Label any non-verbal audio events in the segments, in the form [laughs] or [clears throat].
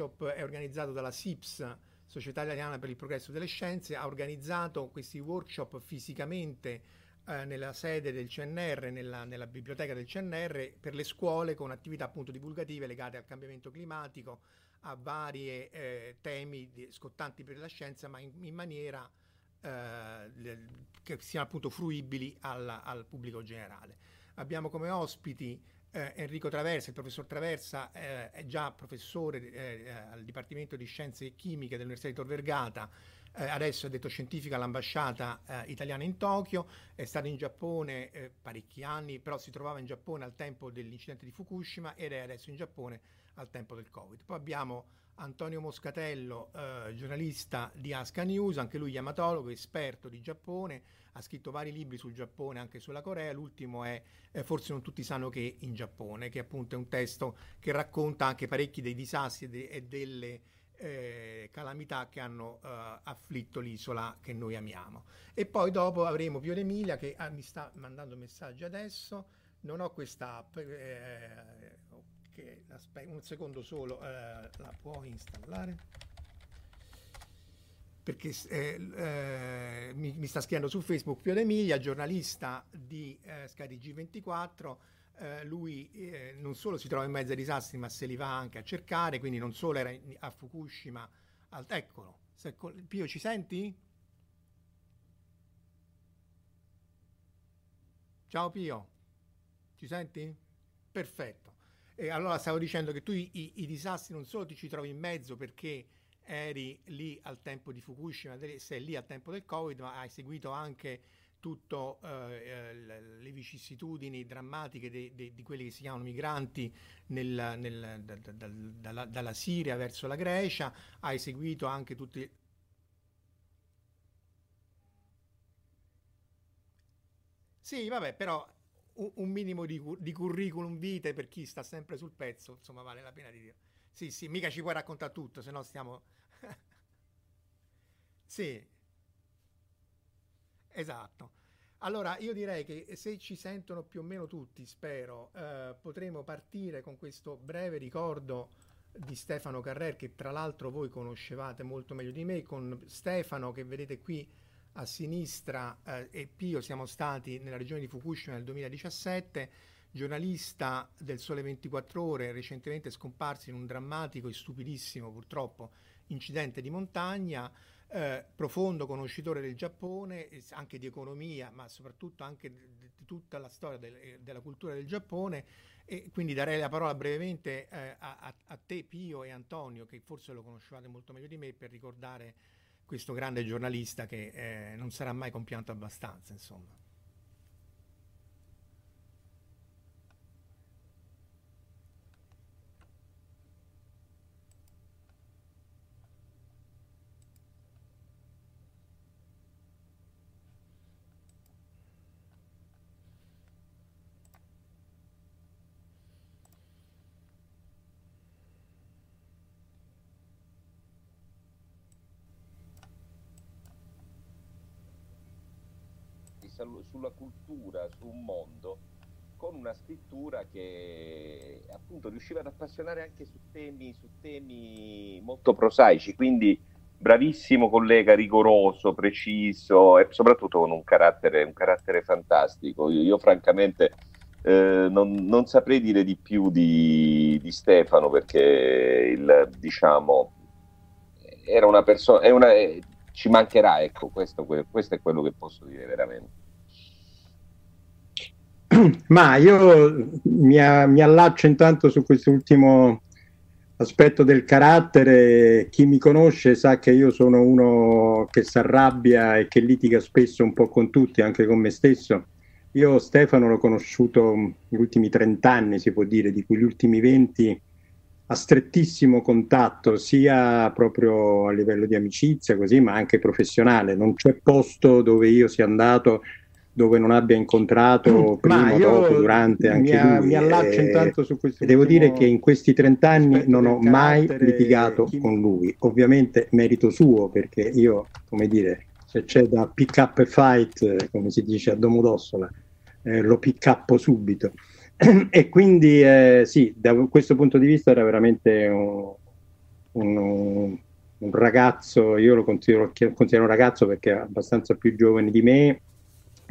Workshop è organizzato dalla SIPS, Società Italiana per il Progresso delle Scienze, ha organizzato questi workshop fisicamente eh, nella sede del CNR, nella, nella, biblioteca del CNR, per le scuole con attività appunto divulgative legate al cambiamento climatico, a vari eh, temi di, scottanti per la scienza, ma in, in maniera eh, che siano appunto fruibili al, al pubblico generale. Abbiamo come ospiti eh, Enrico Traversa, il professor Traversa eh, è già professore eh, eh al Dipartimento di Scienze Chimiche dell'Università di Tor Vergata, eh, adesso è detto scientifico all'ambasciata eh, italiana in Tokyo, è stato in Giappone parecchi anni, però si trovava in Giappone al tempo dell'incidente di Fukushima ed è adesso in Giappone al tempo del Covid. Poi abbiamo Antonio Moscatello, giornalista di Aska News, anche lui yamatologo, esperto di Giappone, ha scritto vari libri sul Giappone, anche sulla Corea, l'ultimo è eh, Forse non tutti sanno che in Giappone, che appunto è un testo che racconta anche parecchi dei disastri de- e delle eh, calamità che hanno eh, afflitto l'isola che noi amiamo. E poi dopo avremo Pio Emilia che ah, mi sta mandando messaggi adesso, non ho questa app, eh, che, aspetta, un secondo solo, eh, la può installare? Perché eh, eh, mi, mi, sta scrivendo su Facebook Pio D'Emilia, giornalista di eh, Sky G24, eh, lui eh, non solo si trova in mezzo ai disastri ma se li va anche a cercare, quindi non solo era in, a Fukushima, al, eccolo, se, Pio ci senti? Ciao Pio, ci senti? Perfetto. E allora stavo dicendo che tu i, i, i disastri non solo ti ci trovi in mezzo perché eri lì al tempo di Fukushima, sei lì al tempo del Covid, ma hai seguito anche tutte eh, le vicissitudini drammatiche de, de, di quelli che si chiamano migranti nel, nel, da, da, da, dalla, dalla, Siria verso la Grecia, hai seguito anche tutti... Sì, vabbè, però un, un minimo di, di curriculum vitae per chi sta sempre sul pezzo, insomma, vale la pena di dire. Sì, sì, mica ci puoi raccontare tutto, se no stiamo... [laughs] sì, esatto. Allora, io direi che se ci sentono più o meno tutti, spero, eh, potremo partire con questo breve ricordo di Stefano Carrer, che tra l'altro voi conoscevate molto meglio di me, con Stefano che vedete qui a sinistra eh, e Pio siamo stati nella regione di Fukushima nel 2017 giornalista del Sole 24 Ore, recentemente scomparso in un drammatico e stupidissimo purtroppo incidente di montagna, eh, profondo conoscitore del Giappone, anche di economia, ma soprattutto anche di, tutta la storia del, eh, della cultura del Giappone. E quindi darei la parola brevemente eh, a, a, te, Pio e Antonio, che forse lo conoscevate molto meglio di me, per ricordare questo grande giornalista che eh, non sarà mai compianto abbastanza, insomma. Sulla cultura, su un mondo, con una scrittura che appunto riusciva ad appassionare anche su temi, su temi molto prosaici, quindi bravissimo collega, rigoroso, preciso e soprattutto con un carattere, un carattere fantastico. Io, io francamente eh, non, non, saprei dire di più di, di Stefano perché il, diciamo, era una persona, è, ci mancherà, ecco, questo, questo è quello che posso dire veramente. [clears throat] Ma io mi, mi allaccio intanto su quest'ultimo aspetto del carattere. Chi mi conosce sa che io sono uno che si arrabbia e che litiga spesso un po' con tutti, anche con me stesso. Io Stefano l'ho conosciuto negli ultimi 30 anni, si può dire, di cui gli ultimi 20 a strettissimo contatto, sia proprio a livello di amicizia, così, ma anche professionale. Non c'è posto dove io sia andato dove non abbia incontrato prima, dopo, durante anche mi, lui. Mi allaccio intanto su questo. Devo dire che in questi 30 anni non ho mai litigato chi... con lui. Ovviamente merito suo, perché io, come dire, se c'è da pick up e fight, come si dice a Domodossola, eh, lo pick up subito. [clears throat] e quindi eh, sì, da questo punto di vista era veramente un, un, un ragazzo, io lo considero, considero, un ragazzo perché è abbastanza più giovane di me,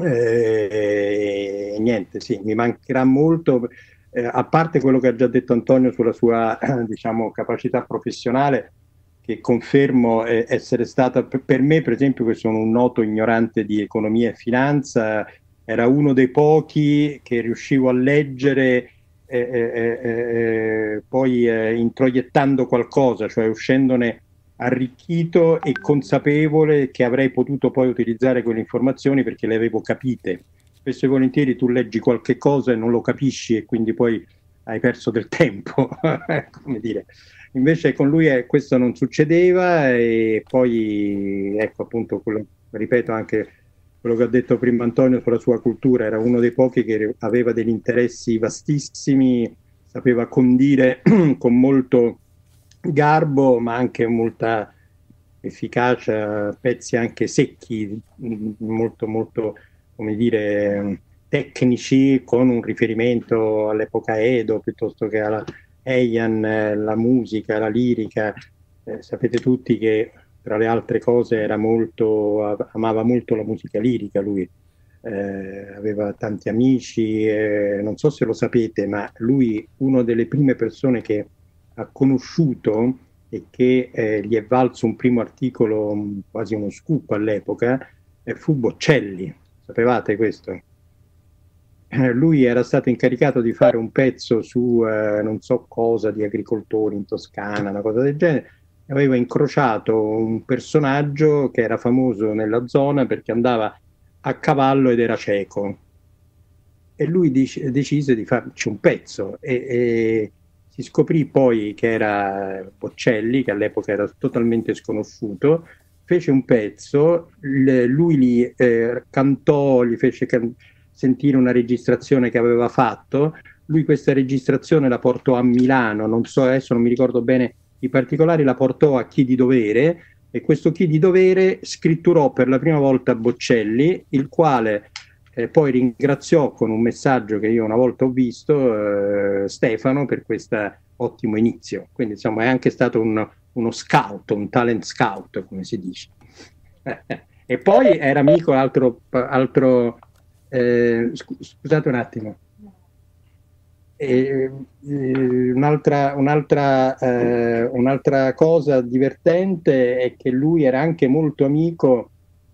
e niente, sì, mi mancherà molto, eh, a parte quello che ha già detto Antonio sulla sua [clears throat] diciamo, capacità professionale, che confermo eh, essere stata, per me per esempio che sono un noto ignorante di economia e finanza, era uno dei pochi che riuscivo a leggere eh, eh, eh, eh poi introiettando qualcosa, cioè uscendone arricchito e consapevole che avrei potuto poi utilizzare quelle informazioni perché le avevo capite. Spesso e volentieri tu leggi qualche cosa e non lo capisci e quindi poi hai perso del tempo, [laughs] come dire. Invece con lui eh, questo non succedeva e poi, ecco appunto, quello, ripeto anche quello che ha detto prima Antonio sulla sua cultura, era uno dei pochi che aveva degli interessi vastissimi, sapeva condire [clears throat] con molto garbo, ma anche molta efficacia, pezzi anche secchi, molto, molto, come dire, tecnici, con un riferimento all'epoca Edo piuttosto che alla Heian, la musica, la lirica. Eh, sapete tutti che tra le altre cose era molto, amava molto la musica lirica lui. Eh, aveva tanti amici, eh, non so se lo sapete, ma lui, una delle prime persone che ha conosciuto e che eh, gli è valso un primo articolo, quasi uno scoop all'epoca, eh, fu Boccelli. Sapevate questo? Eh, lui era stato incaricato di fare un pezzo su eh, non so cosa di agricoltori in Toscana, una cosa del genere. Aveva incrociato un personaggio che era famoso nella zona perché andava a cavallo ed era cieco. E lui dice, decise di farci un pezzo. E, e si scoprì poi che era Boccelli, che all'epoca era totalmente sconosciuto, fece un pezzo, lui gli eh, cantò, gli fece can- sentire una registrazione che aveva fatto, lui questa registrazione la portò a Milano, non so adesso non mi ricordo bene i particolari, la portò a chi di dovere e questo chi di dovere scritturò per la prima volta Boccelli, il quale eh, poi ringraziò con un messaggio che io una volta ho visto eh, Stefano per questo ottimo inizio. Quindi insomma è anche stato un, uno scout, un talent scout, come si dice. [laughs] e poi era amico, altro, altro eh, scusate un attimo. E, eh, un'altra, un'altra, eh, un'altra, cosa divertente è che lui era anche molto amico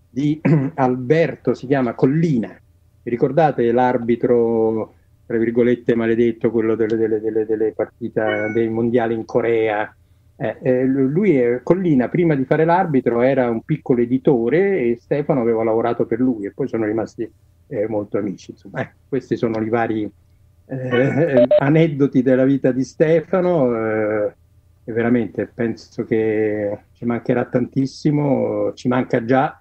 di [clears throat] Alberto, si chiama Collina, vi ricordate l'arbitro, tra virgolette, maledetto, quello delle, delle, delle, delle partite dei mondiali in Corea? Eh, eh, lui, è, Collina, prima di fare l'arbitro, era un piccolo editore e Stefano aveva lavorato per lui e poi sono rimasti eh, molto amici. Insomma, eh, questi sono i vari eh, aneddoti della vita di Stefano. Eh, e veramente penso che ci mancherà tantissimo, ci manca già,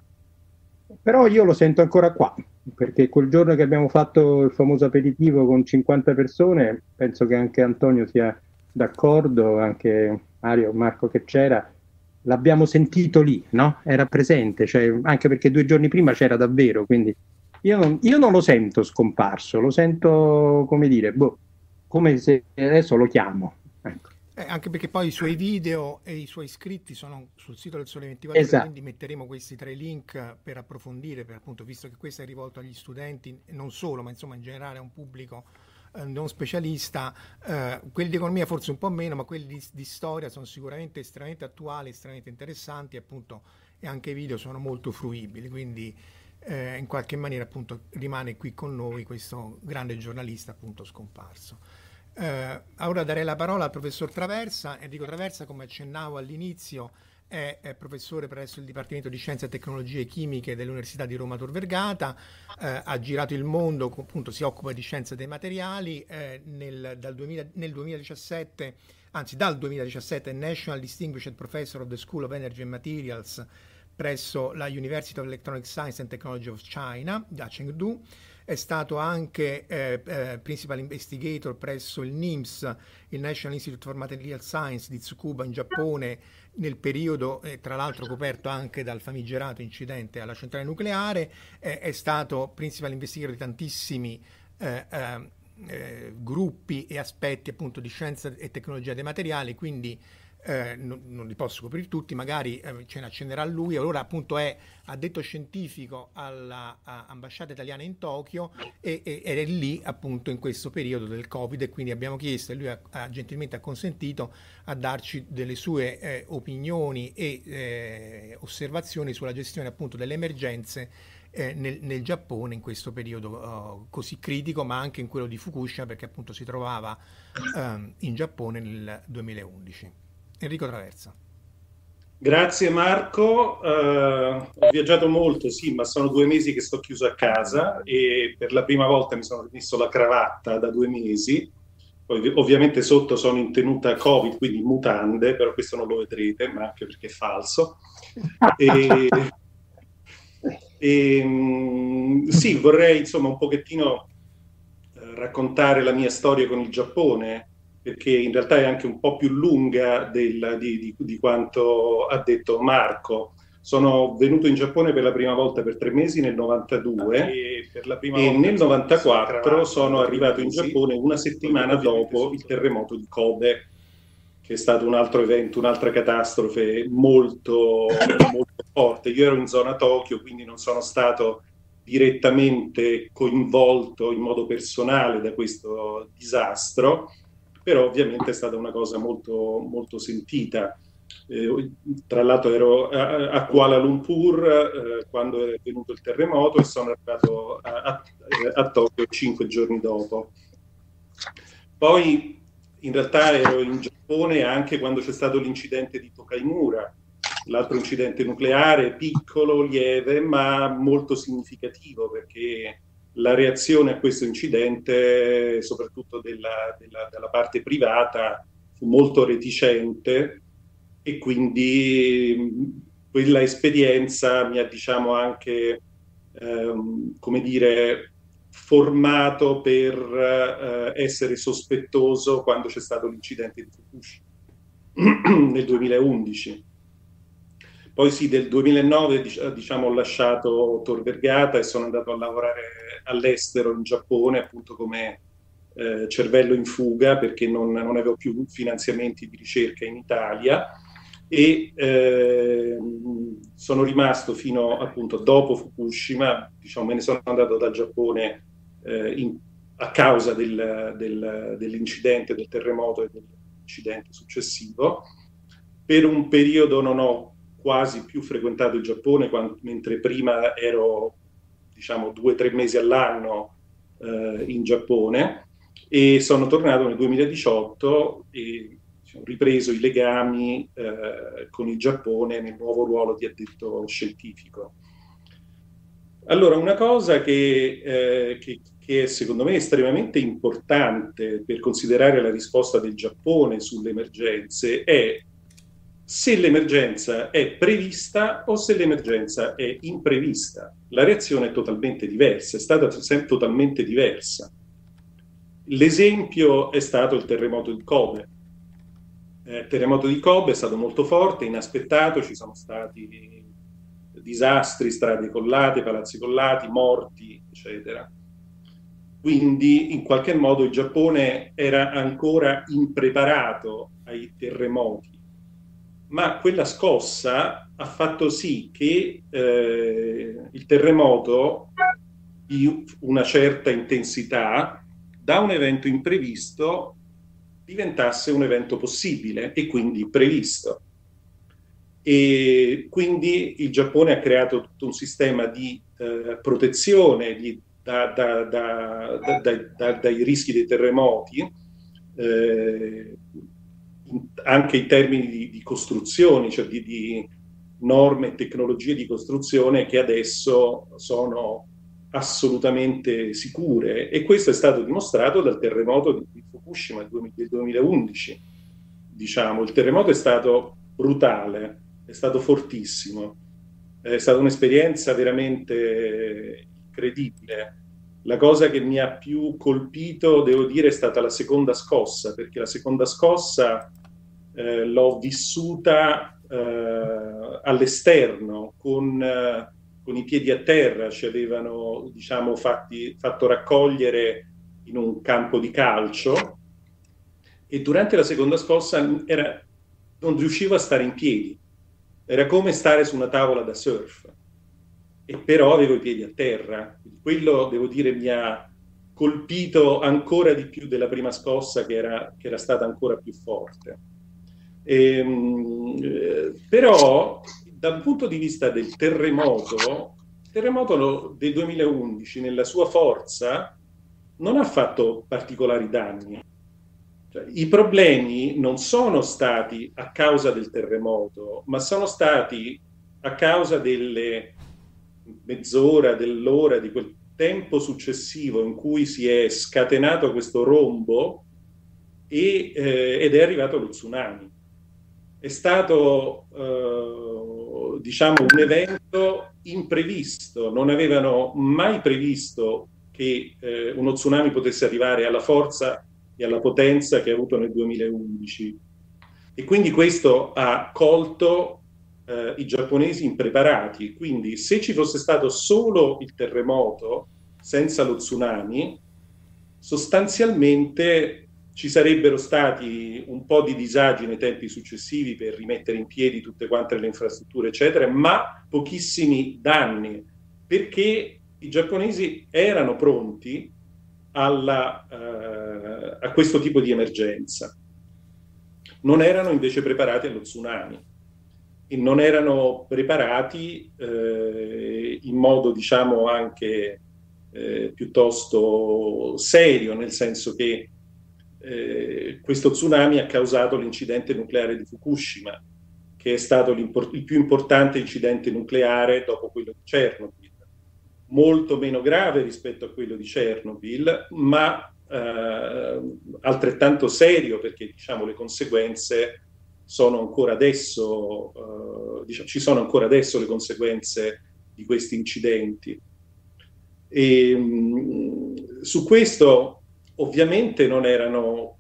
però io lo sento ancora qua perché quel giorno che abbiamo fatto il famoso aperitivo con 50 persone, penso che anche Antonio sia d'accordo, anche Mario, Marco che c'era, l'abbiamo sentito lì, no? Era presente, cioè, anche perché due giorni prima c'era davvero, quindi io non, io non, lo sento scomparso, lo sento, come dire, boh, come se adesso lo chiamo. Eh, anche perché poi i suoi video e i suoi scritti sono sul sito del Sole 24 esatto. quindi metteremo questi tre link per approfondire, per appunto, visto che questo è rivolto agli studenti, non solo, ma insomma in generale a un pubblico eh, non specialista. Eh, quelli di economia forse un po' meno, ma quelli di, di, storia sono sicuramente estremamente attuali, estremamente interessanti, appunto, e anche i video sono molto fruibili, quindi eh, in qualche maniera appunto rimane qui con noi questo grande giornalista appunto scomparso. Eh, ora darei la parola al professor Traversa. Enrico Traversa, come accennavo all'inizio, è, è, professore presso il Dipartimento di Scienze e Tecnologie Chimiche dell'Università di Roma Tor Vergata, eh, ha girato il mondo, appunto si occupa di scienze dei materiali, eh, nel, 2000, nel 2017, anzi dal 2017 è National Distinguished Professor of the School of Energy and Materials presso la University of Electronic Science and Technology of China, da Chengdu, è stato anche eh, eh, Principal Investigator presso il NIMS, il National Institute for Material Science di Tsukuba in Giappone, nel periodo, eh, tra l'altro coperto anche dal famigerato incidente alla centrale nucleare, è stato Principal Investigator di tantissimi eh, eh, eh, gruppi e aspetti appunto di scienza e tecnologia dei materiali, quindi eh, non, non, li posso coprire tutti, magari eh, ce ne accenderà lui. Allora, appunto, è addetto scientifico all'ambasciata italiana in Tokyo e, e, ed è lì, appunto, in questo periodo del Covid. E quindi abbiamo chiesto e lui ha, ha gentilmente acconsentito a darci delle sue eh, opinioni e eh, osservazioni sulla gestione, appunto, delle emergenze. Eh, nel, nel, Giappone in questo periodo uh, così critico, ma anche in quello di Fukushima, perché appunto si trovava um, in Giappone nel 2011. Enrico Traversa. Grazie Marco, uh, ho viaggiato molto, sì, ma sono due mesi che sto chiuso a casa e per la prima volta mi sono messo la cravatta da due mesi. Poi, ovviamente sotto sono in tenuta Covid, quindi mutande, però questo non lo vedrete, ma anche perché è falso. E, [laughs] e, mm, sì, vorrei insomma un pochettino eh, raccontare la mia storia con il Giappone perché in realtà è anche un po' più lunga del, di, di, di, quanto ha detto Marco. Sono venuto in Giappone per la prima volta per tre mesi nel 92 e, e nel 94 sono arrivato in Giappone una settimana dopo il terremoto di Kobe, che è stato un altro evento, un'altra catastrofe molto, [coughs] molto forte. Io ero in zona Tokyo, quindi non sono stato direttamente coinvolto in modo personale da questo disastro, però ovviamente è stata una cosa molto, molto sentita. Eh, tra l'altro ero a, a Kuala Lumpur eh, quando è venuto il terremoto e sono arrivato a, a, a, Tokyo cinque giorni dopo. Poi in realtà ero in Giappone anche quando c'è stato l'incidente di Tokaimura, l'altro incidente nucleare, piccolo, lieve, ma molto significativo perché la reazione a questo incidente, soprattutto della, della, della parte privata, fu molto reticente e quindi quella esperienza mi ha diciamo anche ehm, come dire formato per eh, essere sospettoso quando c'è stato l'incidente di Fukushima [clears throat] nel 2011 poi sì, del 2009 diciamo, ho lasciato Tor Vergata e sono andato a lavorare all'estero in Giappone, appunto come eh, cervello in fuga, perché non, non, avevo più finanziamenti di ricerca in Italia e eh, sono rimasto fino appunto dopo Fukushima, diciamo, me ne sono andato dal Giappone eh, in, a causa del, del, dell'incidente, del terremoto e dell'incidente successivo. Per un periodo non ho quasi più frequentato il Giappone, quando, mentre prima ero diciamo due o tre mesi all'anno eh, in Giappone e sono tornato nel 2018 e diciamo, ho ripreso i legami eh, con il Giappone nel nuovo ruolo di addetto scientifico. Allora, una cosa che, eh, che, che secondo me estremamente importante per considerare la risposta del Giappone sulle emergenze è se l'emergenza è prevista o se l'emergenza è imprevista. La reazione è totalmente diversa, è stata totalmente diversa. L'esempio è stato il terremoto di Kobe. Eh, il terremoto di Kobe è stato molto forte, inaspettato, ci sono stati disastri, strade collate, palazzi collati, morti, eccetera. Quindi in qualche modo il Giappone era ancora impreparato ai terremoti ma quella scossa ha fatto sì che eh, il terremoto di una certa intensità da un evento imprevisto diventasse un evento possibile e quindi previsto. e quindi il Giappone ha creato tutto un sistema di eh, protezione di, da, da, da, dai rischi dei terremoti, eh, anche in termini di, di costruzioni, cioè di, di norme e tecnologie di costruzione che adesso sono assolutamente sicure e questo è stato dimostrato dal terremoto di Fukushima del 2011. Diciamo, il terremoto è stato brutale, è stato fortissimo, è stata un'esperienza veramente incredibile. La cosa che mi ha più colpito, devo dire, è stata la seconda scossa, perché la seconda scossa eh, l'ho vissuta eh, all'esterno, con, eh, con, i piedi a terra, ci avevano diciamo, fatti, fatto raccogliere in un campo di calcio. E durante la seconda scossa era, non riuscivo a stare in piedi, era come stare su una tavola da surf, e però avevo i piedi a terra. Quello, devo dire, mi ha colpito ancora di più della prima scossa che era, che era stata ancora più forte. E, ehm, eh, però dal punto di vista del terremoto, il terremoto del 2011 nella sua forza non ha fatto particolari danni. Cioè, I problemi non sono stati a causa del terremoto, ma sono stati a causa delle mezz'ora, dell'ora, di quel tempo successivo in cui si è scatenato questo rombo e, eh, ed è arrivato lo tsunami è stato eh, diciamo un evento imprevisto, non avevano mai previsto che eh, uno tsunami potesse arrivare alla forza e alla potenza che ha avuto nel 2011. E quindi questo ha colto eh, i giapponesi impreparati. Quindi se ci fosse stato solo il terremoto senza lo tsunami, sostanzialmente ci sarebbero stati un po' di disagi nei tempi successivi per rimettere in piedi tutte quante le infrastrutture, eccetera, ma pochissimi danni, perché i giapponesi erano pronti alla, eh, a questo tipo di emergenza. Non erano invece preparati allo tsunami non erano preparati eh, in modo, diciamo, anche eh, piuttosto serio, nel senso che eh, questo tsunami ha causato l'incidente nucleare di Fukushima, che è stato il più importante incidente nucleare dopo quello di Chernobyl. Molto meno grave rispetto a quello di Chernobyl, ma eh, altrettanto serio perché diciamo, le conseguenze sono ancora adesso, eh, diciamo, ci sono ancora adesso le conseguenze di questi incidenti. E, mh, su questo ovviamente non erano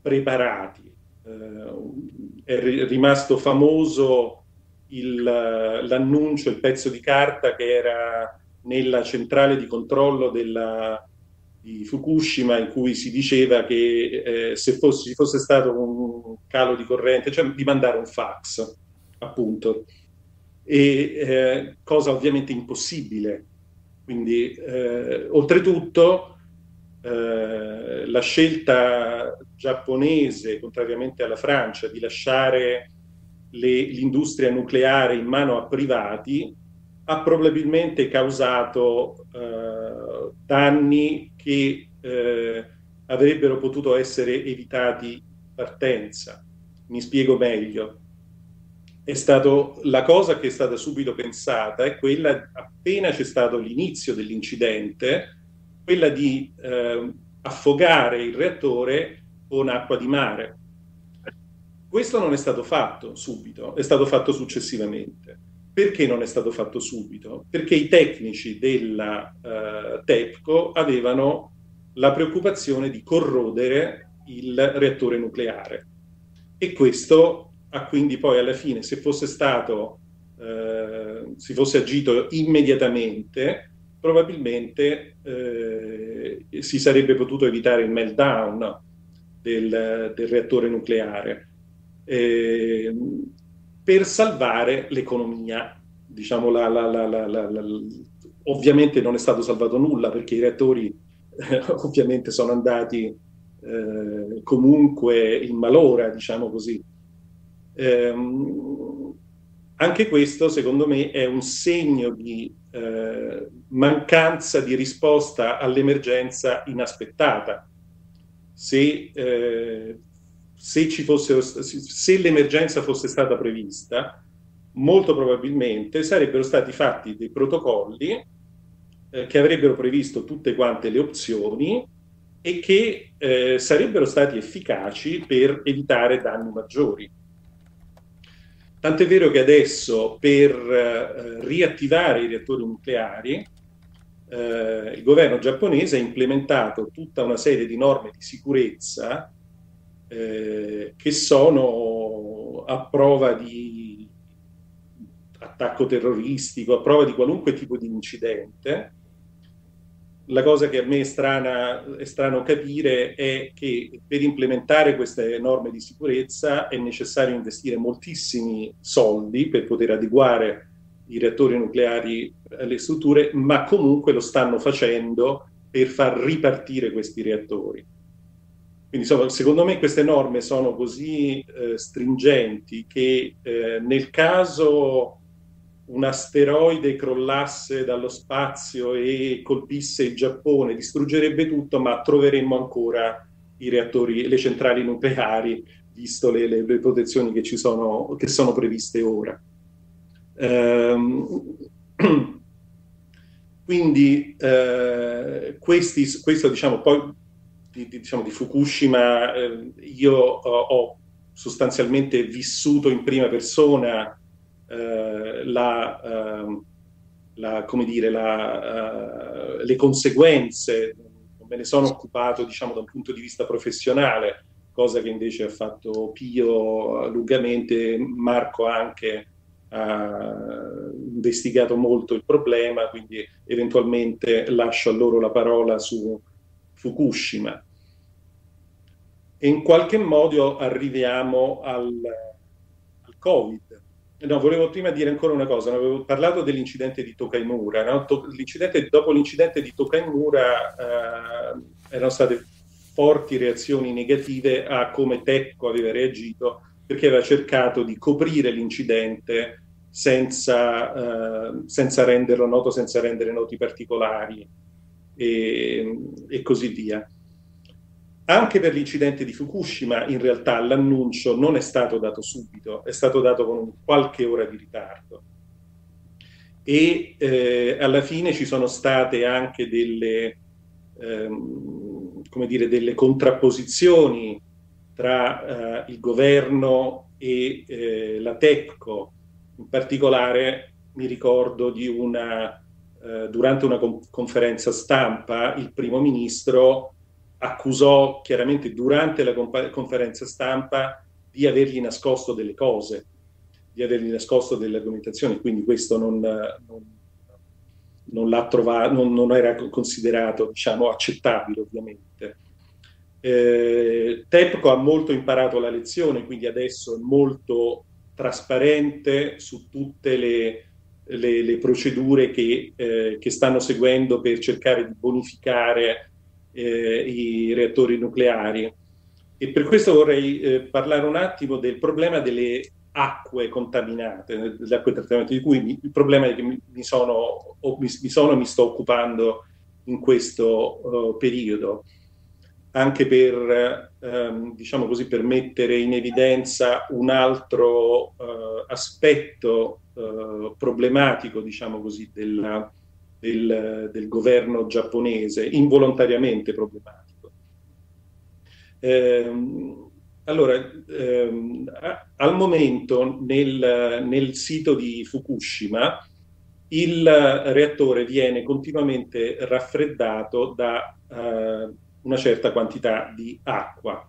preparati. Eh, è rimasto famoso il, l'annuncio, il pezzo di carta che era nella centrale di controllo della, di Fukushima in cui si diceva che eh, se fosse, ci fosse stato un calo di corrente, cioè di mandare un fax, appunto. E, eh, cosa ovviamente impossibile. Quindi, eh, oltretutto, eh, la scelta giapponese, contrariamente alla Francia, di lasciare le, l'industria nucleare in mano a privati ha probabilmente causato eh, danni che eh, avrebbero potuto essere evitati in partenza. Mi spiego meglio. Stato, la cosa che è stata subito pensata è quella, appena c'è stato l'inizio dell'incidente, quella di eh, affogare il reattore con acqua di mare. Questo non è stato fatto subito, è stato fatto successivamente. Perché non è stato fatto subito? Perché i tecnici della uh, TEPCO avevano la preoccupazione di corrodere il reattore nucleare. E questo ha quindi poi alla fine, se fosse stato, uh, si fosse agito immediatamente, probabilmente eh, si sarebbe potuto evitare il meltdown del, del reattore nucleare eh, per salvare l'economia. Diciamo, la, la, la, ovviamente non è stato salvato nulla perché i reattori eh, ovviamente sono andati eh, comunque in malora, diciamo così. Ehm, anche questo, secondo me, è un segno di eh, mancanza di risposta all'emergenza inaspettata. Se, eh, se, fosse, se l'emergenza fosse stata prevista, molto probabilmente sarebbero stati fatti dei protocolli eh, che avrebbero previsto tutte quante le opzioni e che eh, sarebbero stati efficaci per evitare danni maggiori. Tant'è vero che adesso per eh, riattivare i reattori nucleari eh, il governo giapponese ha implementato tutta una serie di norme di sicurezza eh, che sono a prova di attacco terroristico, a prova di qualunque tipo di incidente la cosa che a me è, strana, è strano capire è che per implementare queste norme di sicurezza è necessario investire moltissimi soldi per poter adeguare i reattori nucleari alle strutture, ma comunque lo stanno facendo per far ripartire questi reattori. Quindi insomma, secondo me queste norme sono così eh, stringenti che eh, nel caso un asteroide crollasse dallo spazio e colpisse il Giappone, distruggerebbe tutto, ma troveremmo ancora i reattori, le centrali nucleari, visto le, le, le protezioni che, ci sono, che sono previste ora. Ehm, [clears throat] quindi eh, questi, questo diciamo poi di, diciamo, di Fukushima eh, io ho, ho sostanzialmente vissuto in prima persona eh, la, eh, la, dire, la, uh, le conseguenze, me ne sono occupato diciamo, da un punto di vista professionale, cosa che invece ha fatto Pio lungamente, Marco anche ha investigato molto il problema, quindi eventualmente lascio a loro la parola su Fukushima. E in qualche modo arriviamo al, al Covid. No, volevo prima dire ancora una cosa, avevo parlato dell'incidente di Tokaimura, no? l'incidente, dopo l'incidente di Tokaimura eh, erano state forti reazioni negative a come Tecco aveva reagito perché aveva cercato di coprire l'incidente senza, eh, senza renderlo noto, senza rendere noti i particolari e, e così via. Anche per l'incidente di Fukushima, in realtà l'annuncio non è stato dato subito, è stato dato con qualche ora di ritardo. E eh, alla fine ci sono state anche delle, ehm, come dire, delle contrapposizioni tra eh, il governo e eh, la TECCO. In particolare mi ricordo di una, eh, durante una conferenza stampa, il primo ministro accusò chiaramente durante la conferenza stampa di avergli nascosto delle cose, di avergli nascosto delle argomentazioni, quindi questo non, non, non, l'ha trovato, non, non era considerato diciamo, accettabile ovviamente. Eh, TEPCO ha molto imparato la lezione, quindi adesso è molto trasparente su tutte le, le, le procedure che, eh, che, stanno seguendo per cercare di bonificare eh, i reattori nucleari. E per questo vorrei eh, parlare un attimo del problema delle acque contaminate, delle acque trattamento di cui mi, il problema è che mi, mi sono, o, mi, mi sono mi sto occupando in questo uh, periodo, anche per, um, diciamo così, per mettere in evidenza un altro uh, aspetto uh, problematico, diciamo così, della, del, del governo giapponese, involontariamente problematico. Eh, allora, ehm, al momento nel, nel, sito di Fukushima il reattore viene continuamente raffreddato da eh, una certa quantità di acqua.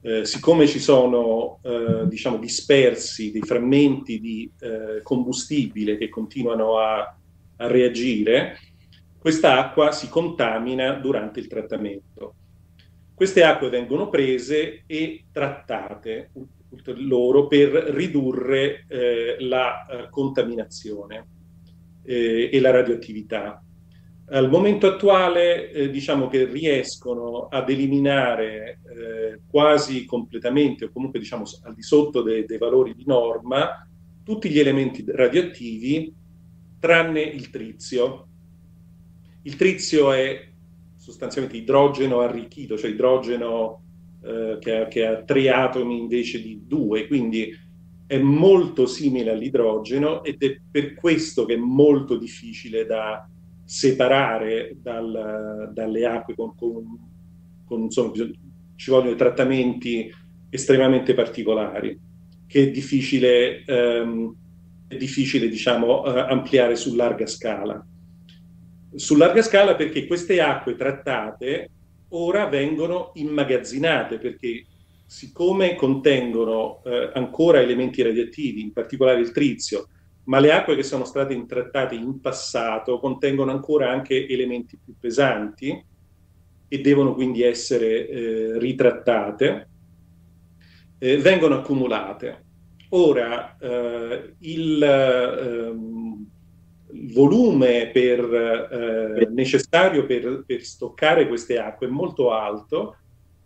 Eh, siccome ci sono eh, diciamo dispersi dei frammenti di eh, combustibile che continuano a a reagire, questa acqua si contamina durante il trattamento. Queste acque vengono prese e trattate loro per ridurre eh, la eh, contaminazione eh, e la radioattività. Al momento attuale eh, diciamo che riescono ad eliminare eh, quasi completamente o comunque diciamo al di sotto dei, dei valori di norma tutti gli elementi radioattivi tranne il trizio. Il trizio è sostanzialmente idrogeno arricchito, cioè idrogeno eh, che, ha, che, ha, tre atomi invece di due, quindi è molto simile all'idrogeno ed è per questo che è molto difficile da separare dal, dalle acque con, con, con insomma, ci vogliono trattamenti estremamente particolari che è difficile, ehm, è difficile diciamo, eh, ampliare su larga scala. Su larga scala perché queste acque trattate ora vengono immagazzinate perché siccome contengono eh, ancora elementi radioattivi, in particolare il trizio, ma le acque che sono state trattate in passato contengono ancora anche elementi più pesanti e devono quindi essere eh, ritrattate, eh, vengono accumulate. Ora, eh, il, ehm, volume per, eh, necessario per, per, stoccare queste acque è molto alto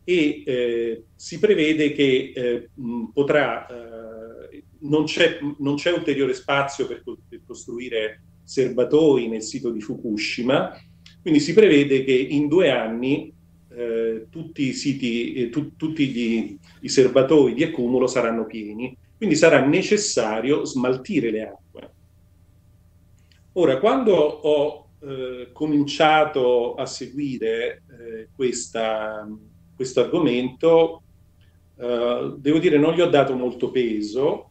e eh, si prevede che eh, potrà, eh, non c'è, non, c'è, ulteriore spazio per, per costruire serbatoi nel sito di Fukushima, quindi si prevede che in due anni eh, tutti i siti, eh, tu, tutti gli, i serbatoi di accumulo saranno pieni, quindi sarà necessario smaltire le acque. Ora, quando ho eh, cominciato a seguire eh, questa, questo argomento, eh, devo dire non gli ho dato molto peso,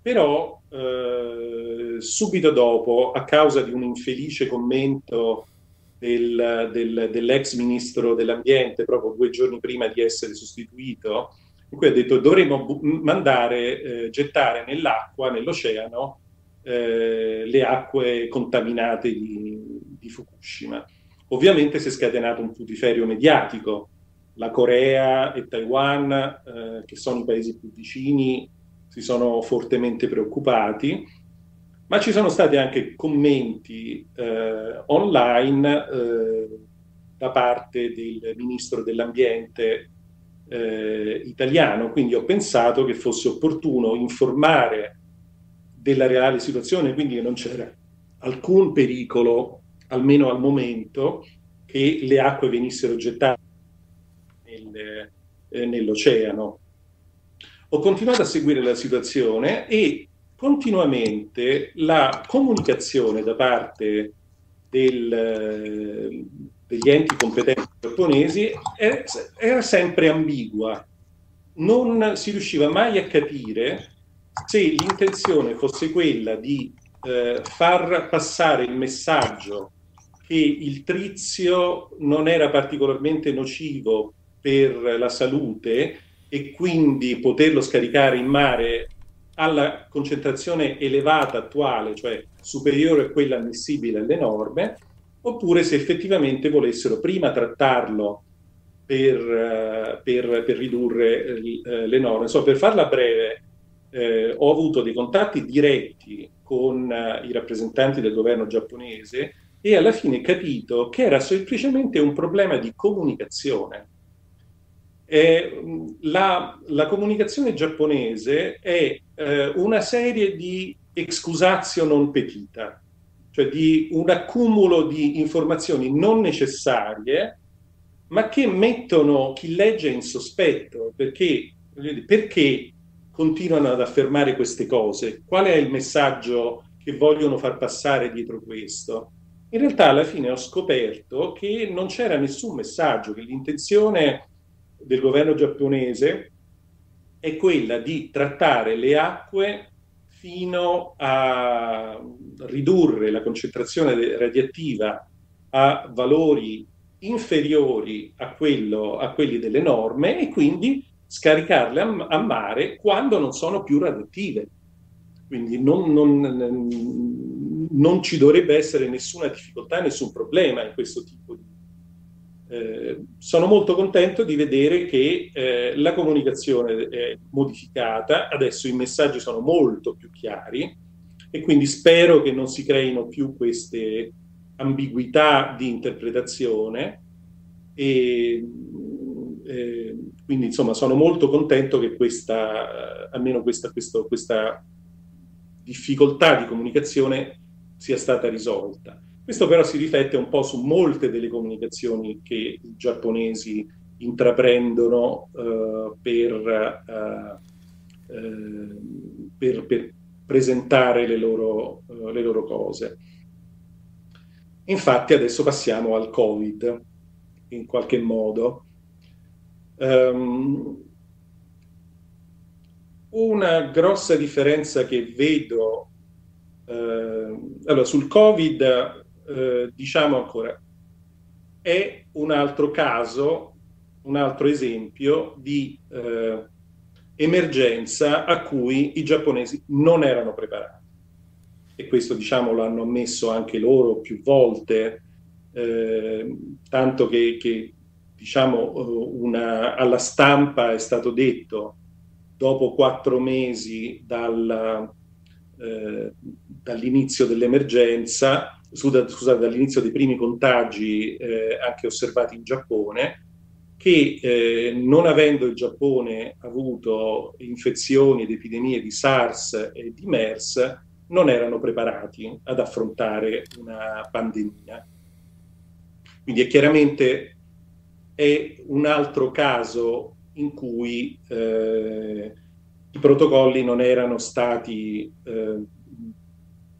però eh, subito dopo, a causa di un infelice commento del, del, dell'ex ministro dell'ambiente, proprio due giorni prima di essere sostituito, in cui ha detto dovremmo bu- mandare, eh, gettare nell'acqua, nell'oceano, eh, le acque contaminate di, di, Fukushima. Ovviamente si è scatenato un putiferio mediatico. La Corea e Taiwan, eh, che sono i paesi più vicini, si sono fortemente preoccupati ma ci sono stati anche commenti eh, online eh, da parte del ministro dell'ambiente eh, italiano, quindi ho pensato che fosse opportuno informare della reale situazione, quindi non c'era alcun pericolo, almeno al momento, che le acque venissero gettate nel, eh, nell'oceano. Ho continuato a seguire la situazione e continuamente la comunicazione da parte del, degli enti competenti giapponesi era sempre ambigua. Non si riusciva mai a capire se l'intenzione fosse quella di eh, far passare il messaggio che il trizio non era particolarmente nocivo per la salute e quindi poterlo scaricare in mare alla concentrazione elevata attuale, cioè superiore a quella ammissibile alle norme, oppure se effettivamente volessero prima trattarlo per, uh, per, per ridurre uh, le norme. Insomma, per farla breve, eh, ho avuto dei contatti diretti con uh, i rappresentanti del governo giapponese e alla fine capito che era semplicemente un problema di comunicazione eh, la, la, comunicazione giapponese è eh, una serie di excusatio non petita, cioè di un accumulo di informazioni non necessarie, ma che mettono chi legge in sospetto, perché, perché continuano ad affermare queste cose? Qual è il messaggio che vogliono far passare dietro questo? In realtà alla fine ho scoperto che non c'era nessun messaggio, che l'intenzione del governo giapponese è quella di trattare le acque fino a ridurre la concentrazione radioattiva a valori inferiori a, quello, a quelli delle norme e quindi scaricarle a, a, mare quando non sono più radioattive. Quindi non, non, non, ci dovrebbe essere nessuna difficoltà, nessun problema in questo tipo di eh, sono molto contento di vedere che eh, la comunicazione è modificata, adesso i messaggi sono molto più chiari e quindi spero che non si creino più queste ambiguità di interpretazione e eh, quindi insomma sono molto contento che questa, almeno questa, questo, questa difficoltà di comunicazione sia stata risolta. Questo però si riflette un po' su molte delle comunicazioni che i giapponesi intraprendono eh, per, eh, eh per, per, presentare le loro, le loro cose. Infatti adesso passiamo al Covid, in qualche modo. Um, una grossa differenza che vedo allora, sul Covid, eh, diciamo ancora, è un altro caso, un altro esempio di eh, emergenza a cui i giapponesi non erano preparati. E questo, diciamo, l'hanno ammesso anche loro più volte, eh, tanto che, che diciamo, una, alla stampa è stato detto dopo quattro mesi dal, eh, dall'inizio dell'emergenza, scusate, dall'inizio dei primi contagi eh, anche osservati in Giappone, che eh, non avendo il Giappone avuto infezioni ed epidemie di SARS e di MERS, non erano preparati ad affrontare una pandemia. Quindi è chiaramente è un altro caso in cui eh, i protocolli non erano stati eh,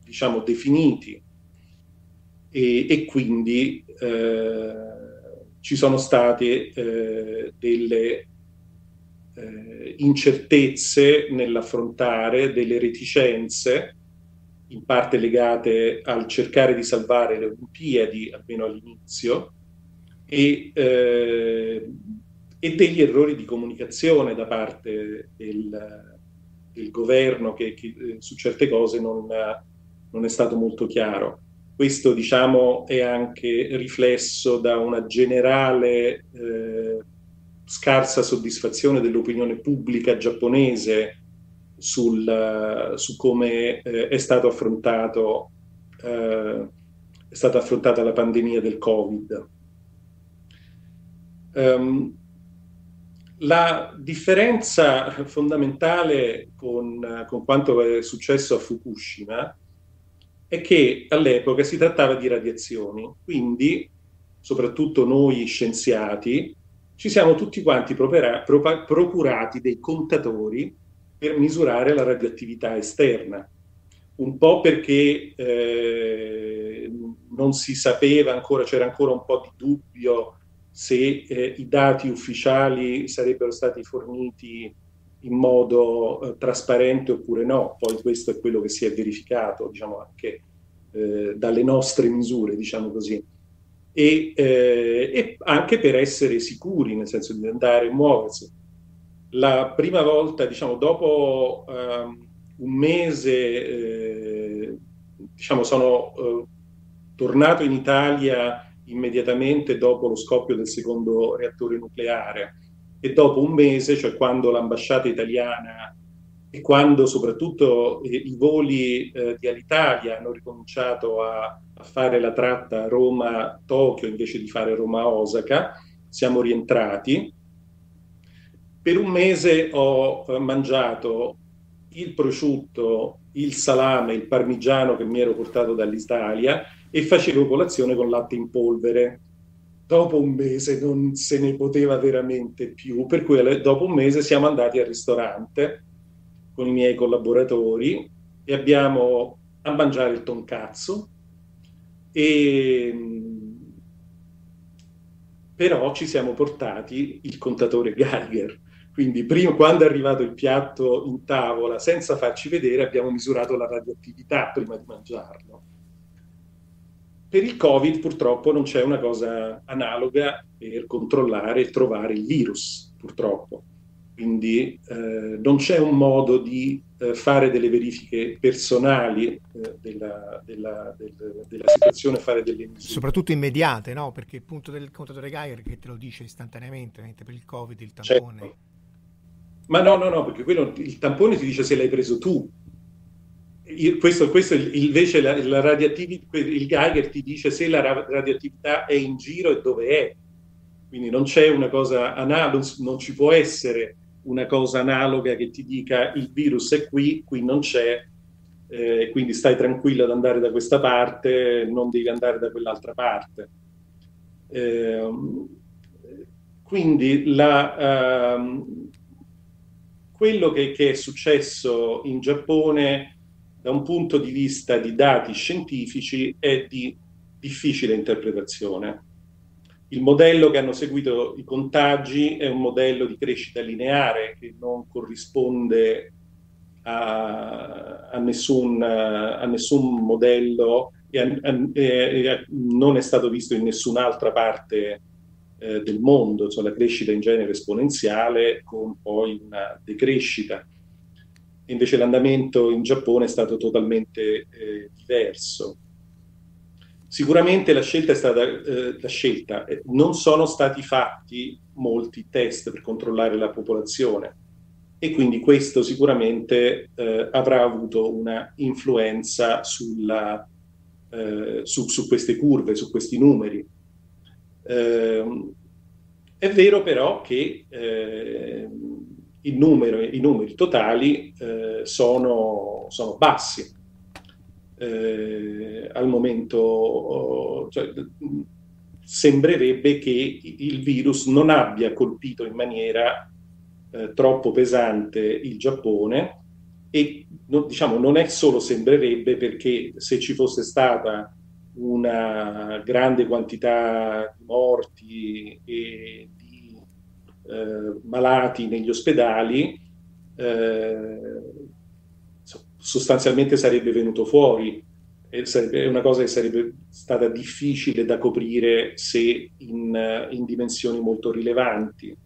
diciamo definiti e, e quindi eh, ci sono state eh, delle eh, incertezze nell'affrontare, delle reticenze, in parte legate al cercare di salvare le Olimpiadi, almeno all'inizio, e, eh, e degli errori di comunicazione da parte del, del governo che, che, eh, su certe cose non, non è stato molto chiaro. Questo diciamo, è anche riflesso da una generale eh, scarsa soddisfazione dell'opinione pubblica giapponese sul, su come eh, è, stato affrontato, eh, è stata affrontata la pandemia del Covid. Um, la differenza fondamentale con, con quanto è successo a Fukushima è che all'epoca si trattava di radiazioni, quindi soprattutto noi scienziati ci siamo tutti quanti propera, pro, procurati dei contatori per misurare la radioattività esterna, un po' perché eh, non si sapeva ancora, c'era ancora un po' di dubbio se eh, i dati ufficiali sarebbero stati forniti in modo eh, trasparente oppure no. Poi questo è quello che si è verificato, diciamo, anche eh, dalle nostre misure, diciamo così. E, eh, e, anche per essere sicuri, nel senso di andare e muoversi. La prima volta, diciamo, dopo um, un mese, eh, diciamo, sono eh, tornato in Italia immediatamente dopo lo scoppio del secondo reattore nucleare e dopo un mese, cioè quando l'ambasciata italiana e quando soprattutto eh, i voli eh, di Alitalia hanno ricominciato a, a fare la tratta Roma-Tokyo invece di fare Roma-Osaka, siamo rientrati. Per un mese ho eh, mangiato il prosciutto, il salame, il parmigiano che mi ero portato dall'Italia e facevo colazione con latte in polvere dopo un mese non se ne poteva veramente più, per cui dopo un mese siamo andati al ristorante con i miei collaboratori e abbiamo a mangiare il tonkatsu e però ci siamo portati il contatore Geiger. Quindi prima, quando è arrivato il piatto in tavola, senza farci vedere, abbiamo misurato la radioattività prima di mangiarlo per il Covid purtroppo non c'è una cosa analoga per controllare e trovare il virus, purtroppo. Quindi eh, non c'è un modo di eh, fare delle verifiche personali eh, della, della, del, della, situazione, fare delle misure. Soprattutto immediate, no? Perché il punto del contatore Geiger che te lo dice istantaneamente, mentre per il Covid il tampone... Certo. Ma no, no, no, perché quello, il tampone ti dice se l'hai preso tu, questo, questo invece la, la radioattività, il Geiger ti dice se la radioattività è in giro e dove è. Quindi non c'è una cosa analoga, non ci può essere una cosa analoga che ti dica il virus è qui, qui non c'è, eh, quindi stai tranquillo ad andare da questa parte, non devi andare da quell'altra parte. Eh, quindi la, uh, quello che, che, è successo in Giappone da un punto di vista di dati scientifici è di difficile interpretazione. Il modello che hanno seguito i contagi è un modello di crescita lineare che non corrisponde a, a, nessun, a nessun, modello e, a, e, non è stato visto in nessun'altra parte eh, del mondo, cioè la crescita in genere esponenziale con poi una decrescita. Invece l'andamento in Giappone è stato totalmente eh, diverso. Sicuramente la scelta è stata eh, la scelta, eh, non sono stati fatti molti test per controllare la popolazione e quindi questo sicuramente eh, avrà avuto una influenza sulla, eh, su, su, queste curve, su questi numeri. Eh, è vero però che eh, numero, i numeri totali eh, sono, sono, bassi. Eh, al momento cioè, sembrerebbe che il virus non abbia colpito in maniera eh, troppo pesante il Giappone e no, diciamo, non è solo sembrerebbe perché se ci fosse stata una grande quantità di morti e di eh, malati negli ospedali, eh, sostanzialmente sarebbe venuto fuori. È una cosa che sarebbe stata difficile da coprire se in, in dimensioni molto rilevanti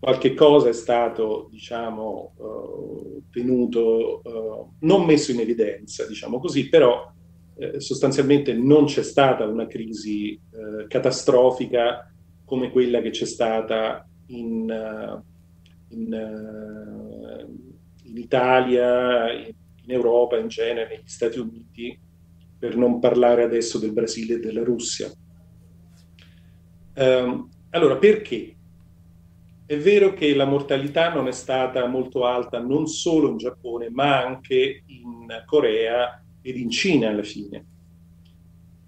qualche cosa è stato, diciamo, uh, tenuto, uh, non messo in evidenza, diciamo così, però eh, sostanzialmente non c'è stata una crisi eh, catastrofica come quella che c'è stata in, uh, in, in Italia, in, Europa in genere, negli Stati Uniti, per non parlare adesso del Brasile e della Russia. Um, allora, perché? È vero che la mortalità non è stata molto alta non solo in Giappone, ma anche in Corea ed in Cina alla fine.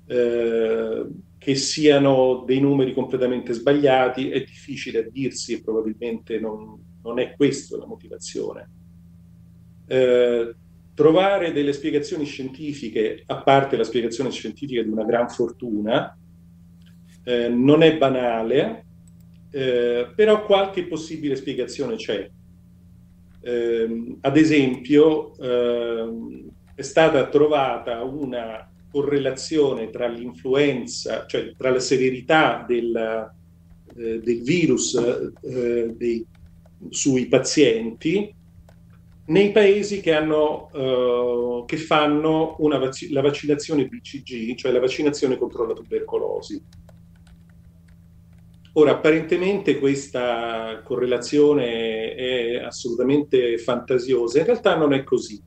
Eh, che siano dei numeri completamente sbagliati è difficile a dirsi e probabilmente non, non è questa la motivazione. Eh, trovare delle spiegazioni scientifiche, a parte la spiegazione scientifica di una gran fortuna, eh, non è banale, eh, però qualche possibile spiegazione c'è. Eh, ad esempio, eh, è stata trovata una correlazione tra l'influenza, cioè tra la severità del, eh, del virus eh, dei, sui pazienti nei paesi che, hanno, uh, che fanno vac- la vaccinazione BCG, cioè la vaccinazione contro la tubercolosi. Ora, apparentemente questa correlazione è assolutamente fantasiosa, in realtà non è così,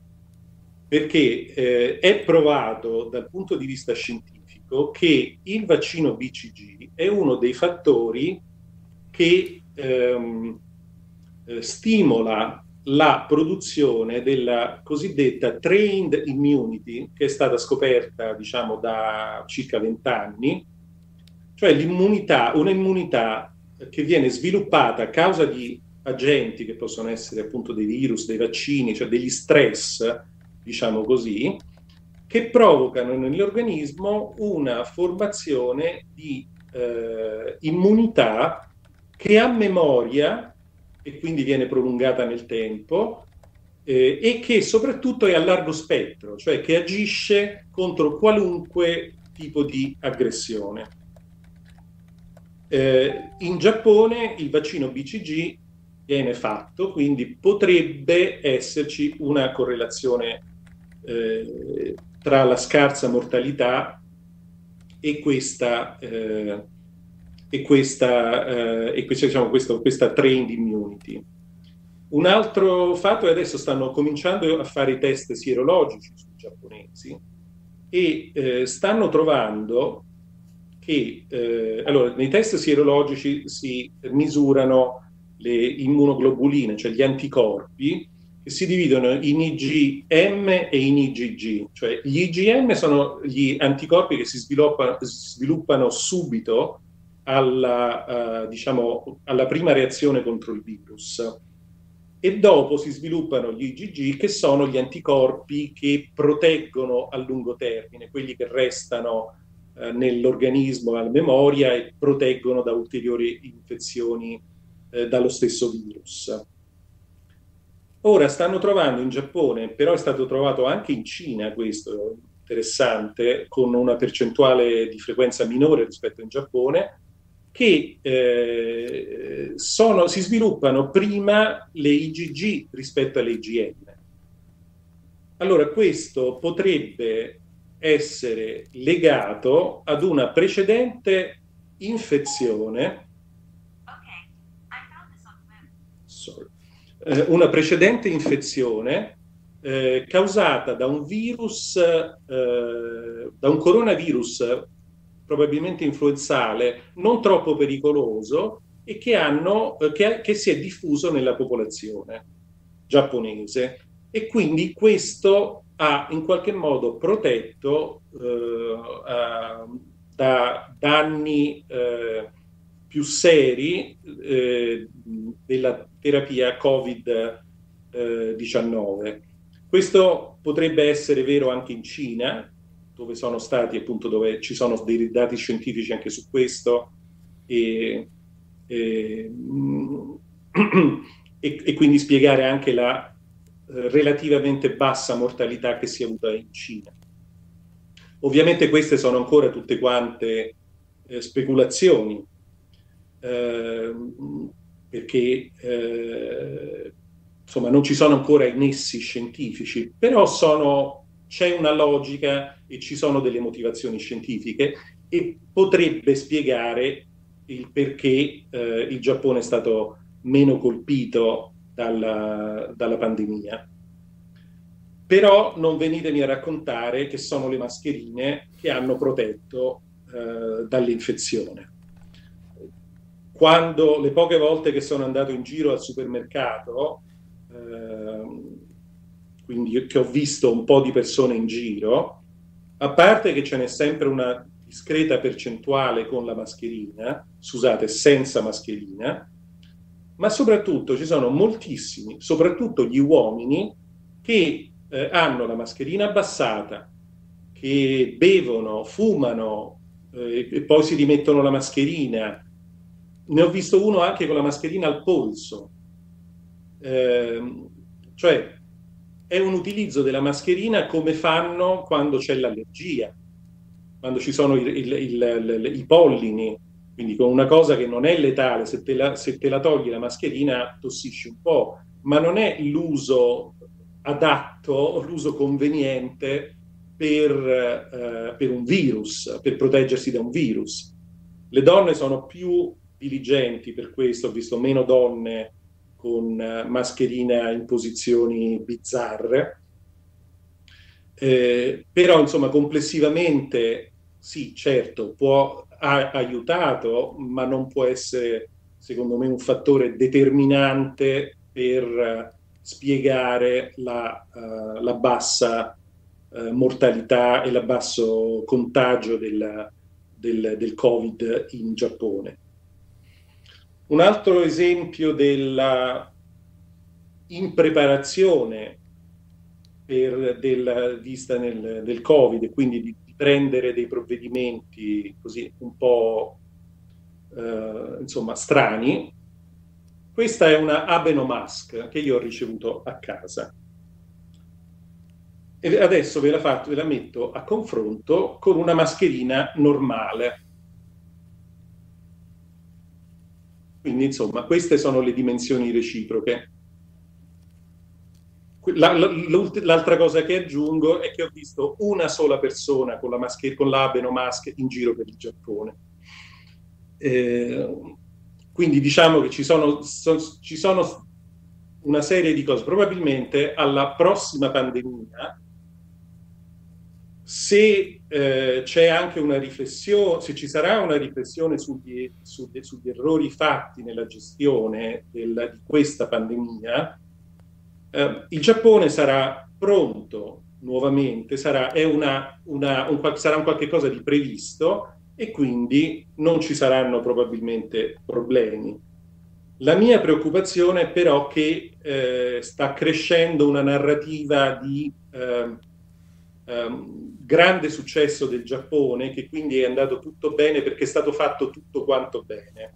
perché eh, è provato dal punto di vista scientifico che il vaccino BCG è uno dei fattori che ehm, eh, stimola la produzione della cosiddetta trained immunity, che è stata scoperta diciamo da circa vent'anni, cioè l'immunità, un'immunità che viene sviluppata a causa di agenti che possono essere appunto dei virus, dei vaccini, cioè degli stress, diciamo così, che provocano nell'organismo una formazione di eh, immunità che ha memoria e quindi viene prolungata nel tempo eh, e che soprattutto è a largo spettro, cioè che agisce contro qualunque tipo di aggressione. Eh, in Giappone il vaccino BCG viene fatto, quindi potrebbe esserci una correlazione eh, tra la scarsa mortalità e questa, eh, e questa, eh, e questa, diciamo, questa, questa trained immunity. Un altro fatto è adesso stanno cominciando a fare i test sierologici sui giapponesi e eh, stanno trovando che eh, allora, nei test sierologici si misurano le immunoglobuline, cioè gli anticorpi, che si dividono in IgM e in IgG, cioè gli IgM sono gli anticorpi che si sviluppano, sviluppano subito alla, uh, diciamo, alla prima reazione contro il virus e dopo si sviluppano gli IgG che sono gli anticorpi che proteggono a lungo termine, quelli che restano eh, nell'organismo alla memoria e proteggono da ulteriori infezioni eh, dallo stesso virus. Ora stanno trovando in Giappone, però è stato trovato anche in Cina questo interessante, con una percentuale di frequenza minore rispetto in Giappone, che eh, sono, si sviluppano prima le IgG rispetto alle IgM. Allora questo potrebbe essere legato ad una precedente infezione, eh, una precedente infezione eh, causata da un virus, eh, da un coronavirus probabilmente influenzale, non troppo pericoloso e che, hanno, eh, che, che si è diffuso nella popolazione giapponese. E quindi questo ha in qualche modo protetto eh, da danni eh, più seri della terapia Covid-19. Questo potrebbe essere vero anche in Cina, dove sono stati appunto dove ci sono dei dati scientifici anche su questo e, e, [clears throat] e, e quindi spiegare anche la eh, relativamente bassa mortalità che si è avuta in Cina. Ovviamente queste sono ancora tutte quante eh, speculazioni, eh, perché eh, insomma non ci sono ancora i nessi scientifici, però sono c'è una logica e ci sono delle motivazioni scientifiche e potrebbe spiegare il perché eh, il Giappone è stato meno colpito dalla, dalla pandemia. Però non venitemi a raccontare che sono le mascherine che hanno protetto eh, dall'infezione. Quando le poche volte che sono andato in giro al supermercato, eh, quindi che ho visto un po' di persone in giro, a parte che ce n'è sempre una discreta percentuale con la mascherina, scusate, senza mascherina, ma soprattutto ci sono moltissimi, soprattutto gli uomini, che eh, hanno la mascherina abbassata, che bevono, fumano eh, e poi si rimettono la mascherina. Ne ho visto uno anche con la mascherina al polso. Eh, cioè è un utilizzo della mascherina come fanno quando c'è l'allergia, quando ci sono il, il, il, i pollini, quindi con una cosa che non è letale, se te, la, se te la togli la mascherina tossisci un po', ma non è l'uso adatto, l'uso conveniente per, eh, per un virus, per proteggersi da un virus. Le donne sono più diligenti per questo, ho visto meno donne con eh, mascherina in posizioni bizzarre. Eh, però insomma complessivamente sì, certo, può, ha aiutato, ma non può essere secondo me un fattore determinante per uh, spiegare la, uh, la bassa uh, mortalità e il basso contagio del, del, del Covid in Giappone. Un altro esempio della impreparazione per, della vista nel, del Covid quindi di, di, prendere dei provvedimenti così un po' eh, insomma strani. Questa è una Abenomask che io ho ricevuto a casa. E adesso ve la, fatto, ve la metto a confronto con una mascherina normale Quindi, insomma, queste sono le dimensioni reciproche. La, la, l'altra cosa che aggiungo è che ho visto una sola persona con la, maschera, con l'abeno mask in giro per il Giappone. Eh, quindi diciamo che ci sono, so, ci sono una serie di cose. Probabilmente alla prossima pandemia se eh, c'è anche una riflessione, se ci sarà una riflessione sugli, sugli, sugli errori fatti nella gestione del, di questa pandemia, eh, il Giappone sarà pronto nuovamente, sarà, una, una, un, sarà un qualche cosa di previsto e quindi non ci saranno probabilmente problemi. La mia preoccupazione è però che eh, sta crescendo una narrativa di eh, grande successo del Giappone, che quindi è andato tutto bene perché è stato fatto tutto quanto bene.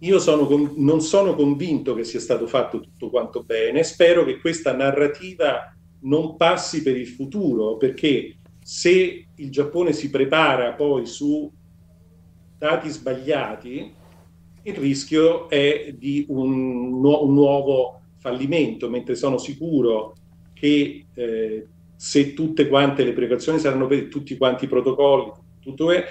Io sono, non sono convinto che sia stato fatto tutto quanto bene, spero che questa narrativa non passi per il futuro, perché se il Giappone si prepara poi su dati sbagliati, il rischio è di un, un nuovo fallimento, mentre sono sicuro che eh, se tutte quante le precauzioni saranno per tutti quanti i protocolli, tutto è,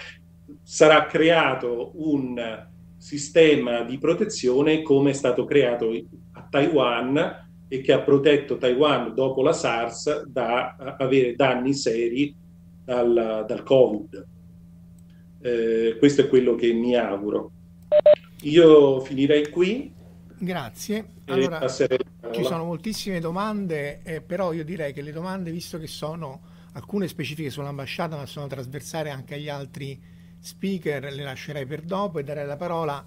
sarà creato un sistema di protezione come è stato creato a Taiwan e che ha protetto Taiwan dopo la SARS da avere danni seri dal, dal Covid. Eh, questo è quello che mi auguro. Io finirei qui. Grazie. Allora, ci sono moltissime domande, eh, però io direi che le domande, visto che sono alcune specifiche sull'ambasciata, ma sono trasversali anche agli altri speaker, le lascerei per dopo e darei la parola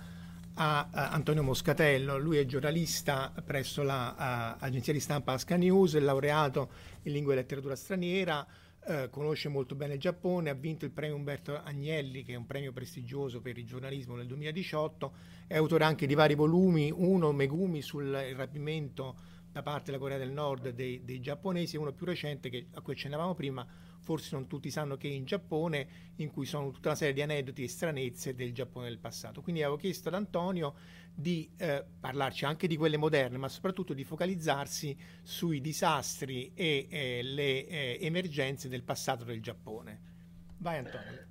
a, a Antonio Moscatello. Lui è giornalista presso l'agenzia di stampa Asca News, è laureato in lingua e letteratura straniera eh, conosce molto bene il Giappone, ha vinto il premio Umberto Agnelli, che è un premio prestigioso per il giornalismo nel 2018, è autore anche di vari volumi, uno Megumi sul rapimento da parte della Corea del Nord dei, dei giapponesi e uno più recente che, a cui accennavamo prima, forse non tutti sanno che è in Giappone, in cui sono tutta una serie di aneddoti e stranezze del Giappone del passato. Quindi avevo chiesto ad Antonio di eh, parlarci anche di quelle moderne, ma soprattutto di focalizzarsi sui disastri e eh, le eh, emergenze del passato del Giappone. Vai Antonio.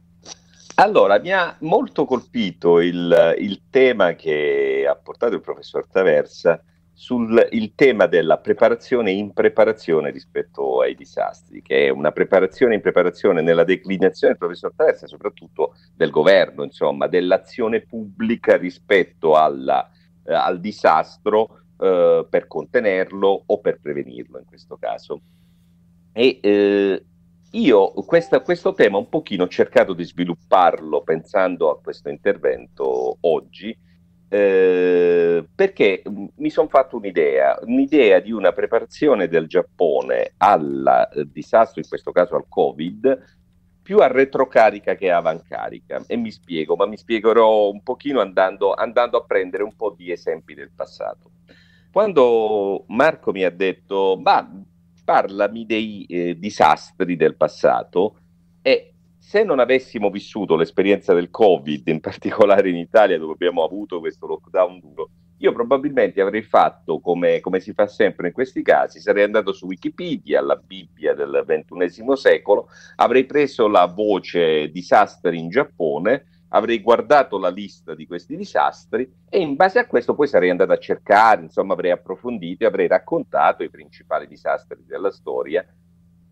Allora, mi ha molto colpito il, il tema che ha portato il professor Taversa sul tema della preparazione in preparazione rispetto ai disastri, che è una preparazione in preparazione nella declinazione del professor Taversa, soprattutto del governo, insomma, dell'azione pubblica rispetto alla, eh, al disastro eh, per contenerlo o per prevenirlo in questo caso. E eh, io questa, questo tema un pochino ho cercato di svilupparlo pensando a questo intervento oggi, eh, perché mi sono fatto un'idea, un'idea di una preparazione del Giappone al eh, disastro, in questo caso al Covid, più a retrocarica che a avancarica. E mi spiego, ma mi spiegherò un pochino andando, andando a prendere un po' di esempi del passato. Quando Marco mi ha detto, ma parlami dei eh, disastri del passato, e se non avessimo vissuto l'esperienza del Covid, in particolare in Italia dove abbiamo avuto questo lockdown duro, io probabilmente avrei fatto come, come, si fa sempre in questi casi, sarei andato su Wikipedia, la Bibbia del XXI secolo, avrei preso la voce disastri in Giappone, avrei guardato la lista di questi disastri e in base a questo poi sarei andato a cercare, insomma avrei approfondito e avrei raccontato i principali disastri della storia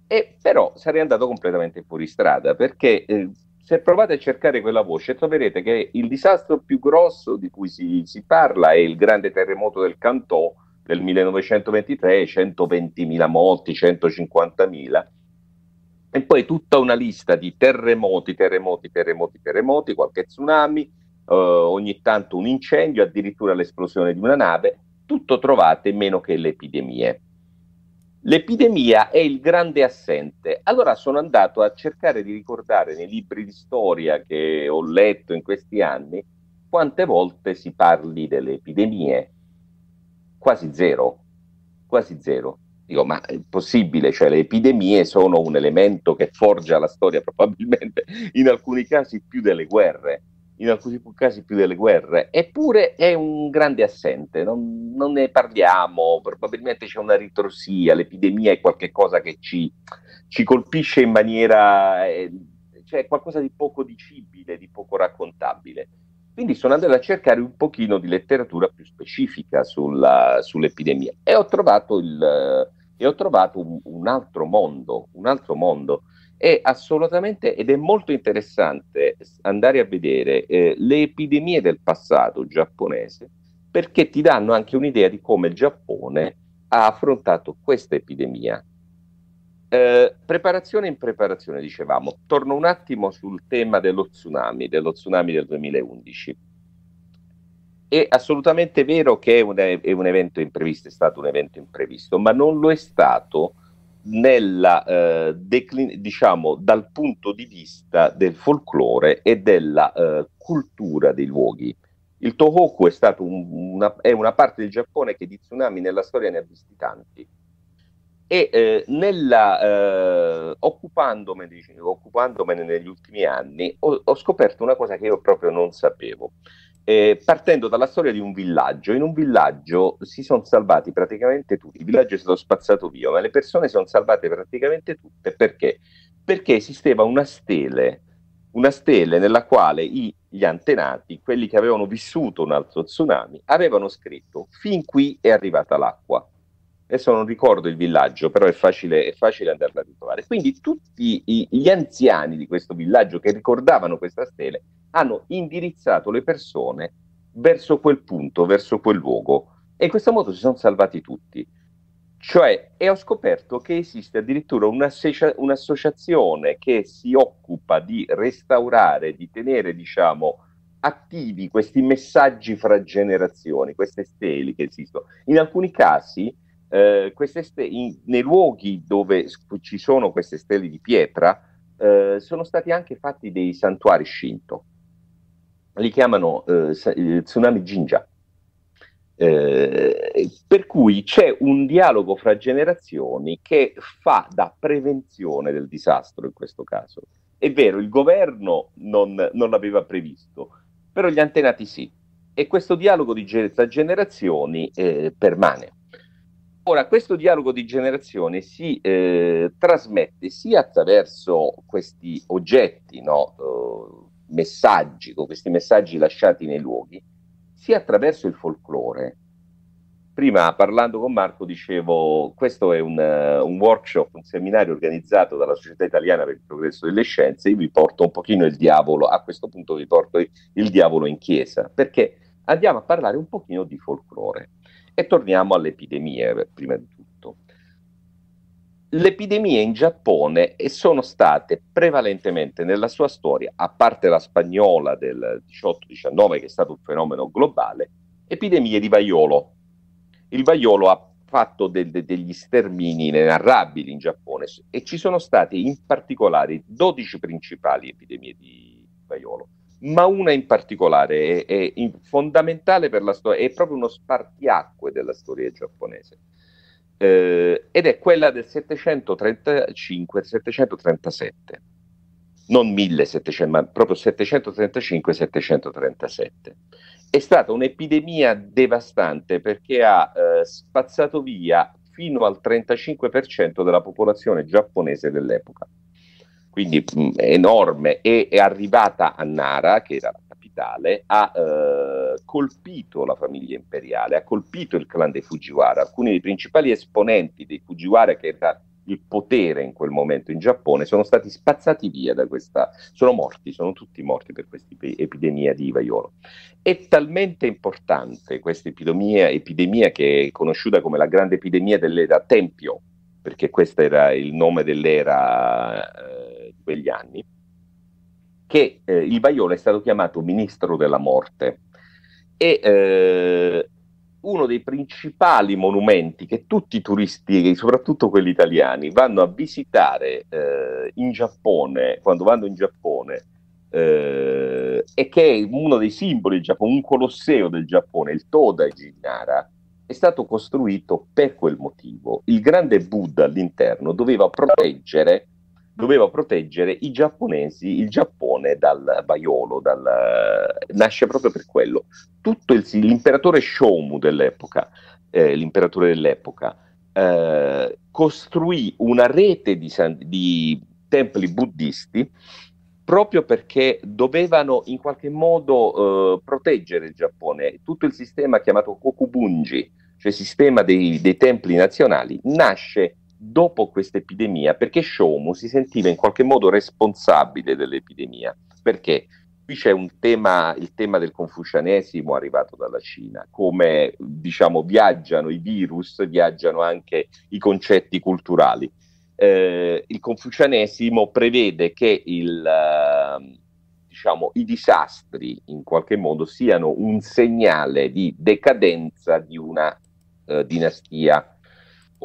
e però sarei andato completamente fuori strada perché eh, se provate a cercare quella voce troverete che il disastro più grosso di cui si, si parla è il grande terremoto del Cantò del 1923, 120.000 morti, 150.000 e poi tutta una lista di terremoti, terremoti, terremoti, terremoti, qualche tsunami, eh, ogni tanto un incendio, addirittura l'esplosione di una nave, tutto trovate meno che le epidemie. L'epidemia è il grande assente. Allora sono andato a cercare di ricordare nei libri di storia che ho letto in questi anni quante volte si parli delle epidemie. Quasi zero, quasi zero. Dico, ma è possibile, cioè le epidemie sono un elemento che forgia la storia [laughs] probabilmente in alcuni casi più delle guerre in alcuni casi più delle guerre, eppure è un grande assente, non, non ne parliamo, probabilmente c'è una ritrosia, l'epidemia è qualcosa che ci, ci colpisce in maniera, eh, cioè qualcosa di poco dicibile, di poco raccontabile. Quindi sono andato a cercare un pochino di letteratura più specifica sulla, sull'epidemia. E ho trovato, il, e ho trovato un, un altro mondo, un altro mondo è assolutamente ed è molto interessante andare a vedere eh, le epidemie del passato giapponese perché ti danno anche un'idea di come il Giappone ha affrontato questa epidemia. Eh, preparazione in preparazione, dicevamo. Torno un attimo sul tema dello tsunami, dello tsunami del 2011. È assolutamente vero che è un, è un evento imprevisto, è stato un evento imprevisto, ma non lo è stato nella, eh, declin- diciamo, dal punto di vista del folklore e della eh, cultura dei luoghi. Il Tohoku è, un, una, è una parte del Giappone che di tsunami nella storia ne ha visti tanti. E eh, nella, eh, occupandomene, occupandomene, negli ultimi anni ho, ho, scoperto una cosa che io proprio non sapevo. Eh, partendo dalla storia di un villaggio, in un villaggio si sono salvati praticamente tutti, il villaggio è stato spazzato via, ma le persone sono salvate praticamente tutte perché? Perché esisteva una stele, una stele nella quale i gli antenati, quelli che avevano vissuto un altro tsunami, avevano scritto fin qui è arrivata l'acqua. Adesso non ricordo il villaggio, però è facile, è facile andarla a ritrovare. Quindi tutti i, gli anziani di questo villaggio che ricordavano questa stele hanno indirizzato le persone verso quel punto, verso quel luogo e in questo modo si sono salvati tutti. Cioè, e ho scoperto che esiste addirittura un'associazione che si occupa di restaurare, di tenere, diciamo, attivi questi messaggi fra generazioni, queste steli che esistono. In alcuni casi, eh, queste ste- in, nei luoghi dove ci sono queste stelle di pietra, eh, sono stati anche fatti dei santuari Shinto. Li chiamano eh, tsunami Jinja eh, per cui c'è un dialogo fra generazioni che fa da prevenzione del disastro in questo caso. È vero, il governo non, non l'aveva previsto, però gli antenati sì. E questo dialogo di tra generazioni eh, permane. Ora, questo dialogo di generazione si eh, trasmette sia attraverso questi oggetti, no, uh, messaggi, con questi messaggi lasciati nei luoghi, sia attraverso il folklore. Prima parlando con Marco dicevo, questo è un, uh, un, workshop, un seminario organizzato dalla Società Italiana per il Progresso delle Scienze, io vi porto un pochino il diavolo, a questo punto vi porto il diavolo in chiesa, perché andiamo a parlare un pochino di folklore e torniamo alle epidemie prima di tutto. Le epidemie in Giappone sono state prevalentemente nella sua storia, a parte la spagnola del 18-19 che è stato un fenomeno globale, epidemie di vaiolo. Il vaiolo ha fatto de- de- degli stermini inenarrabili in Giappone e ci sono state in particolare 12 principali epidemie di vaiolo, ma una in particolare è, è in- fondamentale per la storia, è proprio uno spartiacque della storia giapponese eh, ed è quella del 735-737, non 1700, ma proprio 735-737. È stata un'epidemia devastante perché ha eh, spazzato via fino al 35% della popolazione giapponese dell'epoca. Quindi mh, enorme, e è arrivata a Nara, che era la capitale, ha eh, colpito la famiglia imperiale, ha colpito il clan dei Fujiwara. Alcuni dei principali esponenti dei Fujiwara, che era il potere in quel momento in Giappone, sono stati spazzati via da questa, sono morti, sono tutti morti per questa epidemia di vaiolo. È talmente importante questa epidemia, epidemia che è conosciuta come la grande epidemia dell'era Tempio, perché questo era il nome dell'era eh, quegli anni, che eh, il Vaiolo è stato chiamato ministro della morte e eh, uno dei principali monumenti che tutti i turisti, soprattutto quelli italiani, vanno a visitare eh, in Giappone, quando vanno in Giappone, eh, e che è uno dei simboli del Giappone, un colosseo del Giappone, il Toda Jinara, è stato costruito per quel motivo. Il grande Buddha all'interno doveva proteggere doveva proteggere i giapponesi, il Giappone dal vaiolo, dal, nasce proprio per quello. Tutto il, l'imperatore Shomu dell'epoca, eh, l'imperatore dell'epoca, eh, costruì una rete di, di templi buddisti proprio perché dovevano in qualche modo eh, proteggere il Giappone. Tutto il sistema chiamato Kokubunji, cioè sistema dei, dei templi nazionali, nasce dopo questa epidemia perché Shomu si sentiva in qualche modo responsabile dell'epidemia. Perché? qui c'è un tema, il tema del confucianesimo arrivato dalla Cina, come diciamo viaggiano i virus, viaggiano anche i concetti culturali. Eh, il confucianesimo prevede che il, uh, diciamo, i disastri in qualche modo siano un segnale di decadenza di una uh, dinastia.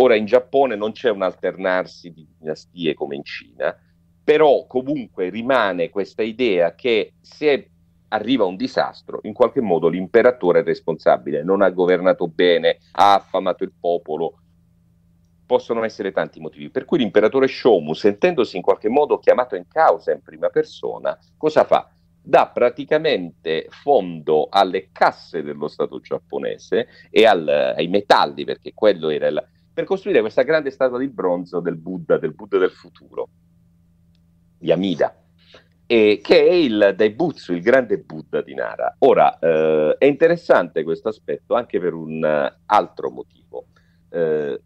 Ora in Giappone non c'è un alternarsi di dinastie come in Cina, però comunque rimane questa idea che se arriva un disastro, in qualche modo l'imperatore è responsabile, non ha governato bene, ha affamato il popolo. Possono essere tanti motivi, per cui l'imperatore Shomu, sentendosi in qualche modo chiamato in causa in prima persona, cosa fa? Dà praticamente fondo alle casse dello Stato giapponese e al, ai metalli, perché quello era il, per costruire questa grande statua di bronzo del Buddha, del Buddha del futuro di Amida, e che è il Daibutsu, il grande Buddha di Nara. Ora, eh, è interessante questo aspetto anche per un uh, altro motivo. Eh,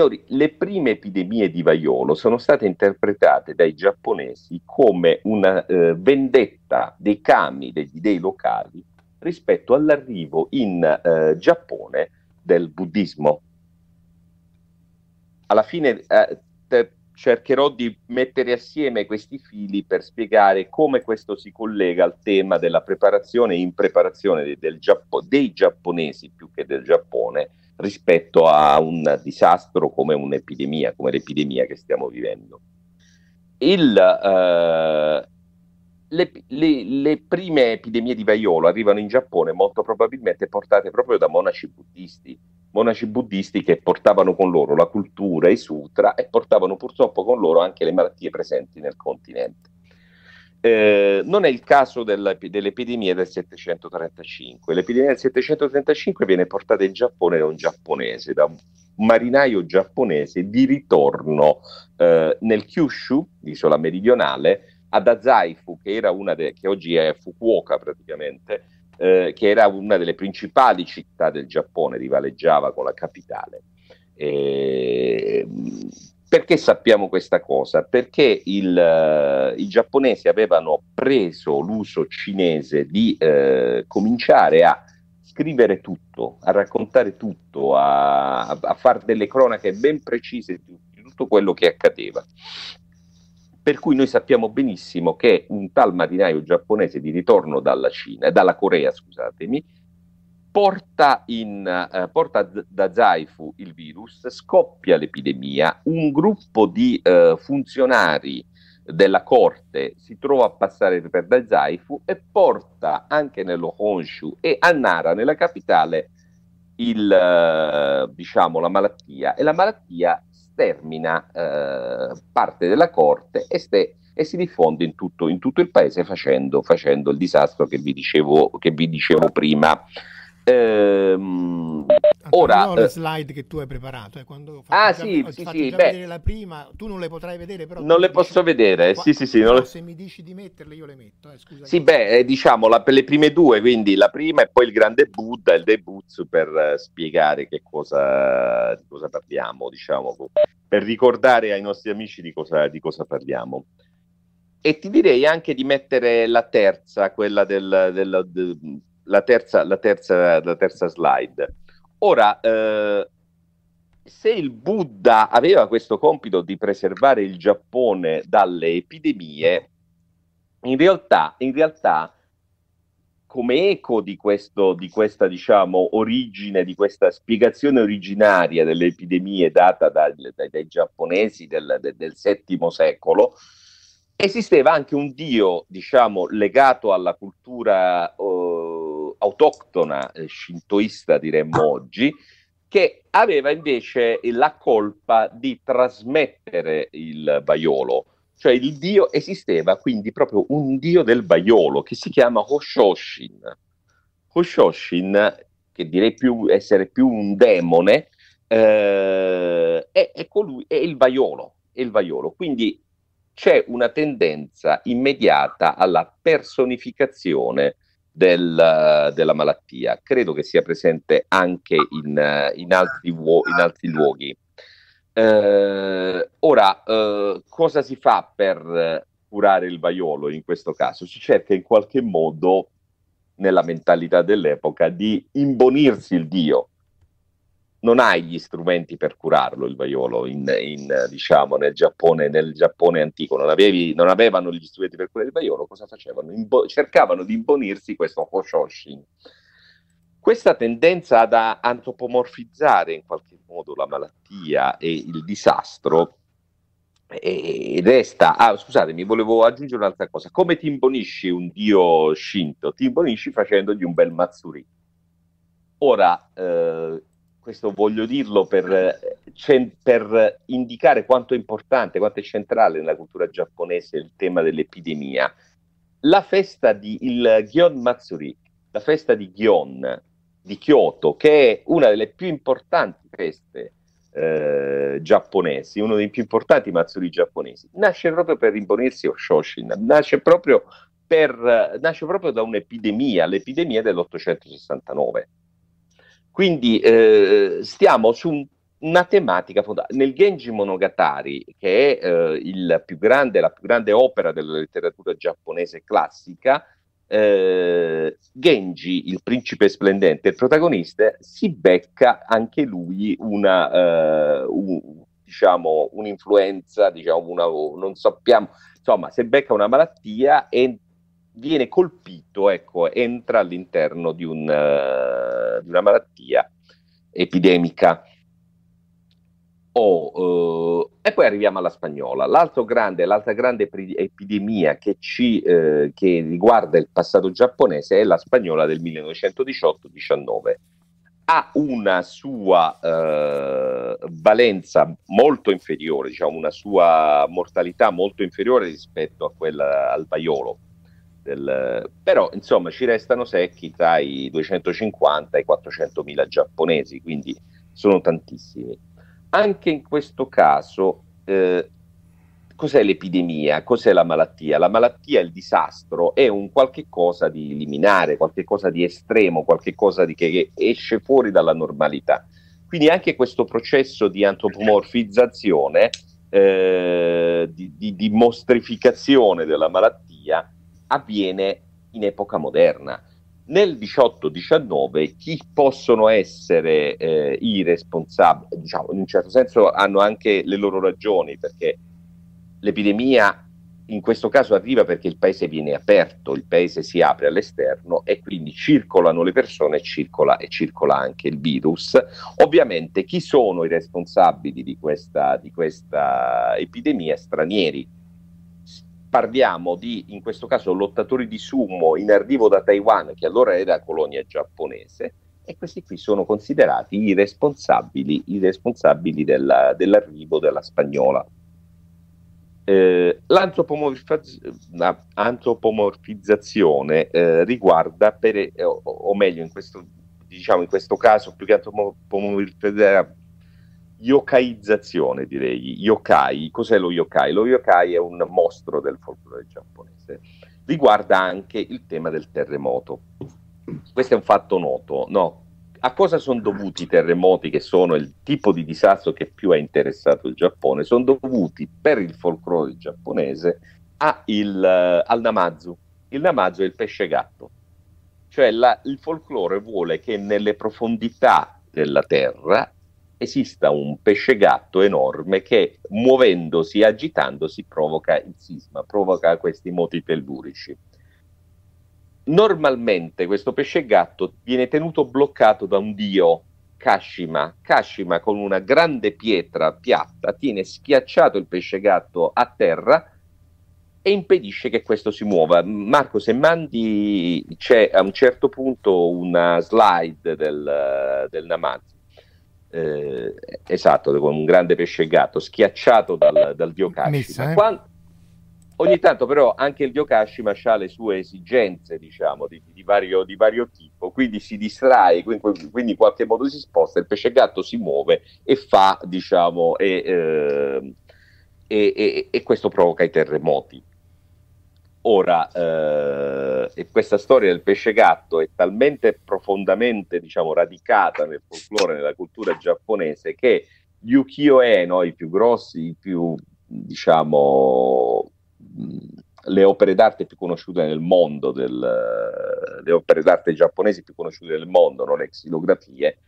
ori- le prime epidemie di vaiolo sono state interpretate dai giapponesi come una eh, vendetta dei kami, degli dei locali, rispetto all'arrivo in eh, Giappone del buddismo. Alla fine, eh, te- cercherò di mettere assieme questi fili per spiegare come questo si collega al tema della preparazione e impreparazione del, del Giappo- dei giapponesi più che del Giappone rispetto a un disastro come un'epidemia, come l'epidemia che stiamo vivendo. Il, uh, le, le, le, prime epidemie di vaiolo arrivano in Giappone molto probabilmente portate proprio da monaci buddisti monaci buddisti che portavano con loro la cultura, i sutra e portavano purtroppo con loro anche le malattie presenti nel continente. Eh, non è il caso dell'epidemia del 735. L'epidemia del 735 viene portata in Giappone da un giapponese, da un marinaio giapponese di ritorno eh, nel Kyushu, l'isola meridionale, ad Azaifu, che, era una de- che oggi è Fukuoka praticamente, eh, che era una delle principali città del Giappone, rivaleggiava con la capitale. E, perché sappiamo questa cosa? Perché il, uh, i giapponesi avevano preso l'uso cinese di uh, cominciare a scrivere tutto, a raccontare tutto, a, a fare delle cronache ben precise di tutto quello che accadeva. Per cui noi sappiamo benissimo che un tal marinaio giapponese di ritorno dalla Cina, dalla Corea, scusatemi, porta, in, eh, porta da Zaifu il virus, scoppia l'epidemia, un gruppo di eh, funzionari della corte si trova a passare per da Zaifu e porta anche nello Honshu e a Nara, nella capitale, il, eh, diciamo, la malattia. E la malattia stermina eh, parte della corte e, ste, e si diffonde in tutto, in tutto il paese facendo, facendo, il disastro che vi dicevo, che vi dicevo prima. Ehm, ora, le eh, slide che tu hai preparato, eh, quando ah, già, sì, sì, sì, vedere la prima, tu non le potrai vedere, però non le posso vedere. Qua, sì, sì, sì, le... se mi dici di metterle, io le metto. Eh, scusa, sì, beh, eh, diciamo la, per le prime due, quindi la prima e poi il grande Buddha, il debutto per uh, spiegare che cosa, di cosa parliamo, diciamo, per ricordare ai nostri amici di cosa, di cosa parliamo. E ti direi anche di mettere la terza, quella del, del, del la terza, la terza, la terza slide. Ora, eh, se il Buddha aveva questo compito di preservare il Giappone dalle epidemie, in realtà, in realtà come eco di, questo, di questa diciamo, origine, di questa spiegazione originaria delle epidemie data dai, dai, dai giapponesi del, del, del VII secolo, esisteva anche un dio, diciamo, legato alla cultura uh, autoctona eh, shintoista, diremmo oggi, che aveva invece la colpa di trasmettere il vaiolo. Cioè il dio esisteva quindi proprio un dio del vaiolo che si chiama Hoshoshin. Hoshoshin, che direi più essere più un demone, eh, è, è, colui, è il vaiolo. È il vaiolo. Quindi c'è una tendenza immediata alla personificazione del, della malattia. Credo che sia presente anche in, in, altri, in altri, luoghi. Eh, ora, eh, cosa si fa per curare il vaiolo in questo caso, si cerca in qualche modo, nella mentalità dell'epoca, di imbonirsi il dio. Non hai gli strumenti per curarlo il vaiolo in, in, diciamo, nel, Giappone, nel Giappone antico, non, avevi, non, avevano gli strumenti per curare il vaiolo, cosa facevano? Imbo- cercavano di imbonirsi questo Hoshoshin. Questa tendenza ad antropomorfizzare in qualche modo la malattia e il disastro e resta, ah, scusatemi, volevo aggiungere un'altra cosa. Come ti imbonisci un dio shinto? Ti imbonisci facendogli un bel matsuri. Ora, eh, questo voglio dirlo per, per, indicare quanto è importante, quanto è centrale nella cultura giapponese il tema dell'epidemia. La festa di il Gion Matsuri, la festa di Gion di Kyoto, che è una delle più importanti feste eh, giapponesi, uno dei più importanti mazzuri giapponesi, nasce proprio per imponirsi Oshoshin, nasce proprio, per, nasce proprio da un'epidemia, l'epidemia dell'869. Quindi eh, stiamo su una tematica fondamentale. Nel Genji Monogatari, che è eh, più grande, la più grande opera della letteratura giapponese classica, eh, Genji, il principe splendente, il protagonista, si becca anche lui una, uh, un, diciamo, un'influenza, diciamo, una, non sappiamo, insomma, se becca una malattia e viene colpito, ecco, entra all'interno di, un, uh, di una malattia epidemica Oh, eh, e poi arriviamo alla spagnola. L'altro grande, l'altra grande epidemia che, ci, eh, che riguarda il passato giapponese è la spagnola del 1918-19. Ha una sua valenza molto inferiore, diciamo una sua mortalità molto inferiore rispetto a quella al vaiolo. Del, però insomma ci restano secchi tra i 250 e i 400 mila giapponesi, quindi sono tantissimi anche in questo caso, eh, cos'è l'epidemia? Cos'è la malattia? La malattia, il disastro, è un qualche cosa di liminare, qualche cosa di estremo, qualche cosa di che, che esce fuori dalla normalità. Quindi anche questo processo di antropomorfizzazione, eh, di, di, di mostrificazione della malattia, avviene in epoca moderna nel 18-19 chi possono essere eh, i responsabili, diciamo, in un certo senso hanno anche le loro ragioni, perché l'epidemia in questo caso arriva perché il paese viene aperto, il paese si apre all'esterno e quindi circolano le persone circola, e circola anche il virus. Ovviamente chi sono i responsabili di questa, di questa epidemia? Stranieri parliamo di, in questo caso, lottatori di sumo in arrivo da Taiwan, che allora era colonia giapponese, e questi qui sono considerati i responsabili, i responsabili della, dell'arrivo della spagnola. Eh, l'antropomorfizzazione eh, riguarda, per, o, o, meglio, in questo, diciamo, in questo caso, più che antropomorfizzazione, yokaizzazione, direi. Yokai, cos'è lo yokai? Lo yokai è un mostro del folklore giapponese. Riguarda anche il tema del terremoto. Questo è un fatto noto, no? A cosa sono dovuti i terremoti, che sono il tipo di disastro che più ha interessato il Giappone? Sono dovuti per il folklore giapponese il, uh, al Namazu. Il Namazu è il pesce gatto. Cioè la, il folklore vuole che nelle profondità della terra esista un pesce gatto enorme che muovendosi agitandosi provoca il sisma, provoca questi moti tellurici. Normalmente questo pesce gatto viene tenuto bloccato da un dio, Kashima. Kashima con una grande pietra piatta tiene schiacciato il pesce gatto a terra e impedisce che questo si muova. Marco, se mandi c'è a un certo punto una slide del, del Namazi eh, esatto, con un grande pesce gatto schiacciato dal, dal dio Kashima. Eh? Quando, ogni tanto però anche il dio Kashima ha le sue esigenze, diciamo, di, di, vario, di vario, tipo, quindi si distrae, quindi, quindi, in qualche modo si sposta, il pesce gatto si muove e fa, diciamo, e, eh, e, e, e questo provoca i terremoti. Ora, eh, questa storia del pesce gatto è talmente profondamente diciamo, radicata nel folklore, nella cultura giapponese, che gli ukiyo-e, no, i più grossi, i più diciamo, le opere d'arte più conosciute nel mondo, del, le opere d'arte giapponesi più conosciute nel mondo, no? le xilografie,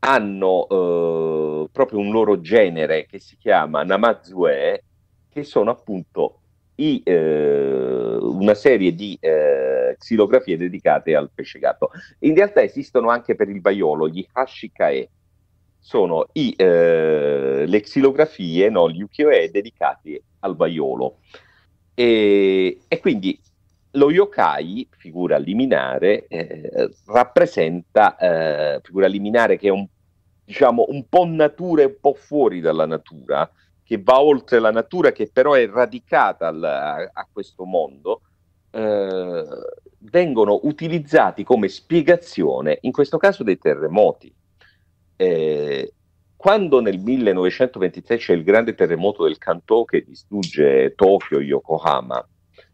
hanno eh, proprio un loro genere che si chiama Namazue, che sono appunto i, eh, una serie di eh, xilografie dedicate al pesce gatto. In realtà esistono anche per il vaiolo gli Hashikae, sono i, eh, le xilografie, no, gli ukiyo-e dedicati al vaiolo. E, e, quindi lo yokai, figura liminare, eh, rappresenta, eh, figura liminare che è un, diciamo, un po' natura e un po' fuori dalla natura, che va oltre la natura, che però è radicata al, a, a, questo mondo, eh, vengono utilizzati come spiegazione, in questo caso dei terremoti. Eh, quando nel 1923 c'è il grande terremoto del Kanto che distrugge Tokyo, Yokohama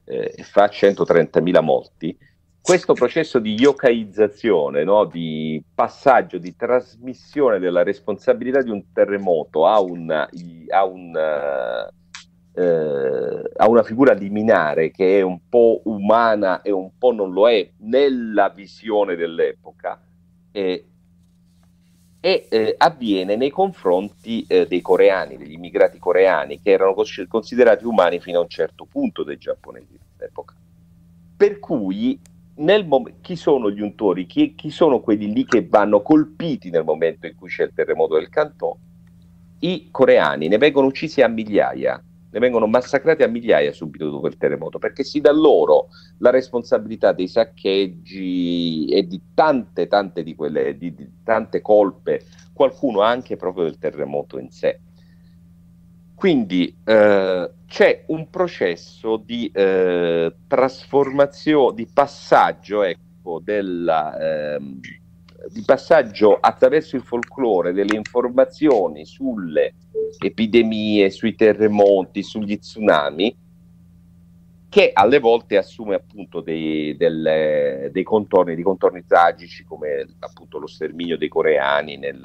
eh, e fa 130.000 morti, questo processo di yokaizzazione, no, di passaggio, di trasmissione della responsabilità di un terremoto a, un, a, un, eh, a una figura liminare che è un po' umana e un po' non lo è nella visione dell'epoca, eh, e eh, avviene nei confronti eh, dei coreani, degli immigrati coreani, che erano cos- considerati umani fino a un certo punto dei giapponesi dell'epoca. Per cui mom- chi sono gli untori? Chi, chi, sono quelli lì che vanno colpiti nel momento in cui c'è il terremoto del Cantò? I coreani ne vengono uccisi a migliaia ne vengono massacrati a migliaia subito dopo il terremoto, perché si dà loro la responsabilità dei saccheggi e di tante, tante di quelle, di, di tante colpe, qualcuno anche proprio del terremoto in sé. Quindi eh, c'è un processo di eh, trasformazione, di passaggio ecco, della, eh, di passaggio attraverso il folklore delle informazioni sulle epidemie, sui terremoti, sugli tsunami, che alle volte assume appunto dei, delle, dei contorni, dei contorni tragici come appunto lo sterminio dei coreani nel,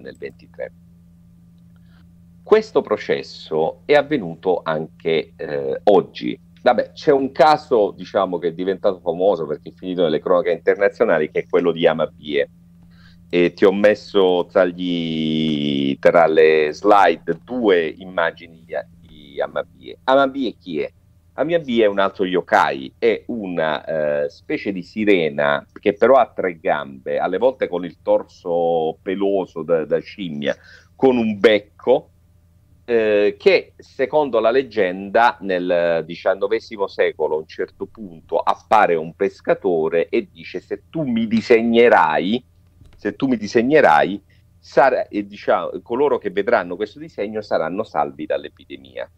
nel 23. Questo processo è avvenuto anche eh, oggi. Vabbè, c'è un caso, diciamo, che è diventato famoso perché è finito nelle cronache internazionali, che è quello di Amabie e ti ho messo tra, gli, tra le slide due immagini di, Amabie. Amabie chi è? Amabie è un altro yokai, è una uh, specie di sirena che però ha tre gambe, alle volte con il torso peloso da, da scimmia, con un becco, eh, che secondo la leggenda nel XIX secolo a un certo punto appare un pescatore e dice se tu mi disegnerai se tu mi disegnerai, sarà, e diciamo, coloro che vedranno questo disegno saranno salvi dall'epidemia.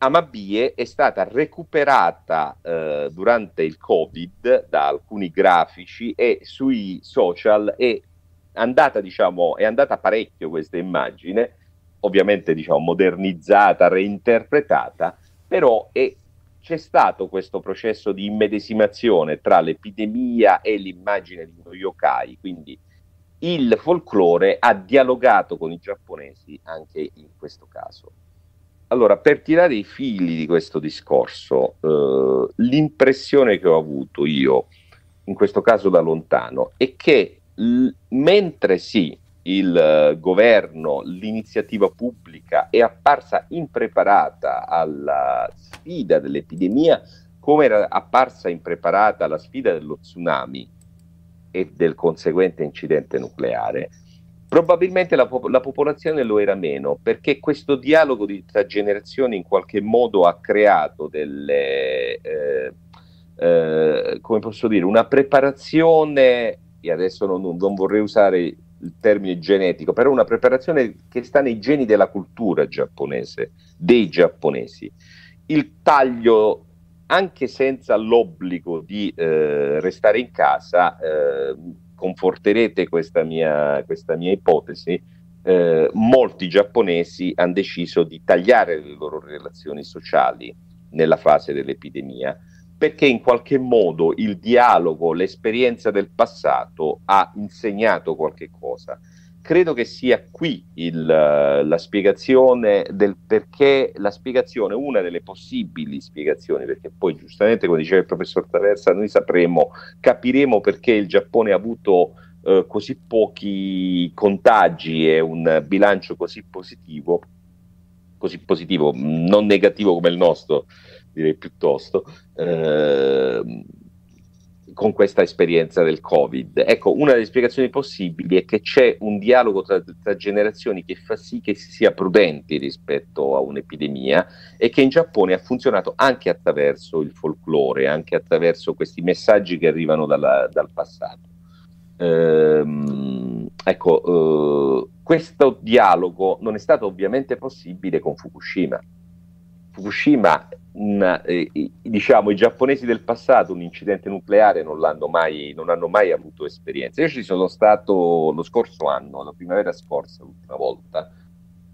Amabie è stata recuperata eh, durante il Covid da alcuni grafici e sui social è andata, diciamo, è andata parecchio questa immagine, ovviamente diciamo, modernizzata, reinterpretata, però è c'è stato questo processo di immedesimazione tra l'epidemia e l'immagine di uno yokai, quindi il folklore ha dialogato con i giapponesi anche in questo caso. Allora, per tirare i fili di questo discorso, eh, l'impressione che ho avuto io, in questo caso da lontano, è che l- mentre sì, il uh, governo, l'iniziativa pubblica è apparsa impreparata alla sfida dell'epidemia, come era apparsa impreparata alla sfida dello tsunami e del conseguente incidente nucleare, probabilmente la, pop- la popolazione lo era meno, perché questo dialogo di, tra generazioni in qualche modo ha creato delle, eh, eh, come posso dire, una preparazione, e adesso non, non vorrei usare il termine genetico, però una preparazione che sta nei geni della cultura giapponese, dei giapponesi. Il taglio, anche senza l'obbligo di eh, restare in casa, eh, conforterete questa mia, questa mia ipotesi, eh, molti giapponesi hanno deciso di tagliare le loro relazioni sociali nella fase dell'epidemia perché in qualche modo il dialogo, l'esperienza del passato ha insegnato qualche cosa. credo che sia qui il, la spiegazione del perché, la spiegazione, una delle possibili spiegazioni, perché poi giustamente come diceva il professor Traversa, noi sapremo, capiremo perché il Giappone ha avuto eh, così pochi contagi e un bilancio così positivo, così positivo, non negativo come il nostro, direi piuttosto. Eh, con questa esperienza del Covid. Ecco, una delle spiegazioni possibili è che c'è un dialogo tra, tra, generazioni che fa sì che si sia prudenti rispetto a un'epidemia e che in Giappone ha funzionato anche attraverso il folklore, anche attraverso questi messaggi che arrivano dalla, dal passato. Ehm, ecco, eh, questo dialogo non è stato ovviamente possibile con Fukushima. Fukushima una, eh, diciamo, i giapponesi del passato un incidente nucleare non, mai, non, hanno mai avuto esperienza. Io ci sono stato lo scorso anno, la primavera scorsa, l'ultima volta,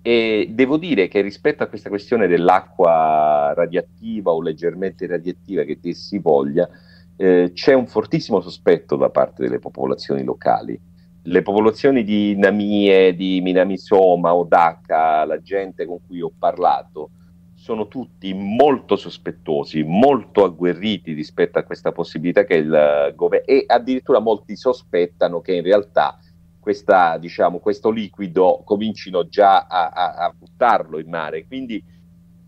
e devo dire che rispetto a questa questione dell'acqua radioattiva o leggermente radioattiva che si voglia, eh, c'è un fortissimo sospetto da parte delle popolazioni locali. Le popolazioni di Namie, di Minamisoma, Odaka, la gente con cui ho parlato, sono tutti molto sospettosi, molto agguerriti rispetto a questa possibilità che il governo e addirittura molti sospettano che in realtà questa, diciamo, questo liquido comincino già a, a, a buttarlo in mare. Quindi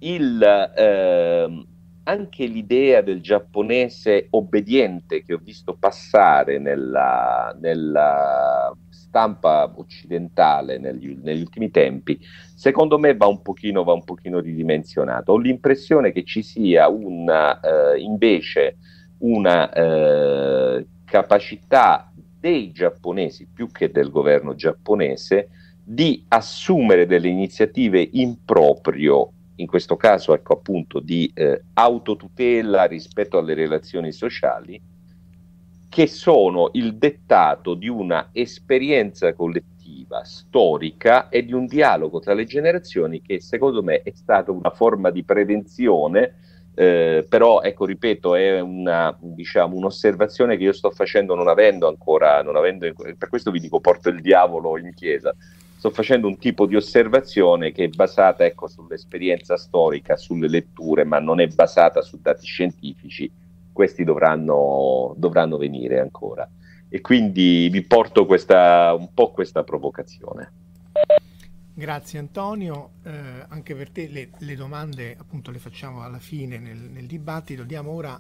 il, eh, anche l'idea del giapponese obbediente che ho visto passare nella, nella stampa occidentale negli, negli, ultimi tempi, secondo me va un pochino, va un pochino ridimensionato. Ho l'impressione che ci sia una, eh, invece una eh, capacità dei giapponesi, più che del governo giapponese, di assumere delle iniziative in proprio, in questo caso ecco appunto di eh, autotutela rispetto alle relazioni sociali, che sono il dettato di una esperienza collettiva, storica e di un dialogo tra le generazioni che secondo me è stata una forma di prevenzione, eh, però ecco, ripeto, è una, diciamo, un'osservazione che io sto facendo non avendo ancora, non avendo, per questo vi dico porto il diavolo in chiesa, sto facendo un tipo di osservazione che è basata ecco, sull'esperienza storica, sulle letture, ma non è basata su dati scientifici questi dovranno, dovranno venire ancora. E quindi vi porto questa, un po' questa provocazione. Grazie Antonio, eh, anche per te le, le, domande appunto le facciamo alla fine nel, nel dibattito. Diamo ora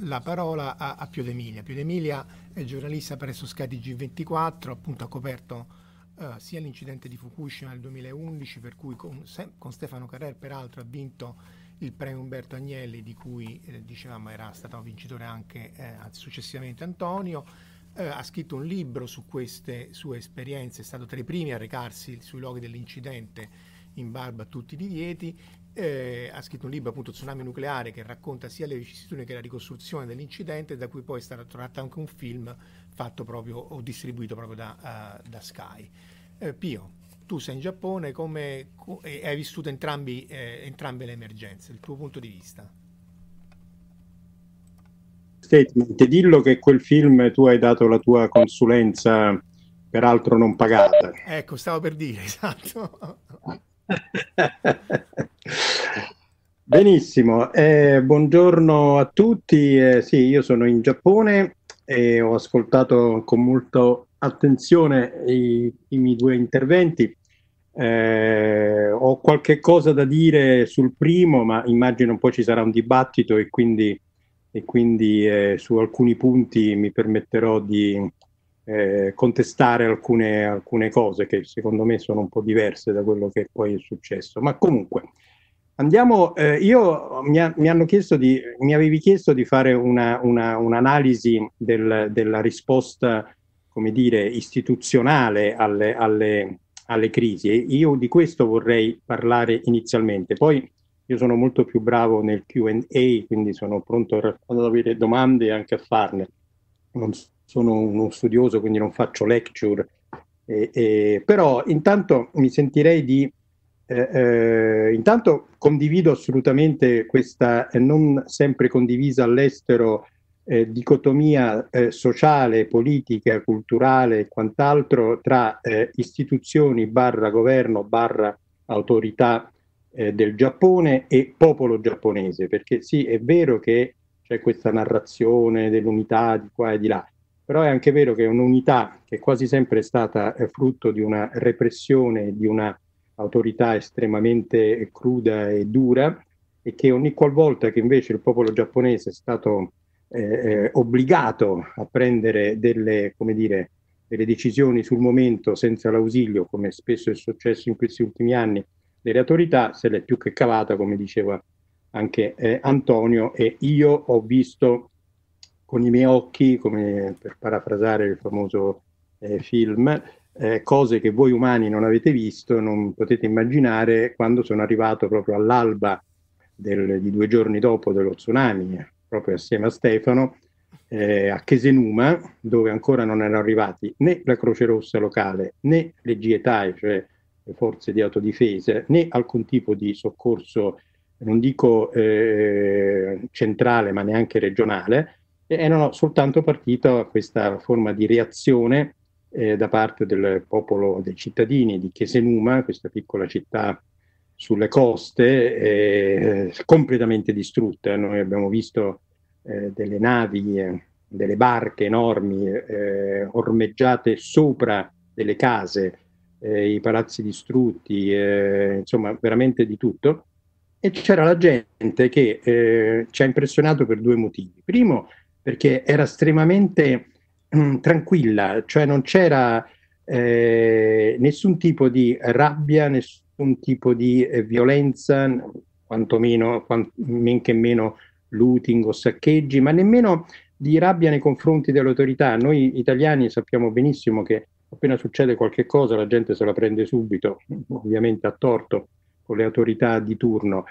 la parola a, a Pio D'Emilia. Pio D'Emilia è giornalista presso Sky G24, appunto ha coperto eh, sia l'incidente di Fukushima nel 2011, per cui con, con Stefano Carrer peraltro ha vinto il premio Umberto Agnelli di cui eh, dicevamo era stato vincitore anche eh, successivamente Antonio, eh, ha scritto un libro su queste sue esperienze, è stato tra i primi a recarsi sui luoghi dell'incidente in barba a tutti i divieti, eh, ha scritto un libro appunto Tsunami nucleare che racconta sia le vicissitudini che la ricostruzione dell'incidente, da cui poi è stato tratto anche un film fatto proprio o distribuito proprio da, uh, da Sky. Eh, Pio tu sei in Giappone come, e hai vissuto entrambi, eh, entrambe le emergenze, il tuo punto di vista. Statement, dillo che quel film tu hai dato la tua consulenza, peraltro non pagata. Ecco, stavo per dire, [laughs] esatto. Benissimo, eh, buongiorno a tutti. Eh, sì, io sono in Giappone e ho ascoltato con molta attenzione i, i miei due interventi. Eh, ho qualche cosa da dire sul primo, ma immagino poi ci sarà un dibattito e quindi, e quindi eh, su alcuni punti mi permetterò di eh, contestare alcune, alcune cose che secondo me sono un po' diverse da quello che poi è successo. Ma comunque, andiamo. Eh, io mi, ha, mi, hanno chiesto di, mi avevi chiesto di fare una, una, un'analisi del, della risposta, come dire, istituzionale alle, alle alle crisi. E io di questo vorrei parlare inizialmente. Poi io sono molto più bravo nel QA, quindi sono pronto ad avere domande e anche a farne. Non sono uno studioso, quindi non faccio lecture. Eh, eh, però intanto mi sentirei di... Eh, eh intanto condivido assolutamente questa non sempre condivisa all'estero eh, dicotomia eh, sociale, politica, culturale e quant'altro tra eh, istituzioni barra governo barra autorità eh, del Giappone e popolo giapponese, perché sì, è vero che c'è questa narrazione dell'unità di qua e di là, però è anche vero che è un'unità che quasi sempre è stata eh, frutto di una repressione, di una autorità estremamente cruda e dura e che ogni qualvolta che invece il popolo giapponese è stato eh, eh, obbligato a prendere delle, dire, delle decisioni sul momento senza l'ausilio, come spesso è successo in questi ultimi anni, delle autorità, se l'è più che cavata, come diceva anche eh, Antonio, e io ho visto con i miei occhi, come per parafrasare il famoso eh, film, eh, cose che voi umani non avete visto, non potete immaginare quando sono arrivato proprio all'alba del, di due giorni dopo dello tsunami, proprio assieme a Stefano, eh, a Chesenuma, dove ancora non erano arrivati né la Croce Rossa locale né le GIETAI, cioè le forze di autodifesa, né alcun tipo di soccorso, non dico eh, centrale ma neanche regionale, erano soltanto partita questa forma di reazione eh, da parte del popolo, dei cittadini di Chesenuma, questa piccola città sulle coste, eh, completamente distrutta. Noi abbiamo visto eh, delle navi, eh, delle barche enormi eh, ormeggiate sopra delle case, eh, i palazzi distrutti, insomma veramente di tutto. E c'era la gente che ci ha impressionato per due motivi. Primo, perché era estremamente mh, mm, tranquilla, cioè non c'era eh, nessun tipo di rabbia, nessun tipo di eh, violenza, quantomeno, quant- men che meno looting o saccheggi, ma nemmeno di rabbia nei confronti delle autorità. Noi italiani sappiamo benissimo che appena succede qualche cosa la gente se la prende subito, ovviamente a torto, con le autorità di turno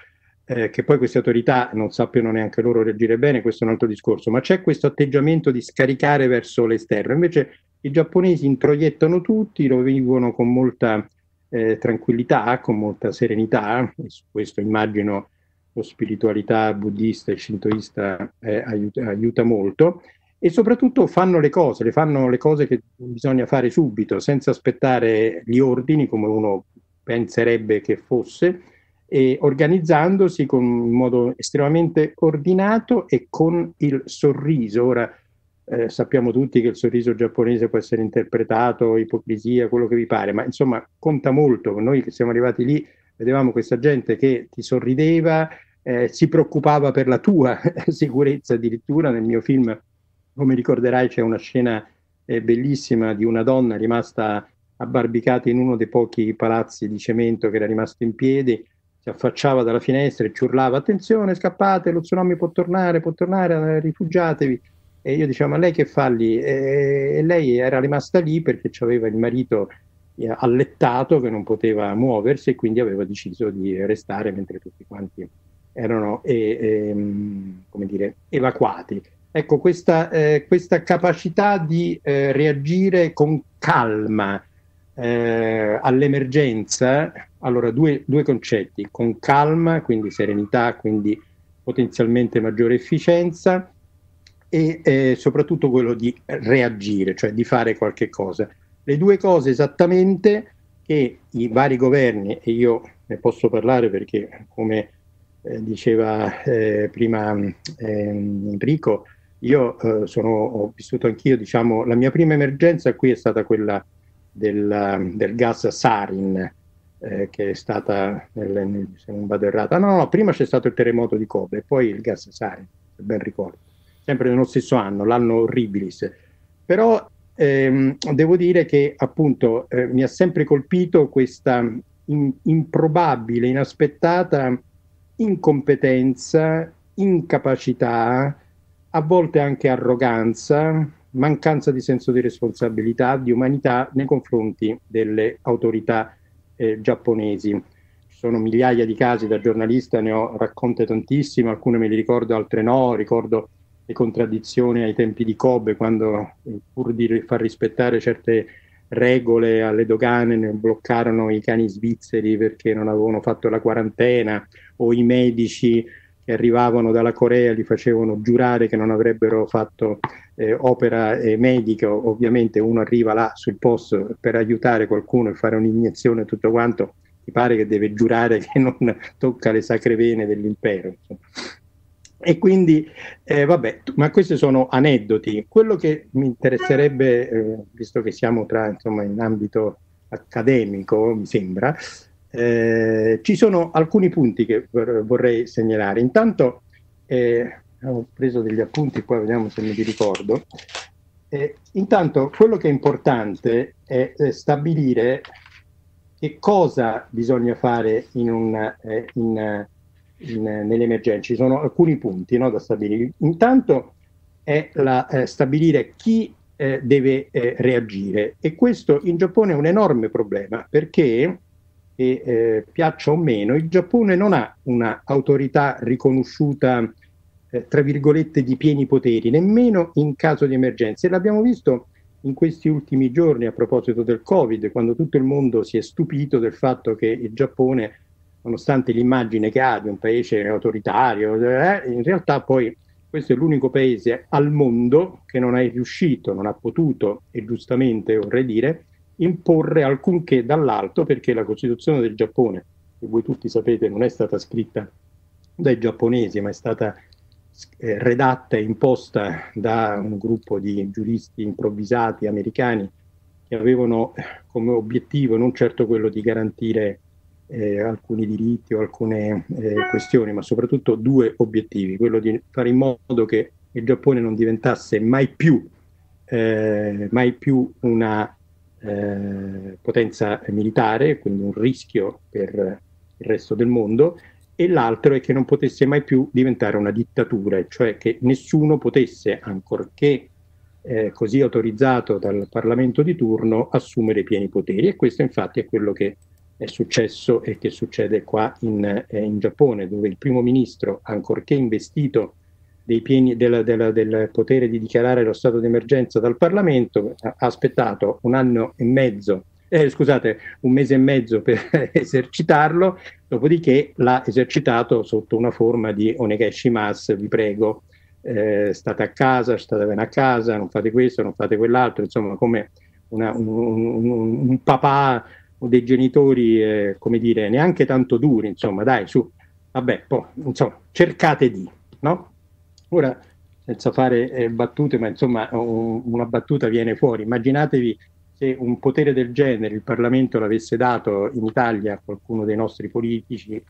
eh, che poi queste autorità non sappiano neanche loro reagire bene, questo è un altro discorso, ma c'è questo atteggiamento di scaricare verso l'esterno. Invece i giapponesi introiettano tutti, lo vivono con molta eh, tranquillità, con molta serenità, e su questo immagino la spiritualità buddista e shintoista eh, aiuta, aiuta, molto, e soprattutto fanno le cose, le fanno le cose che bisogna fare subito, senza aspettare gli ordini come uno penserebbe che fosse, e organizzandosi con, in modo estremamente ordinato e con il sorriso. Ora eh, sappiamo tutti che il sorriso giapponese può essere interpretato, ipocrisia, quello che vi pare, ma insomma conta molto. Noi che siamo arrivati lì vedevamo questa gente che ti sorrideva, eh, si preoccupava per la tua [laughs] sicurezza addirittura. Nel mio film, come ricorderai, c'è una scena eh, bellissima di una donna rimasta abbarbicata in uno dei pochi palazzi di cemento che era rimasto in piedi si affacciava dalla finestra e ci urlava attenzione, scappate, lo tsunami può tornare, può tornare, eh, rifugiatevi. E io dicevo, ma lei che fa lì? E, lei era rimasta lì perché aveva il marito eh, allettato che non poteva muoversi e quindi aveva deciso di restare mentre tutti quanti erano e, e, come dire, evacuati. Ecco, questa, eh, questa capacità di eh, reagire con calma eh, all'emergenza, allora due, due concetti, con calma, quindi serenità, quindi potenzialmente maggiore efficienza e eh, soprattutto quello di reagire, cioè di fare qualche cosa. Le due cose esattamente che i vari governi, e io ne posso parlare perché come eh, diceva eh, prima ehm, Enrico, io eh, sono, ho vissuto anch'io, diciamo, la mia prima emergenza qui è stata quella del, del gas sarin, eh, che è stata, nel, nel, se non vado errata, no, no, prima c'è stato il terremoto di Kobe, poi il gas sarin, se ben ricordo, sempre nello stesso anno, l'anno horribilis. Però ehm, devo dire che appunto eh, mi ha sempre colpito questa in, improbabile, inaspettata incompetenza, incapacità, a volte anche arroganza, mancanza di senso di responsabilità, di umanità nei confronti delle autorità eh, giapponesi. Ci sono migliaia di casi da giornalista, ne ho racconte tantissime, alcune me li ricordo, altre no, ricordo le contraddizioni ai tempi di Kobe quando pur di far rispettare certe regole alle dogane ne bloccarono i cani svizzeri perché non avevano fatto la quarantena o i medici che arrivavano dalla Corea li facevano giurare che non avrebbero fatto eh, opera eh, medica, ovviamente uno arriva là sul posto per aiutare qualcuno e fare un'iniezione e tutto quanto, ti pare che deve giurare che non tocca le sacre vene dell'impero. Insomma. E quindi, eh, vabbè, ma questi sono aneddoti. Quello che mi interesserebbe, eh, visto che siamo tra, insomma, in ambito accademico, mi sembra, eh, ci sono alcuni punti che vorrei segnalare. Intanto eh, ho preso degli appunti qua, vediamo se mi ricordo. Eh, intanto quello che è importante è, è stabilire che cosa bisogna fare in un, eh, in, nell'emergenza. Ci sono alcuni punti no, da stabilire. Intanto è la, eh, stabilire chi eh, deve eh, reagire e questo in Giappone è un enorme problema perché che eh, piaccia o meno, il Giappone non ha un'autorità riconosciuta, eh, tra virgolette, di pieni poteri, nemmeno in caso di emergenza. E l'abbiamo visto in questi ultimi giorni a proposito del Covid, quando tutto il mondo si è stupito del fatto che il Giappone, nonostante l'immagine che ha di un paese autoritario, eh, in realtà poi questo è l'unico paese al mondo che non è riuscito, non ha potuto, e giustamente vorrei dire, imporre alcunché dall'alto perché la Costituzione del Giappone, che voi tutti sapete non è stata scritta dai giapponesi, ma è stata eh, redatta e imposta da un gruppo di giuristi improvvisati americani che avevano come obiettivo non certo quello di garantire eh, alcuni diritti o alcune eh, questioni, ma soprattutto due obiettivi, quello di fare in modo che il Giappone non diventasse mai più, eh, mai più una eh, potenza militare, quindi un rischio per il resto del mondo, e l'altro è che non potesse mai più diventare una dittatura, cioè che nessuno potesse, ancorché eh, così autorizzato dal Parlamento di turno, assumere pieni poteri. E questo infatti è quello che è successo e che succede qua in, eh, in Giappone, dove il primo ministro, ancorché investito pieni, del, del, del, potere di dichiarare lo stato d'emergenza dal Parlamento, ha aspettato un anno e mezzo, eh, scusate, un mese e mezzo per [laughs] esercitarlo, dopodiché l'ha esercitato sotto una forma di onegashimas, vi prego, eh, state a casa, state bene a casa, non fate questo, non fate quell'altro, insomma come una, un, un, un, papà o dei genitori, eh, come dire, neanche tanto duri, insomma, dai, su, vabbè, poi, insomma, cercate di, no? Ora, senza fare eh, battute, ma insomma un, una battuta viene fuori. Immaginatevi se un potere del genere il Parlamento l'avesse dato in Italia a qualcuno dei nostri politici,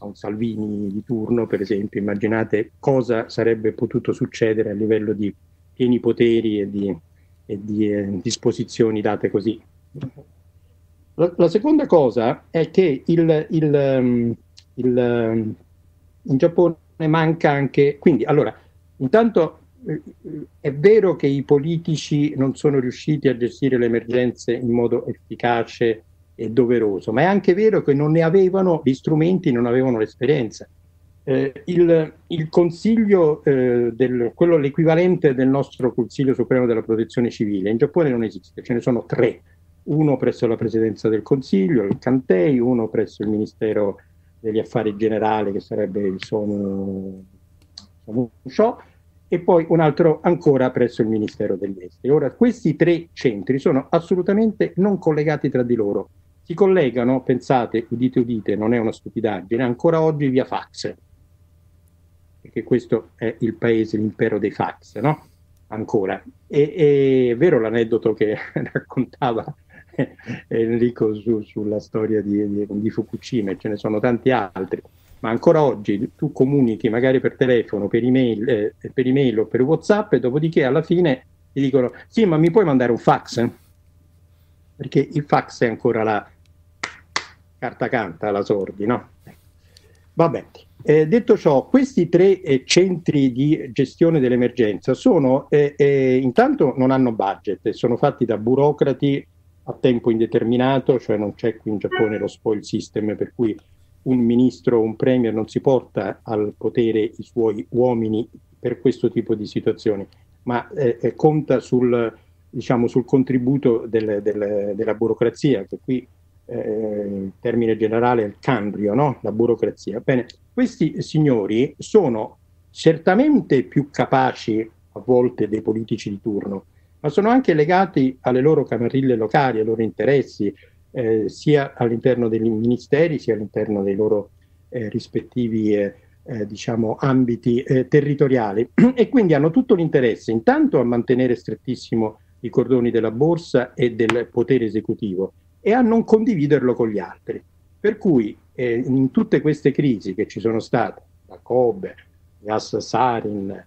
a un Salvini di turno per esempio, immaginate cosa sarebbe potuto succedere a livello di pieni poteri e di, e di eh, disposizioni date così. La, la, seconda cosa è che il, il, um, il, um, in Giappone manca anche, quindi allora, intanto eh, è vero che i politici non sono riusciti a gestire le emergenze in modo efficace e doveroso, ma è anche vero che non ne avevano gli strumenti, non avevano l'esperienza. Eh, il, il, consiglio, eh, del, quello l'equivalente del nostro Consiglio Supremo della Protezione Civile, in Giappone non esiste, ce ne sono tre, uno presso la Presidenza del Consiglio, il Cantei, uno presso il Ministero degli affari generali, che sarebbe il Show, e poi un altro ancora presso il Ministero degli Esteri. Ora, questi tre centri sono assolutamente non collegati tra di loro. Si collegano, pensate, udite udite, non è una stupidaggine, ancora oggi via fax, perché questo è il paese, l'impero dei fax, no? Ancora. E, è vero l'aneddoto che [laughs] raccontava [laughs] Enrico su, sulla storia di, di, di Fukushima, ce ne sono tanti altri, ma ancora oggi tu comunichi magari per telefono, per email, eh, per email o per WhatsApp e dopodiché alla fine ti dicono sì, ma mi puoi mandare un fax? Perché il fax è ancora la carta canta, la sordi, no? Vabbè, eh, detto ciò, questi tre eh, centri di gestione dell'emergenza sono, eh, eh intanto non hanno budget, sono fatti da burocrati a tempo indeterminato, cioè non c'è qui in Giappone lo spoil system per cui un ministro o un premier non si porta al potere i suoi uomini per questo tipo di situazioni, ma eh, eh conta sul, diciamo, sul contributo del, del, della burocrazia, che qui eh, termine generale il cambio, no? la burocrazia. Bene, questi signori sono certamente più capaci a volte dei politici di turno, ma sono anche legati alle loro camarille locali, ai loro interessi, eh, sia all'interno dei ministeri sia all'interno dei loro eh, rispettivi eh, eh diciamo, ambiti eh, territoriali [clears throat] e quindi hanno tutto l'interesse intanto a mantenere strettissimo i cordoni della borsa e del potere esecutivo e a non condividerlo con gli altri. Per cui eh, in tutte queste crisi che ci sono state, la Kobe, gas Sarin,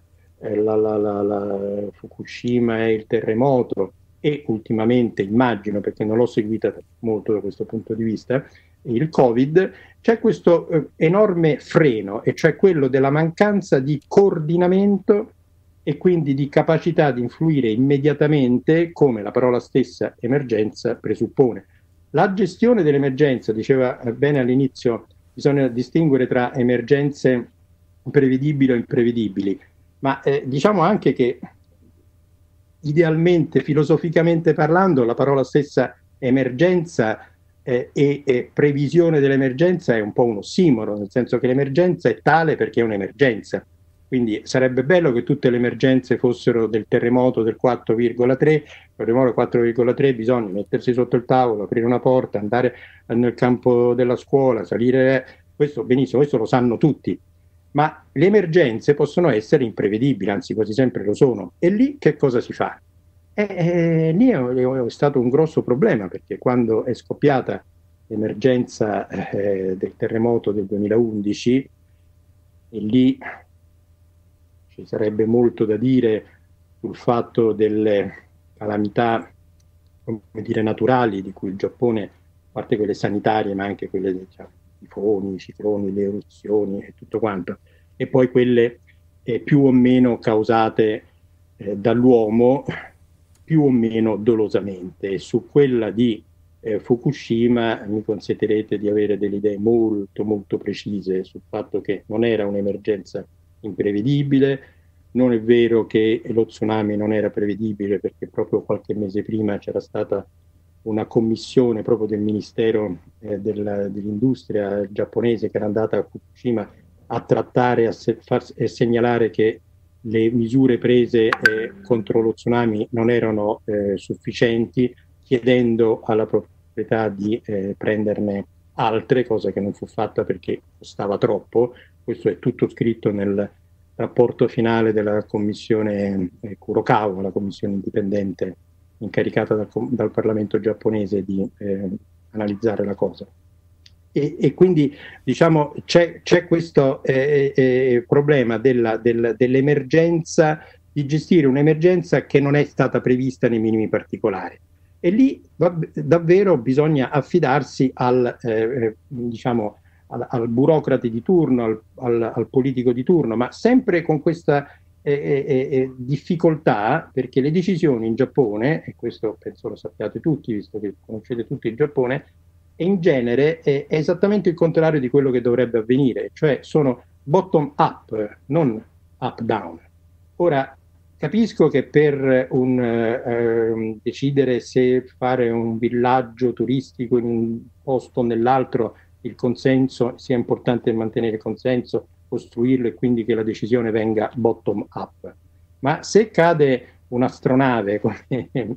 la, la, la, la, Fukushima e il terremoto e ultimamente immagino, perché non l'ho seguita molto da questo punto di vista, il Covid, c'è questo eh, enorme freno, e cioè quello della mancanza di coordinamento e quindi di capacità di influire immediatamente, come la parola stessa emergenza presuppone. La gestione dell'emergenza, diceva bene all'inizio, bisogna distinguere tra emergenze prevedibili o imprevedibili, ma eh, diciamo anche che idealmente, filosoficamente parlando, la parola stessa emergenza eh, e, e, previsione dell'emergenza è un po' un ossimoro, nel senso che l'emergenza è tale perché è un'emergenza. Quindi sarebbe bello che tutte le emergenze fossero del terremoto del 4,3, per terremoto 4,3 bisogna mettersi sotto il tavolo, aprire una porta, andare nel campo della scuola, salire, questo benissimo, questo lo sanno tutti, ma le emergenze possono essere imprevedibili, anzi quasi sempre lo sono. E lì che cosa si fa? E, e, lì è, è, stato un grosso problema perché quando è scoppiata l'emergenza eh, del terremoto del 2011, e lì ci sarebbe molto da dire sul fatto delle calamità dire, naturali di cui il Giappone, a parte quelle sanitarie, ma anche quelle diciamo, tifoni, cicloni, le eruzioni e tutto quanto, e poi quelle eh, più o meno causate eh, dall'uomo, più o meno dolosamente. Su quella di eh, Fukushima mi consentirete di avere delle idee molto molto precise sul fatto che non era un'emergenza imprevedibile. Non è vero che lo tsunami non era prevedibile perché proprio qualche mese prima c'era stata una commissione proprio del Ministero eh, della, dell'Industria giapponese che era andata a Fukushima a trattare e segnalare che le misure prese eh, contro lo tsunami non erano eh, sufficienti, chiedendo alla proprietà di eh, prenderne altre, cosa che non fu fatta perché costava troppo, questo è tutto scritto nel rapporto finale della commissione eh, Kurokawa, la commissione indipendente incaricata dal, dal Parlamento giapponese di eh, analizzare la cosa. E, e, quindi diciamo c'è, c'è questo eh, eh, problema della, del, dell'emergenza, di gestire un'emergenza che non è stata prevista nei minimi particolari. E lì davvero bisogna affidarsi al, eh, eh diciamo, al, al burocrate di turno, al, al, al, politico di turno, ma sempre con questa eh, eh, eh, difficoltà, perché le decisioni in Giappone, e questo penso lo sappiate tutti, visto che conoscete tutti il Giappone, in genere è, è esattamente il contrario di quello che dovrebbe avvenire, cioè sono bottom up, non up down. Ora, capisco che per un, eh, decidere se fare un villaggio turistico in un posto o nell'altro il consenso, sia importante mantenere il consenso, costruirlo e quindi che la decisione venga bottom up. Ma se cade un'astronave, [laughs] come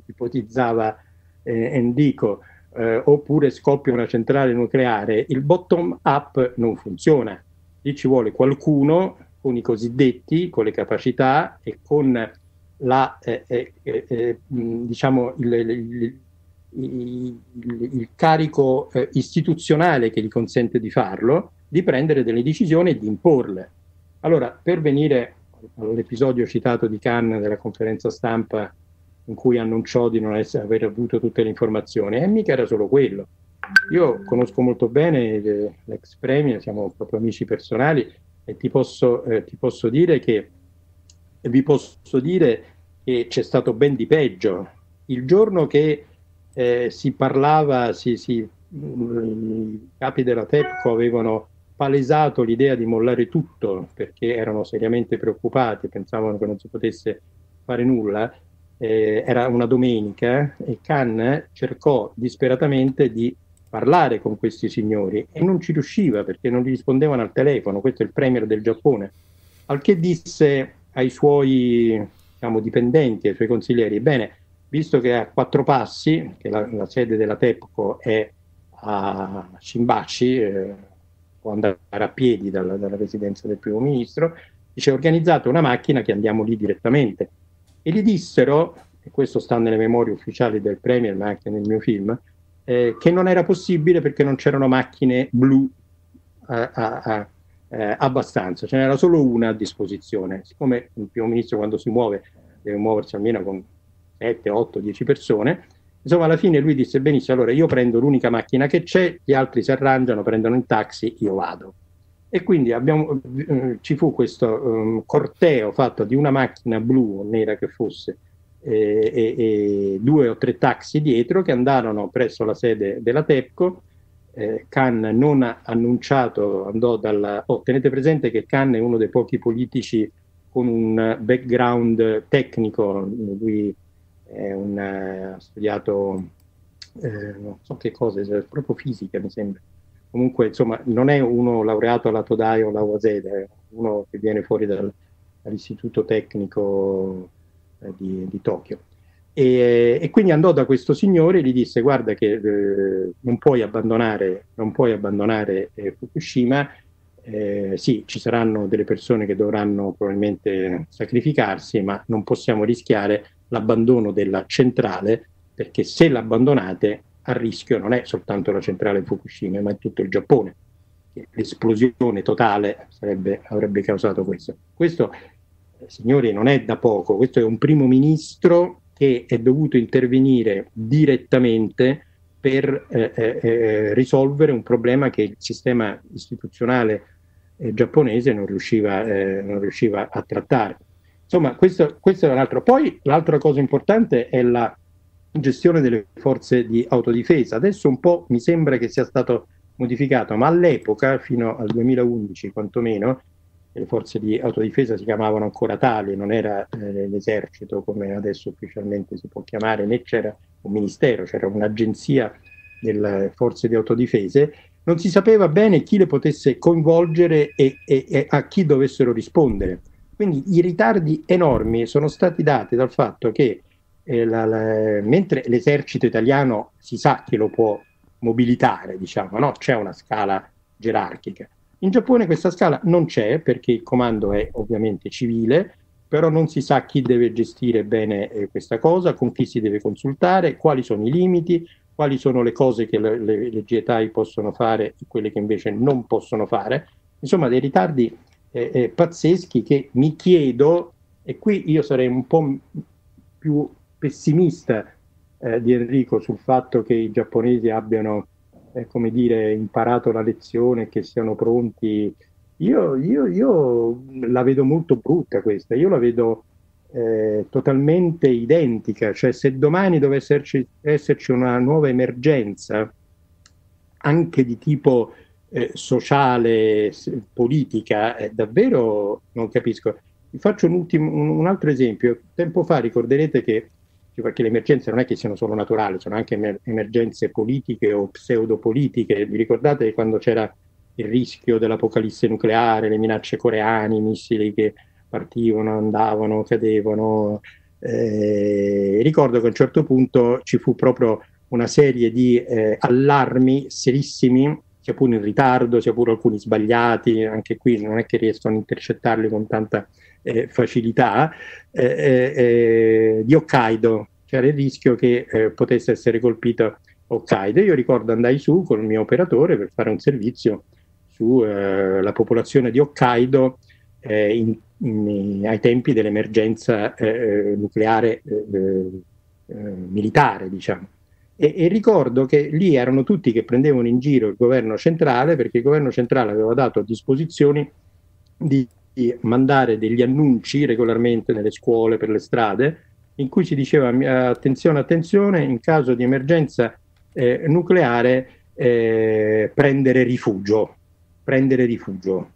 ipotizzava eh, Endico, eh, oppure scoppia una centrale nucleare, il bottom up non funziona. Lì ci vuole qualcuno con i cosiddetti, con le capacità e con la, eh, eh, eh, eh diciamo il, il, il, il carico eh, istituzionale che gli consente di farlo, di prendere delle decisioni e di imporle. Allora, per venire all'episodio citato di Cannes della conferenza stampa in cui annunciò di non essere, aver avuto tutte le informazioni, e mica era solo quello. Io conosco molto bene l'ex Premier, siamo proprio amici personali e ti posso, eh, ti posso dire che vi posso dire che c'è stato ben di peggio. Il giorno che eh, si parlava, si, si, i capi della TEPCO avevano palesato l'idea di mollare tutto perché erano seriamente preoccupati, pensavano che non si potesse fare nulla, eh, era una domenica e Khan cercò disperatamente di parlare con questi signori e non ci riusciva perché non gli rispondevano al telefono, questo è il premier del Giappone, al che disse ai suoi diciamo, dipendenti, ai suoi consiglieri, bene, visto che a quattro passi, che la, la sede della TEPCO è a Shimbashi, eh, può andare a piedi dalla, dalla residenza del primo ministro, dice organizzate una macchina che andiamo lì direttamente. E gli dissero, e questo sta nelle memorie ufficiali del Premier, ma anche nel mio film, eh, che non era possibile perché non c'erano macchine blu eh, eh, abbastanza, ce n'era solo una a disposizione. Siccome il primo ministro quando si muove deve muoversi almeno con 7, 8, 10 persone, insomma alla fine lui disse benissimo, allora io prendo l'unica macchina che c'è, gli altri si arrangiano, prendono il taxi, io vado. E quindi abbiamo, eh, ci fu questo um, corteo fatto di una macchina blu o nera che fosse, e, e, due o tre taxi dietro che andarono presso la sede della TEPCO. Eh, Khan non ha annunciato, andò dalla... Oh, tenete presente che Khan è uno dei pochi con un background tecnico, lui un, ha studiato eh, non so che cosa, proprio fisica mi sembra. Comunque, insomma, non è uno laureato alla Todai o alla Waseda, è uno che viene fuori dal, dall'istituto tecnico eh, di, di, Tokyo. E, e, quindi andò da questo signore e gli disse guarda che eh, non puoi abbandonare, non puoi abbandonare eh, Fukushima, eh, sì, ci saranno delle persone che dovranno probabilmente sacrificarsi, ma non possiamo rischiare l'abbandono della centrale, perché se l'abbandonate a rischio non è soltanto la centrale Fukushima, ma è tutto il Giappone. L'esplosione totale sarebbe, avrebbe causato questo. Questo signori, non è da poco, questo è un primo ministro che è dovuto intervenire direttamente per eh, eh, eh, risolvere un problema che il sistema istituzionale eh, giapponese non riusciva, eh, non riusciva, a trattare. Insomma, questo, questo è l'altro. Poi l'altra cosa importante è la gestione delle forze di autodifesa. Adesso un po' mi sembra che sia stato modificato, ma all'epoca, fino al 2011 quantomeno, le forze di autodifesa si chiamavano ancora tali, non era eh, l'esercito come adesso ufficialmente si può chiamare, né c'era un ministero, c'era un'agenzia delle forze di autodifese, non si sapeva bene chi le potesse coinvolgere e, e, e a chi dovessero rispondere. Quindi i ritardi enormi sono stati dati dal fatto che eh, la, la, mentre l'esercito italiano si sa che lo può mobilitare, diciamo, no? c'è una scala gerarchica. In Giappone questa scala non c'è perché il comando è ovviamente civile, però non si sa chi deve gestire bene eh, questa cosa, con chi si deve consultare, quali sono i limiti, quali sono le cose che le, le, le GETAI possono fare e quelle che invece non possono fare. Insomma, dei ritardi eh, eh, pazzeschi che mi chiedo, e qui io sarei un po' più pessimista eh, di Enrico sul fatto che i giapponesi abbiano eh, come dire, imparato la lezione, che siano pronti. Io, io, io, la vedo molto brutta questa, io la vedo eh, totalmente identica, cioè se domani dovesse esserci, esserci una nuova emergenza, anche di tipo eh, sociale, politica, eh, davvero non capisco. Vi faccio un, ultimo, un, un altro esempio. Tempo fa ricorderete che perché le emergenze non è che siano solo naturali, sono anche emer- emergenze politiche o pseudopolitiche. Vi ricordate quando c'era il rischio dell'apocalisse nucleare, le minacce coreane, i missili che partivano, andavano, cadevano? Eh, ricordo che a un certo punto ci fu proprio una serie di eh, allarmi serissimi, sia pure in ritardo, sia pure alcuni sbagliati, anche qui non è che riescono a intercettarli con tanta eh, facilità, eh, eh, eh, di Hokkaido. C'era il rischio che potesse essere colpito Hokkaido. Io ricordo andai su con il mio operatore per fare un servizio sulla popolazione di Hokkaido in, in, ai tempi dell'emergenza nucleare militare, diciamo. E, e, ricordo che lì erano tutti che prendevano in giro il governo centrale perché il governo centrale aveva dato a disposizione di mandare degli annunci regolarmente nelle scuole, per le strade, in cui si diceva attenzione, attenzione, in caso di emergenza eh, nucleare eh, prendere rifugio, prendere rifugio.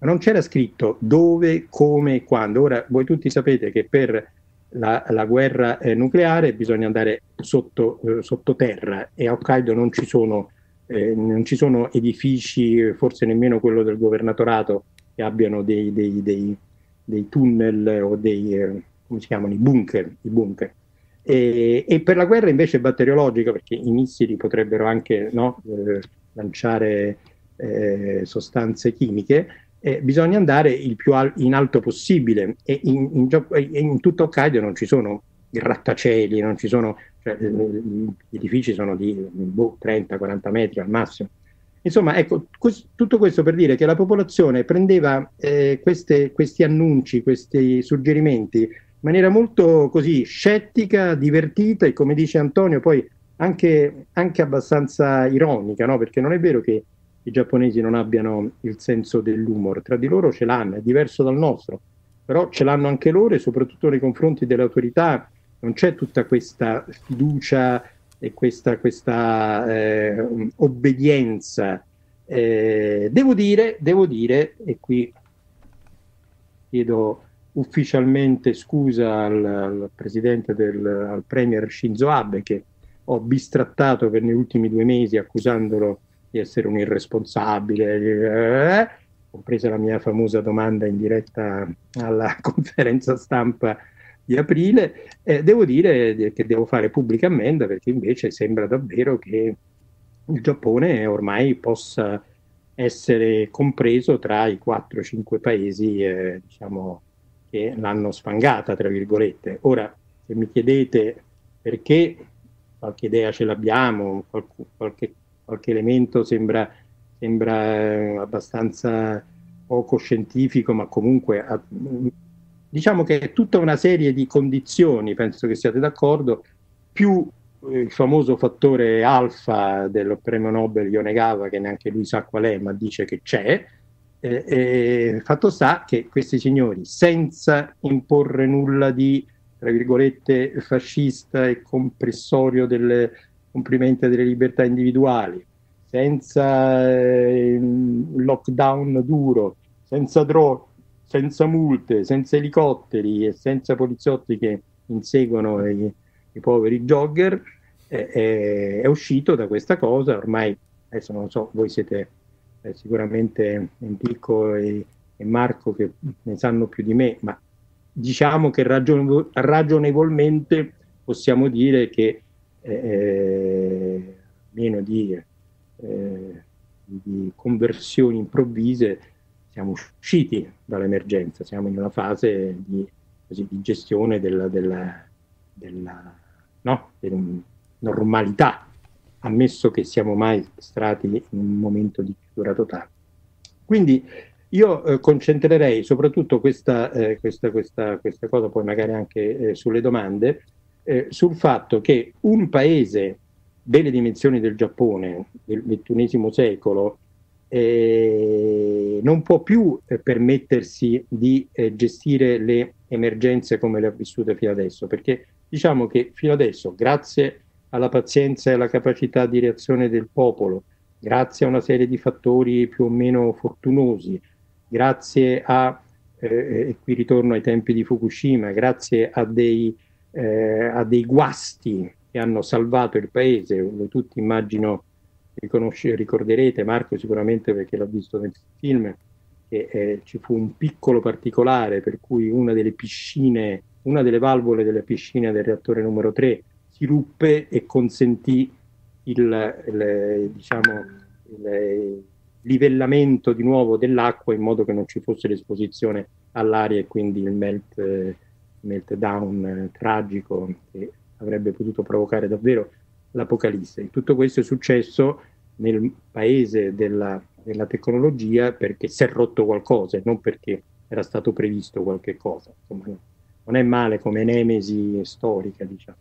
Non c'era scritto dove, come e quando. Ora voi tutti sapete che per la, la guerra eh, nucleare bisogna andare sotto, eh, sottoterra e a Hokkaido non ci sono eh, non ci sono edifici, forse nemmeno quello del governatorato, che abbiano dei, dei, dei, dei tunnel o dei, eh, come si chiamano, i bunker. I bunker. E, e, per la guerra invece batteriologica, perché i missili potrebbero anche no, eh, lanciare eh, sostanze chimiche, eh, bisogna andare il più al- in alto possibile e in, in, in, tutto Hokkaido non ci sono grattacieli, non ci sono, cioè, eh, gli edifici sono di boh, 30-40 metri al massimo. Insomma, ecco, questo, tutto questo per dire che la popolazione prendeva eh, queste, questi annunci, questi suggerimenti in maniera molto così scettica, divertita e come dice Antonio poi anche, anche abbastanza ironica, no? perché non è vero che i giapponesi non abbiano il senso dell'umor, tra di loro ce l'hanno, è diverso dal nostro, però ce l'hanno anche loro e soprattutto nei confronti delle autorità non c'è tutta questa fiducia e questa, questa eh, obbedienza. Eh, devo, dire, devo dire, e qui chiedo ufficialmente scusa al, al presidente del al premier Shinzo Abe che ho bistrattato per gli ultimi due mesi accusandolo di essere un irresponsabile, eh, compresa la mia famosa domanda in diretta alla [laughs] conferenza stampa di aprile, eh, devo dire che devo fare pubblica ammenda perché invece sembra davvero che il Giappone ormai possa essere compreso tra i 4-5 paesi eh, diciamo, che l'hanno sfangata, tra virgolette. Ora, se mi chiedete perché, qualche idea ce l'abbiamo, qualche, qualche elemento sembra, sembra eh, abbastanza poco scientifico, ma comunque diciamo che è tutta una serie di condizioni, penso che siate d'accordo, più eh, il famoso fattore alfa del premio Nobel Yonegava, che neanche lui sa qual è, ma dice che c'è, eh, eh, fatto sta che questi signori, senza imporre nulla di, tra virgolette, fascista e compressorio delle, complimento delle libertà individuali, senza eh, lockdown duro, senza droghe, senza multe, senza elicotteri e senza poliziotti che inseguono i, i poveri jogger, eh, è, è, uscito da questa cosa, ormai adesso non so, voi siete eh, sicuramente Enrico e, e, Marco che ne sanno più di me, ma diciamo che ragion- ragionevolmente possiamo dire che eh, meno di, eh, di, conversioni improvvise, siamo usciti dall'emergenza, siamo in una fase di, così, di gestione della, della, della, no, della, normalità, ammesso che siamo mai stati in un momento di chiusura totale. Quindi io eh, concentrerei soprattutto questa, eh, questa, questa, questa, cosa, poi magari anche eh, sulle domande, eh, sul fatto che un paese delle dimensioni del Giappone del XXI secolo eh, non può più eh, permettersi di eh, gestire le emergenze come le ha vissute fino adesso, perché diciamo che fino adesso, grazie alla pazienza e alla capacità di reazione del popolo, grazie a una serie di fattori più o meno fortunosi, grazie a, eh, e qui ritorno ai tempi di Fukushima, grazie a dei eh, a dei guasti che hanno salvato il paese, voi tutti immagino ricorderete, Marco sicuramente perché l'ha visto nel film, che eh, ci fu un piccolo particolare per cui una delle piscine, una delle valvole della piscina del reattore numero 3 si ruppe e consentì il, il, diciamo, il livellamento di nuovo dell'acqua in modo che non ci fosse l'esposizione all'aria e quindi il melt eh, meltdown eh, tragico che avrebbe potuto provocare davvero l'apocalisse. Tutto questo è successo nel paese della, della tecnologia perché si è rotto qualcosa e non perché era stato previsto qualche cosa. Insomma, non è male come nemesi storica, diciamo.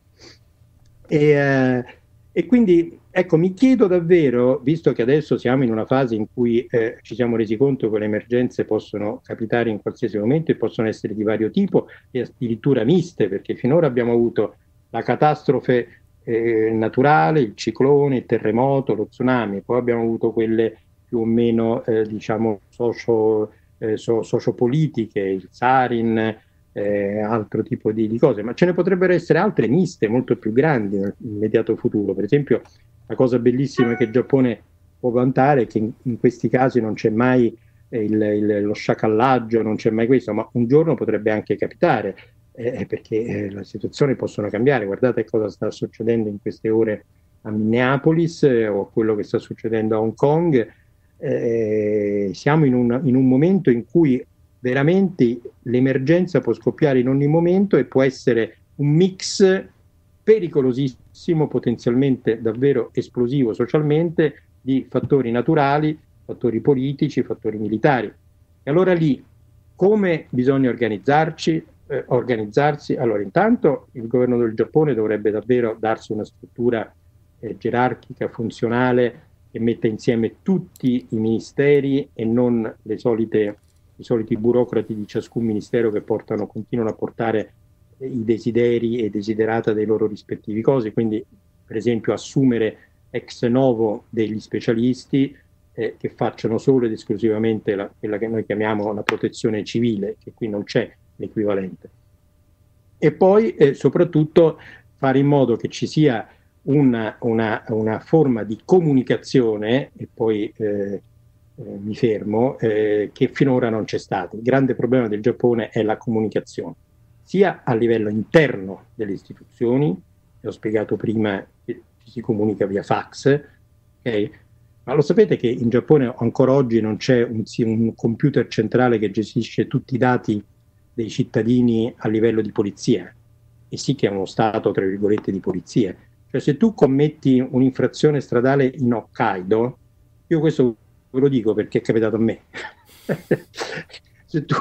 E, eh, e quindi, ecco, mi chiedo davvero, visto che adesso siamo in una fase in cui eh, ci siamo resi conto che le emergenze possono capitare in qualsiasi momento e possono essere di vario tipo e addirittura miste, perché finora abbiamo avuto la catastrofe eh, naturale, il ciclone, il terremoto, lo tsunami, poi abbiamo avuto quelle più o meno, eh, diciamo, socio, eh, so, sociopolitiche, il sarin, eh, altro tipo di, di, cose, ma ce ne potrebbero essere altre miste molto più grandi nell'immediato futuro. Per esempio, la cosa bellissima che il Giappone può vantare è che in, in questi casi non c'è mai il, il, lo sciacallaggio, non c'è mai questo, ma un giorno potrebbe anche capitare, eh, perché eh, le situazioni possono cambiare. Guardate cosa sta succedendo in queste ore a Minneapolis eh, o quello che sta succedendo a Hong Kong. Eh, siamo in un, in un momento in cui veramente l'emergenza può scoppiare in ogni momento e può essere un mix pericolosissimo, potenzialmente davvero esplosivo socialmente, di fattori naturali, fattori politici, fattori militari. E allora lì come bisogna organizzarci? Eh, organizzarsi? Allora, intanto il governo del Giappone dovrebbe davvero darsi una struttura eh, gerarchica, funzionale, che metta insieme tutti i ministeri e non le solite, i soliti burocrati di ciascun ministero che portano, continuano a portare i desideri e desiderata dei loro rispettivi cose. Quindi, per esempio, assumere ex novo degli specialisti eh, che facciano solo ed esclusivamente la, quella che noi chiamiamo la protezione civile, che qui non c'è l'equivalente. E poi eh, soprattutto fare in modo che ci sia una, una, una forma di comunicazione, e poi eh, eh mi fermo, eh, che finora non c'è stato. Il grande problema del Giappone è la comunicazione, sia a livello interno delle istituzioni, ho spiegato prima che si comunica via fax, okay? Ma lo sapete che in Giappone ancora oggi non c'è un, un, computer centrale che gestisce tutti i dati dei cittadini a livello di polizia? E sì che è uno stato, tra virgolette, di polizia. Cioè se tu commetti un'infrazione stradale in Hokkaido, io questo ve lo dico perché è capitato a me. [laughs] se tu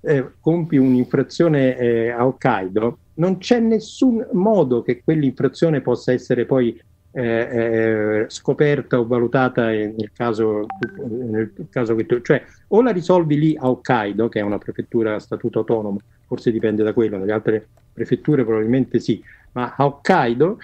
eh, compi un'infrazione eh, a Hokkaido, non c'è nessun modo che quell'infrazione possa essere poi eh, eh, scoperta o valutata nel caso, nel caso che tu, cioè o la risolvi lì a Hokkaido, che è una prefettura a statuto autonomo, forse dipende da quello, nelle altre prefetture probabilmente sì, ma a Hokkaido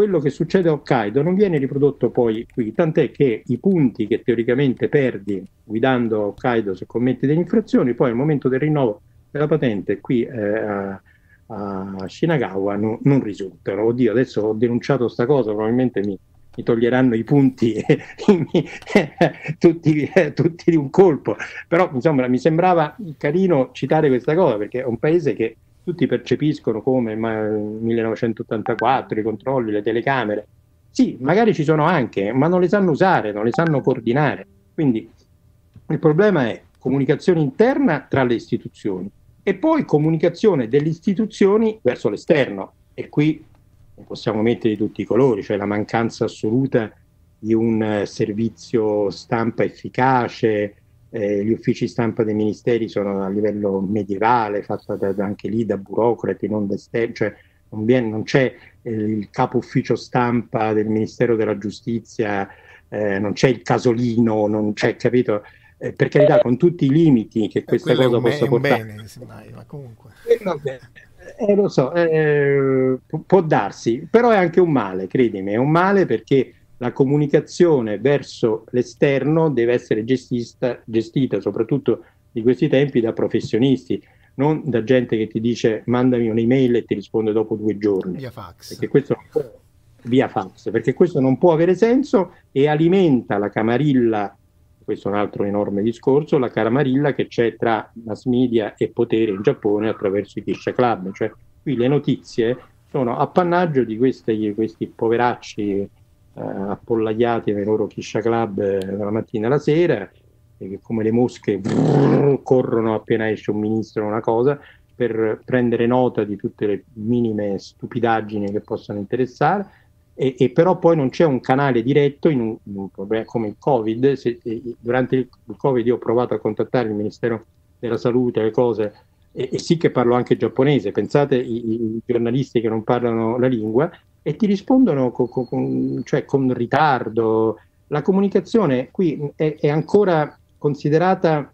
quello che succede a Hokkaido non viene riprodotto poi qui, tant'è che i punti che teoricamente perdi guidando a Hokkaido se commetti delle infrazioni, poi al momento del rinnovo della patente qui eh, a, a Shinagawa no, non risultano. Oddio, adesso ho denunciato questa cosa, probabilmente mi, mi toglieranno i punti [laughs] [laughs] tutti, tutti, di un colpo. Però insomma mi sembrava carino citare questa cosa perché è un paese che tutti percepiscono come ma, 1984, i controlli, le telecamere. Sì, magari ci sono anche, ma non le sanno usare, non le sanno coordinare. Quindi il problema è comunicazione interna tra le istituzioni e poi comunicazione delle istituzioni verso l'esterno. E qui possiamo mettere di tutti i colori, cioè la mancanza assoluta di un eh, servizio stampa efficace, eh, gli uffici stampa dei ministeri sono a livello medievale, fatta da, da, anche lì da burocrati, non da esterni, cioè non, viene, non c'è eh, il capo ufficio stampa del Ministero della Giustizia, eh, non c'è il casolino, non c'è, capito? eh, per carità, con tutti i limiti che eh, questa cosa me- possa portare. Bene, mai, ma comunque. Eh, lo so, eh, può darsi, però è anche un male, credimi, è un male perché la comunicazione verso l'esterno deve essere gestita, gestita soprattutto di questi tempi da professionisti, non da gente che ti dice mandami un'email e ti risponde dopo due giorni. Via fax. Perché questo non può, via fax, perché questo non può avere senso e alimenta la camarilla questo è un altro enorme discorso, la caramarilla che c'è tra mass media e potere in Giappone attraverso i Kisha Club, cioè qui le notizie sono appannaggio di questi, questi poveracci eh, appollaiati nei loro Kisha Club eh, dalla mattina alla sera, e che come le mosche brrr, corrono appena esce un ministro o una cosa, per prendere nota di tutte le minime stupidaggini che possano interessare e, e, però poi non c'è un canale diretto in un, in un problema come il Covid. Se, durante il, il, Covid io ho provato a contattare il Ministero della Salute, le cose, e, e sì che parlo anche giapponese, pensate i, i, giornalisti che non parlano la lingua e ti rispondono con, con, cioè con ritardo. La comunicazione qui è, è ancora considerata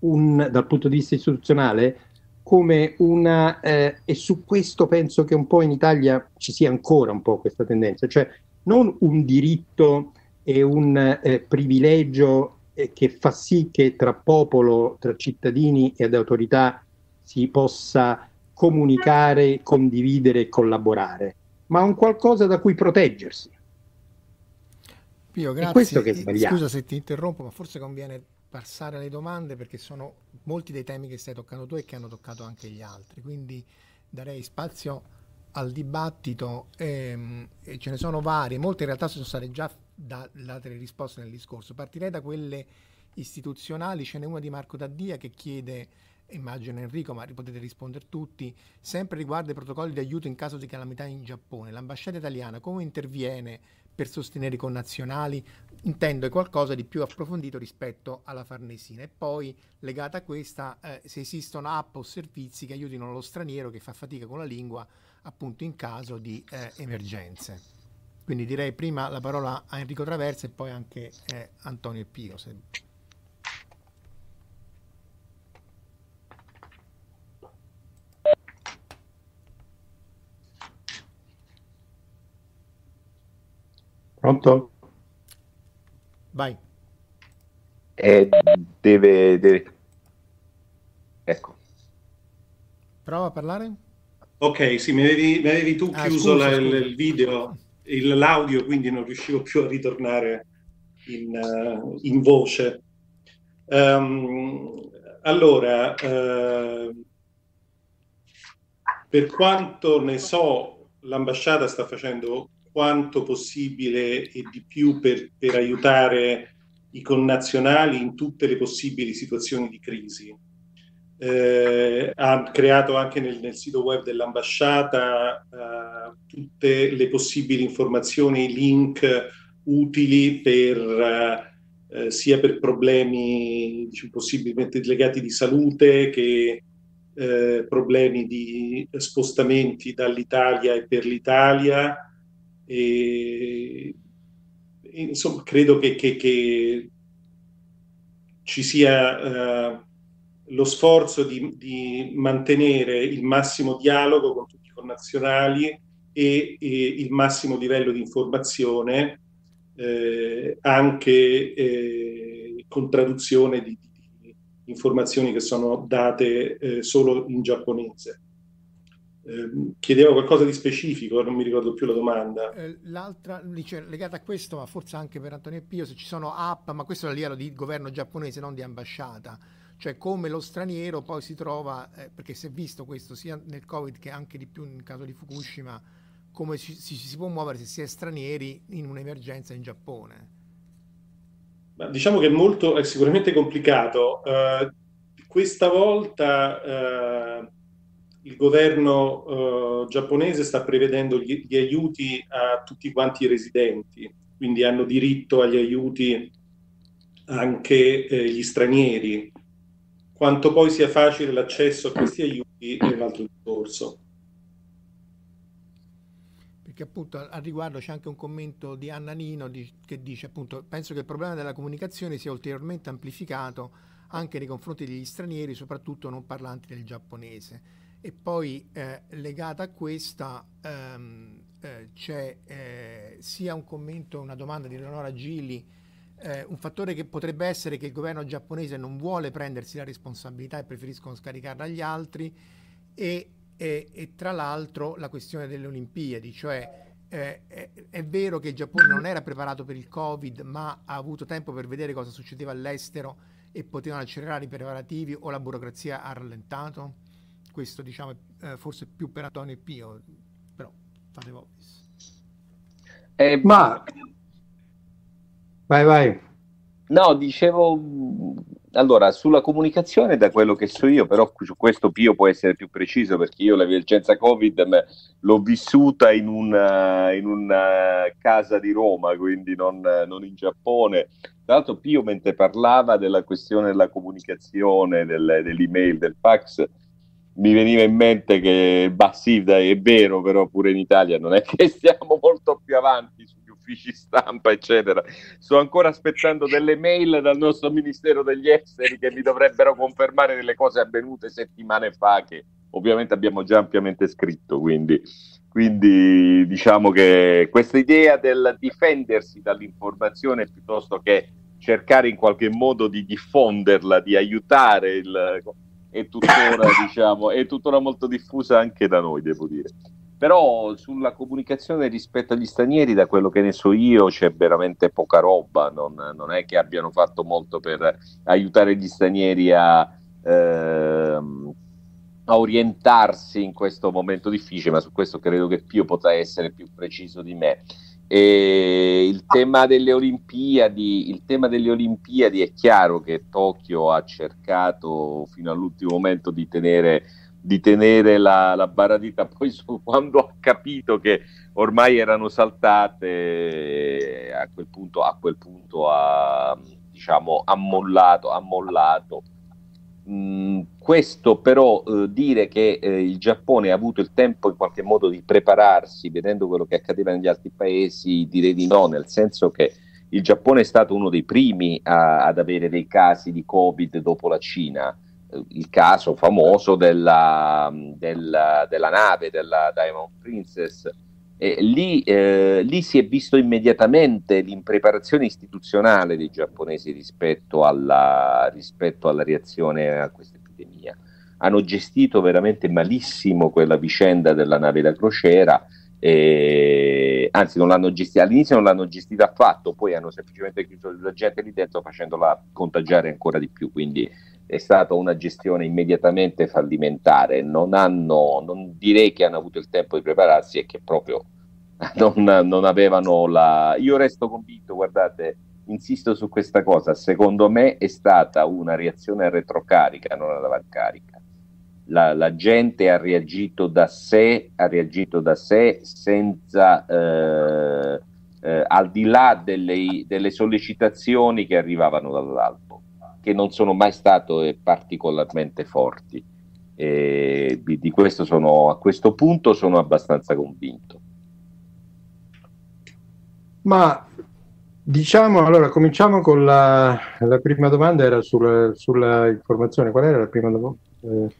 un, dal punto di vista istituzionale come una, eh, e su questo penso che un po' in Italia ci sia ancora un po' questa tendenza, cioè non un diritto e un eh, privilegio eh, che fa sì che tra popolo, tra cittadini ed autorità si possa comunicare, condividere e collaborare, ma un qualcosa da cui proteggersi. Pio, grazie. È questo che è sbagliato. Scusa se ti interrompo, ma forse conviene passare alle domande perché sono molti dei temi che stai toccando tu e che hanno toccato anche gli altri. Quindi darei spazio al dibattito ehm, e ce ne sono varie, molte in realtà sono state già date le risposte nel discorso. Partirei da quelle istituzionali, ce n'è una di Marco Daddia che chiede, immagino Enrico, ma potete rispondere tutti, sempre riguardo ai protocolli di aiuto in caso di calamità in Giappone. L'ambasciata italiana come interviene per sostenere i connazionali? Intendo qualcosa di più approfondito rispetto alla Farnesina. E poi, legata a questa, eh, se esistono app o servizi che aiutino lo straniero che fa fatica con la lingua appunto in caso di eh, emergenze. Quindi direi prima la parola a Enrico Traversa e poi anche eh, Antonio Pio. Se... Pronto? Vai. Eh, deve, deve... Ecco. Prova a parlare? Ok, sì, mi avevi, mi avevi tu Ah, chiuso scusa, la- scusa. il video, il- l'audio, quindi non riuscivo più a ritornare in, eh, in voce. Ehm, allora, eh, per quanto ne so, l'ambasciata sta facendo quanto possibile e di più per, per aiutare i connazionali in tutte le possibili situazioni di crisi. Eh, ha creato anche nel, nel sito web dell'ambasciata eh, tutte le possibili informazioni, i link utili per, eh, sia per problemi diciamo, possibilmente legati di salute che eh, problemi di spostamenti dall'Italia e per l'Italia. E, insomma, credo che, che- che ci sia eh, lo sforzo di, di mantenere il massimo dialogo con tutti i connazionali e, e il massimo livello di informazione, eh, anche eh, con traduzione di, di informazioni che sono date eh, solo in giapponese. Eh, chiedevo qualcosa di specifico, non mi ricordo più la domanda. Eh, L'altra dice, legata a questo, ma forse anche per Antonio e Pio, se ci sono app, ma questo è a livello di governo giapponese, non di ambasciata, cioè come lo straniero poi si trova, eh, perché si è visto questo sia nel Covid che anche di più nel caso di Fukushima, come ci, ci si può muovere se si è stranieri in un'emergenza in Giappone. Ma diciamo che è molto, è sicuramente complicato. Eh, questa volta eh, il governo eh, giapponese sta prevedendo gli, gli aiuti a tutti quanti i residenti, quindi hanno diritto agli aiuti anche eh, gli stranieri. Quanto poi sia facile l'accesso a questi aiuti è un altro discorso. Perché appunto al, riguardo c'è anche un commento di Anna Nino di- che dice appunto penso che il problema della comunicazione sia ulteriormente amplificato anche nei confronti degli stranieri, soprattutto non parlanti del giapponese. E poi eh, legata a questa ehm, eh, c'è eh, sia un commento, una domanda di Leonora Gilli, eh, un fattore che potrebbe essere che il governo giapponese non vuole prendersi la responsabilità e preferiscono scaricarla agli altri e, e- e tra l'altro la questione delle Olimpiadi, cioè eh, è, è vero che il Giappone non era preparato per il Covid, ma ha avuto tempo per vedere cosa succedeva all'estero e potevano accelerare i preparativi o la burocrazia ha rallentato? Questo diciamo eh, forse più per Antonio e Pio, però fate voi. Eh, Ma vai, vai. No, dicevo, allora, sulla comunicazione, da quello che so io, però su questo Pio può essere più preciso perché io l'emergenza Covid me- l'ho vissuta in una, in una casa di Roma, quindi non, non in Giappone. Tra l'altro Pio, mentre parlava della questione della comunicazione, del- dell'email, del fax, mi veniva in mente che, dai, è vero, però pure in Italia non è [laughs] che stiamo molto più avanti sugli uffici stampa, eccetera. Sto ancora aspettando delle mail dal nostro Ministero degli Esteri che mi dovrebbero confermare delle cose avvenute settimane fa, che ovviamente abbiamo già ampiamente scritto. Quindi, quindi diciamo che questa idea del difendersi dall'informazione piuttosto che cercare in qualche modo di diffonderla, di aiutare il è tuttora, [laughs] diciamo, è tuttora molto diffusa anche da noi, devo dire. però sulla comunicazione rispetto agli stranieri, da quello che ne so io, c'è veramente poca roba, non, non è che abbiano fatto molto per aiutare gli stranieri a, eh, a, orientarsi in questo momento difficile, ma su questo credo che Pio potrà essere più preciso di me. E il tema delle Olimpiadi, il tema delle Olimpiadi è chiaro che Tokyo ha cercato fino all'ultimo momento di tenere di tenere la, la baradita, poi su, quando ha capito che ormai erano saltate, a quel punto, a quel punto ha diciamo, ammollato. ammollato. Mm, questo però eh, dire che eh, il Giappone ha avuto il tempo in qualche modo di prepararsi, vedendo quello che accadeva negli altri paesi, direi di no, nel senso che il Giappone è stato uno dei primi a, ad avere dei casi di Covid dopo la Cina il caso famoso della, della, della nave, della Diamond Princess. E lì, eh, lì, si è visto immediatamente l'impreparazione istituzionale dei giapponesi rispetto alla, rispetto alla reazione a questa epidemia. Hanno gestito veramente malissimo quella vicenda della nave da crociera, e, anzi non gestita, all'inizio non l'hanno gestita affatto, poi hanno semplicemente chiuso la gente lì dentro facendola contagiare ancora di più. Quindi è stata una gestione immediatamente fallimentare, non, hanno, non direi che hanno avuto il tempo di prepararsi e che proprio [laughs] non, non avevano la... Io resto convinto, guardate, insisto su questa cosa, secondo me è stata una reazione a retrocarica, non ad avancarica. La, la, gente ha reagito da sé, ha reagito da sé senza, eh, eh, al di là delle, delle sollecitazioni che arrivavano dall'alto che non sono mai state particolarmente forti. E di, di questo sono, a questo punto sono abbastanza convinto. Ma diciamo, allora cominciamo con la, la prima domanda, era sulla, sulla, informazione. Qual era la prima domanda? Eh,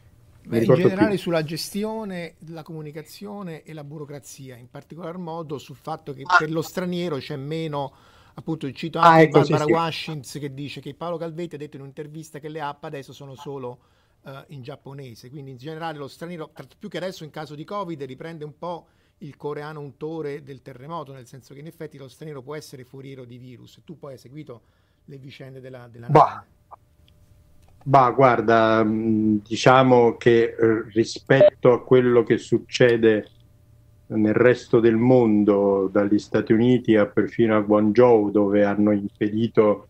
Beh, in generale più. sulla gestione, la comunicazione e la burocrazia, in particolar modo sul fatto che per lo straniero c'è meno appunto cito ah, anche ah, ecco, Barbara sì, Washings sì. che dice che Paolo Calvetti ha detto in un'intervista che le app adesso sono solo uh, in giapponese, quindi in generale lo straniero, più che adesso in caso di Covid, riprende un po' il coreano untore del terremoto, nel senso che in effetti lo straniero può essere foriero di virus. Tu poi hai seguito le vicende della, della bah. bah, guarda, mm, diciamo che eh, rispetto a quello che succede nel resto del mondo, dagli Stati Uniti a perfino a Guangzhou, dove hanno impedito,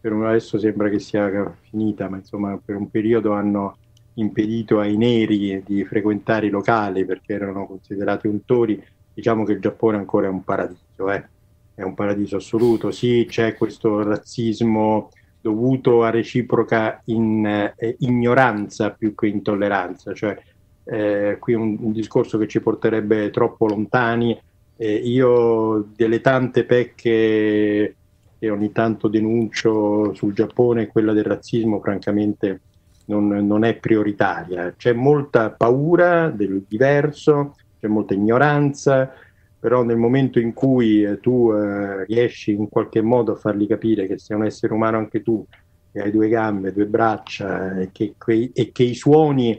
per un adesso sembra che sia finita, ma insomma per un periodo hanno impedito ai neri di frequentare i locali perché erano considerati untori, diciamo che il Giappone ancora è un paradiso, eh? è un paradiso assoluto, sì c'è questo razzismo dovuto a reciproca in, eh, ignoranza più che intolleranza, cioè eh, qui un, un, discorso che ci porterebbe troppo lontani. Eh, io delle tante pecche che ogni tanto denuncio sul Giappone, quella del razzismo, francamente non, non è prioritaria. C'è molta paura del diverso, c'è molta ignoranza, però nel momento in cui eh, tu eh, riesci in qualche modo a fargli capire che sei un essere umano anche tu, che hai due gambe, due braccia e che, quei, e che i suoni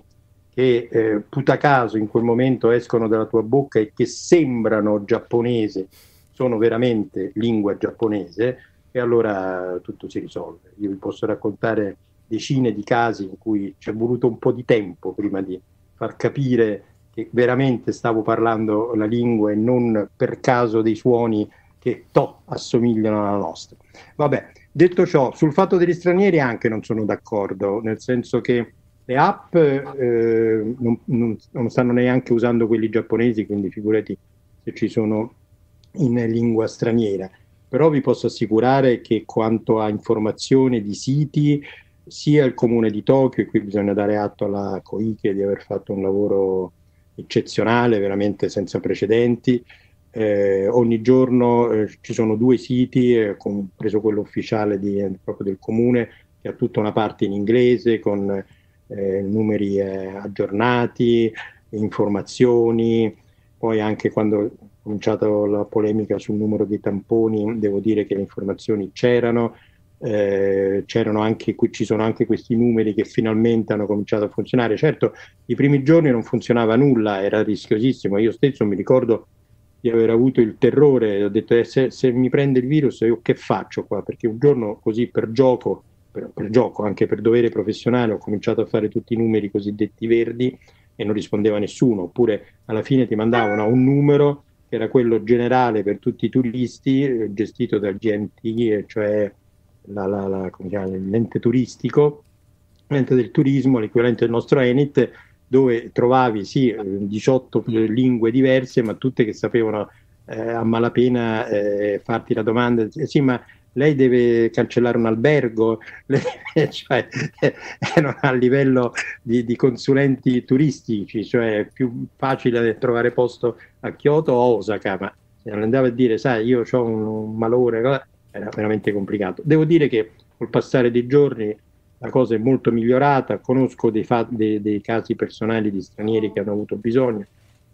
che eh, putacaso in quel momento escono dalla tua bocca e che sembrano giapponese, sono veramente lingua giapponese, e allora tutto si risolve. Io vi posso raccontare decine di casi in cui ci è voluto un po' di tempo prima di far capire che veramente stavo parlando la lingua e non per caso dei suoni che to assomigliano alla nostra. Vabbè, detto ciò, sul fatto degli stranieri anche non sono d'accordo, nel senso che le app eh, non, non, non, stanno neanche usando quelli giapponesi, quindi figurati se ci sono in lingua straniera. Però vi posso assicurare che quanto a informazioni di siti, sia il comune di Tokyo, e qui bisogna dare atto alla Koike di aver fatto un lavoro eccezionale, veramente senza precedenti. Eh, ogni giorno eh, ci sono due siti, eh, compreso quello ufficiale di, proprio del comune, che ha tutta una parte in inglese con eh, numeri eh, aggiornati, informazioni, poi anche quando è cominciata la polemica sul numero dei tamponi, devo dire che le informazioni c'erano, eh, c'erano anche, ci sono anche questi numeri che finalmente hanno cominciato a funzionare. Certo, i primi giorni non funzionava nulla, era rischiosissimo. Io stesso mi ricordo di aver avuto il terrore, ho detto eh, se, se, mi prende il virus io che faccio qua? Perché un giorno così per gioco, per, per gioco, anche per dovere professionale, ho cominciato a fare tutti i numeri cosiddetti verdi e non rispondeva nessuno, oppure alla fine ti mandavano a un numero che era quello generale per tutti i turisti, eh, gestito dal GNT, cioè la, la, la, chiama, l'ente turistico, l'ente del turismo, l'equivalente del nostro Enit, dove trovavi sì 18 lingue diverse, ma tutte che sapevano eh, a malapena eh, farti la domanda, eh, sì ma lei deve cancellare un albergo, [laughs] cioè, [laughs] erano a livello di, di, consulenti turistici, cioè è più facile trovare posto a Kyoto o Osaka, ma non andava a dire, sai, io ho un, malore, era veramente complicato. Devo dire che col passare dei giorni la cosa è molto migliorata, conosco dei, fa- dei, dei casi personali di stranieri che hanno avuto bisogno,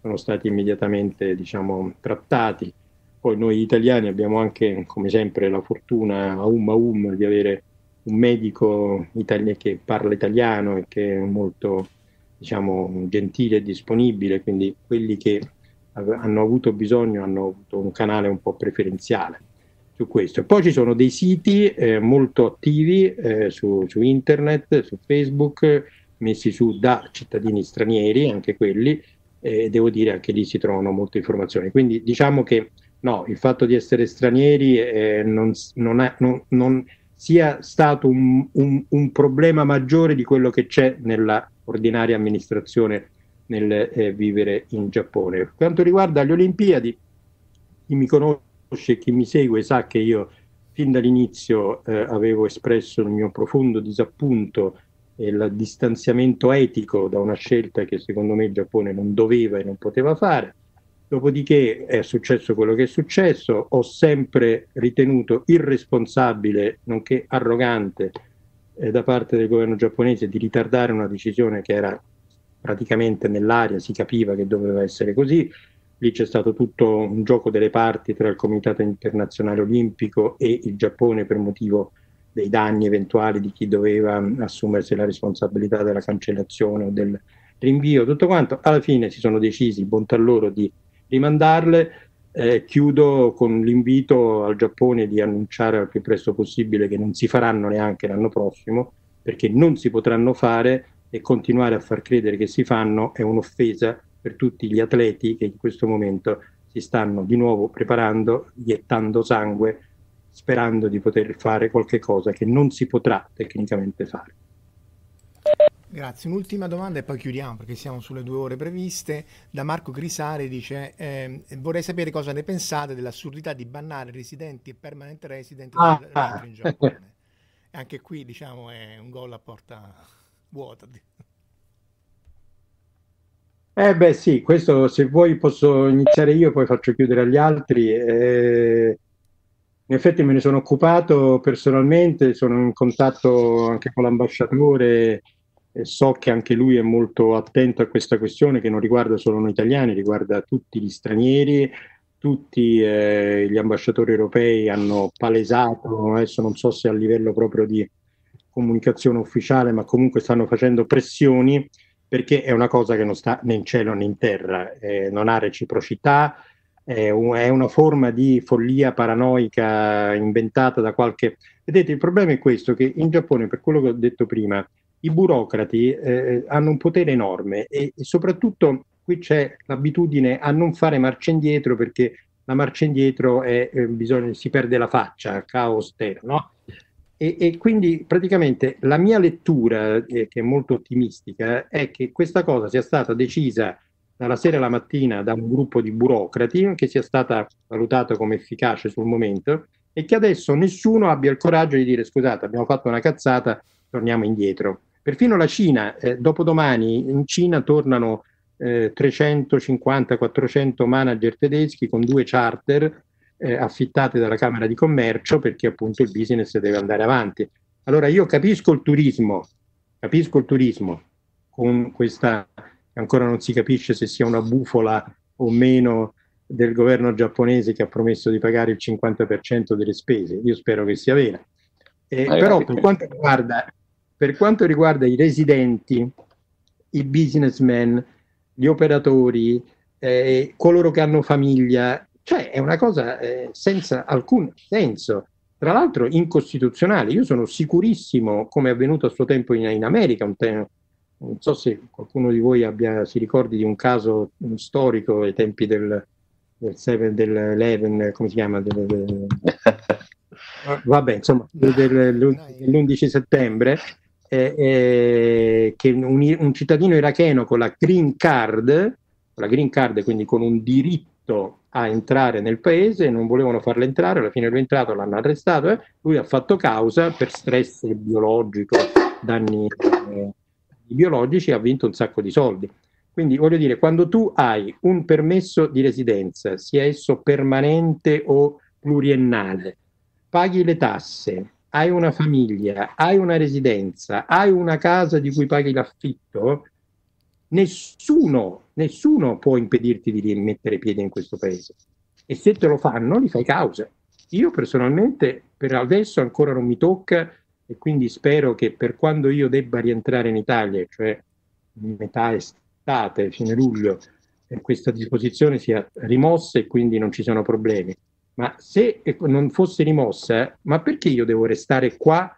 sono stati immediatamente diciamo, trattati. Poi noi italiani abbiamo anche, come sempre, la fortuna a um a um di avere un medico itali- che parla italiano e che è molto diciamo, gentile e disponibile, quindi quelli che hanno avuto bisogno hanno avuto un canale un po' preferenziale su questo. Poi ci sono dei siti eh, molto attivi eh, su, su, internet, su Facebook, messi su da cittadini stranieri, anche quelli, e devo dire anche lì si trovano molte informazioni. Quindi diciamo che no, il fatto di essere stranieri eh, non, non, è, non, non, sia stato un, un, un, problema maggiore di quello che c'è nella ordinaria amministrazione nel eh, vivere in Giappone. Per quanto riguarda le Olimpiadi, chi mi conosce conosce, chi mi segue sa che io fin dall'inizio eh, avevo espresso il mio profondo disappunto e il distanziamento etico da una scelta che secondo me il Giappone non doveva e non poteva fare. Dopodiché è successo quello che è successo, ho sempre ritenuto irresponsabile, nonché arrogante, eh, da parte del governo giapponese di ritardare una decisione che era praticamente nell'aria, si capiva che doveva essere così, Lì c'è stato tutto un gioco delle parti tra il Comitato Internazionale Olimpico e il Giappone per motivo dei danni eventuali di chi doveva assumersi la responsabilità della cancellazione o del rinvio, tutto quanto. Alla fine si sono decisi, bontà loro, di rimandarle. Eh, chiudo con l'invito al Giappone di annunciare al più presto possibile che non si faranno neanche l'anno prossimo, perché non si potranno fare e continuare a far credere che si fanno è un'offesa per tutti gli atleti che in questo momento si stanno di nuovo preparando, iettando sangue, sperando di poter fare qualche cosa che non si potrà tecnicamente fare. Grazie, un'ultima domanda e poi chiudiamo perché siamo sulle due ore previste. Da Marco Grisari dice eh, vorrei sapere cosa ne pensate dell'assurdità di bannare residenti e permanent resident ah, in Giappone. Anche qui diciamo è un gol a porta vuota. Eh beh sì, questo se vuoi posso iniziare io, poi faccio chiudere agli altri. Eh, in effetti me ne sono occupato personalmente, sono in contatto anche con l'ambasciatore so che anche lui è molto attento a questa questione che non riguarda solo noi italiani, riguarda tutti gli stranieri, tutti eh, gli ambasciatori europei hanno palesato, adesso non so se a livello proprio di comunicazione ufficiale, ma comunque stanno facendo pressioni perché è una cosa che non sta né in cielo né in terra, eh, non ha reciprocità, è, un, è, una forma di follia paranoica inventata da qualche... Vedete, il problema è questo, che in Giappone, per quello che ho detto prima, i burocrati eh, hanno un potere enorme e, e soprattutto qui c'è l'abitudine a non fare marcia indietro perché la marcia indietro è, eh, bisogna, si perde la faccia, caos terra, no? E, e, quindi praticamente la mia lettura, eh, che è molto ottimistica, è che questa cosa sia stata decisa dalla sera alla mattina da un gruppo di burocrati, che sia stata valutata come efficace sul momento e che adesso nessuno abbia il coraggio di dire scusate, abbiamo fatto una cazzata, torniamo indietro. Perfino la Cina, eh, dopodomani in Cina tornano eh, 350-400 manager tedeschi con due charter eh, affittate dalla Camera di Commercio perché appunto il business deve andare avanti. Allora io capisco il turismo, capisco il turismo con questa, ancora non si capisce se sia una bufola o meno del governo giapponese che ha promesso di pagare il 50% delle spese, io spero che sia vera. Eh, però per quanto, riguarda, per quanto riguarda i residenti, i businessmen, gli operatori, eh, coloro che hanno famiglia, cioè è una cosa eh, senza alcun senso, tra l'altro incostituzionale. Io sono sicurissimo, come è avvenuto a suo tempo in, in America, te- non so se qualcuno di voi abbia, si ricordi di un caso storico ai tempi del, del 7, dell'Eleven, come si chiama? Del, del, [laughs] vabbè, insomma, dell'11 settembre, eh, eh, che un, un, cittadino iracheno con la green card, la green card quindi con un diritto a entrare nel paese, non volevano farlo entrare, alla fine è entrato, l'hanno arrestato, eh, lui ha fatto causa per stress biologico, danni eh, biologici, ha vinto un sacco di soldi. Quindi voglio dire, quando tu hai un permesso di residenza, sia esso permanente o pluriennale, paghi le tasse, hai una famiglia, hai una residenza, hai una casa di cui paghi l'affitto, nessuno, nessuno può impedirti di rimettere piede in questo paese. E se te lo fanno, li fai causa. Io personalmente per adesso ancora non mi tocca e quindi spero che per quando io debba rientrare in Italia, cioè metà estate, fine luglio, questa disposizione sia rimossa e quindi non ci sono problemi. Ma se non fosse rimossa, ma perché io devo restare qua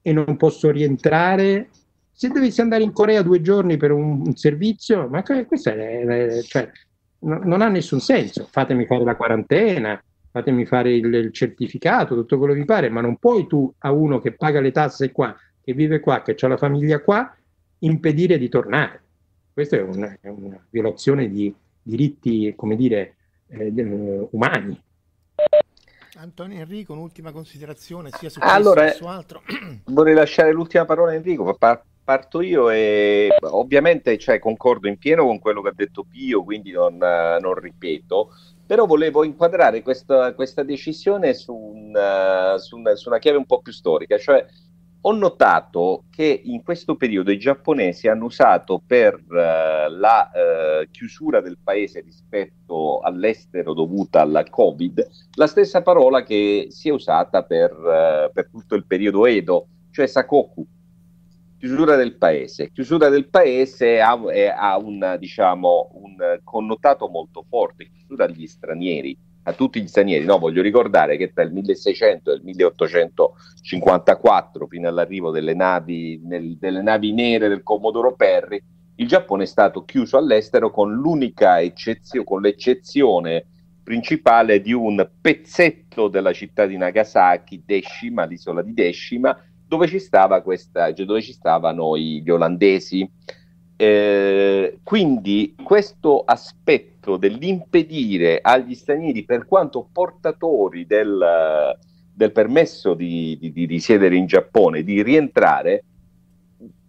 e non posso rientrare? Se dovessi andare in Corea due giorni per un, un servizio, ma questo è, cioè, no, non ha nessun senso. Fatemi fare la quarantena, fatemi fare il, il, certificato, tutto quello che vi pare, ma non puoi tu a uno che paga le tasse qua, che vive qua, che ha la famiglia qua, impedire di tornare. Questa è una, è una violazione di diritti, come dire, eh, umani. Antonio Enrico, un'ultima considerazione sia su allora, questo che su altro. [clears throat] Vorrei lasciare l'ultima parola a Enrico, parto io e ovviamente cioè, concordo in pieno con quello che ha detto Pio, quindi non, non ripeto, però volevo inquadrare questa, questa decisione su, un, su, una, su una chiave un po' più storica, cioè ho notato che in questo periodo i giapponesi hanno usato per uh, la uh, chiusura del paese rispetto all'estero dovuta alla Covid la stessa parola che si è usata per, uh, per tutto il periodo Edo, cioè Sakoku, chiusura del paese. Chiusura del paese ha, ha un, diciamo, un connotato molto forte, chiusura agli stranieri a tutti gli stranieri. No, voglio ricordare che tra il 1600 e il 1854, fino all'arrivo delle navi, nel, delle navi nere del Commodoro Perry, il Giappone è stato chiuso all'estero con l'unica eccezione, con l'eccezione principale di un pezzetto della città di Nagasaki, Deshima, l'isola di Deshima, dove ci, stava questa, dove ci stavano gli olandesi. Eh, quindi questo aspetto dell'impedire agli stranieri, per quanto portatori del, del permesso di, di, di, risiedere in Giappone, di rientrare,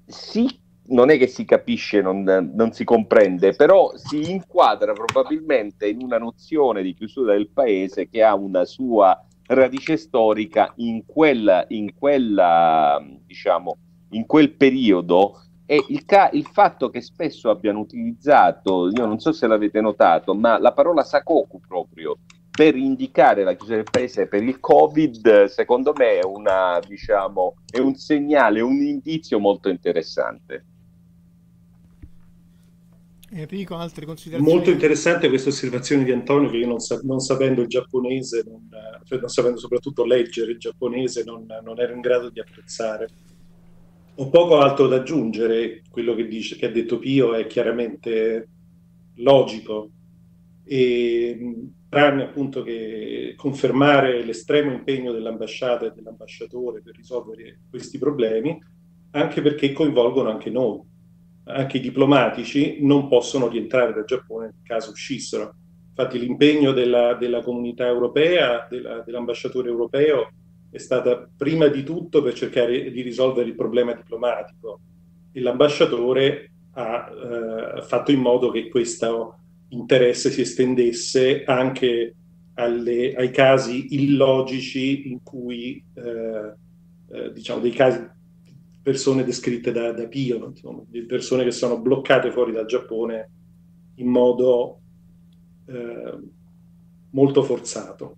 si, non è che si capisce, non, non si comprende, però si inquadra probabilmente in una nozione di chiusura del paese che ha una sua radice storica in, quella, in, quella, diciamo, in quel periodo e il, ca- il, fatto che spesso abbiano utilizzato, io non so se l'avete notato, ma la parola Sakoku proprio per indicare la chiusura del paese per il Covid, secondo me è, una, diciamo, è un segnale, un indizio molto interessante. Enrico, altre considerazioni? Molto interessante questa osservazione di Antonio che io non, sa- non sapendo il giapponese, non, cioè non sapendo soprattutto leggere il giapponese, non, non ero in grado di apprezzare ho poco altro da aggiungere, quello che, dice, che ha detto Pio è chiaramente logico, e, tranne appunto che confermare l'estremo impegno dell'ambasciata e dell'ambasciatore per risolvere questi problemi, anche perché coinvolgono anche noi. Anche i diplomatici non possono rientrare dal Giappone nel caso uscissero. Infatti l'impegno della, della comunità europea, della, dell'ambasciatore europeo, è stata prima di tutto per cercare di risolvere il problema diplomatico e l'ambasciatore ha eh, fatto in modo che questo interesse si estendesse anche alle, ai casi illogici in cui, eh, eh, diciamo, dei casi persone descritte da, da Pio, insomma, di persone che sono bloccate fuori dal Giappone in modo eh, molto forzato.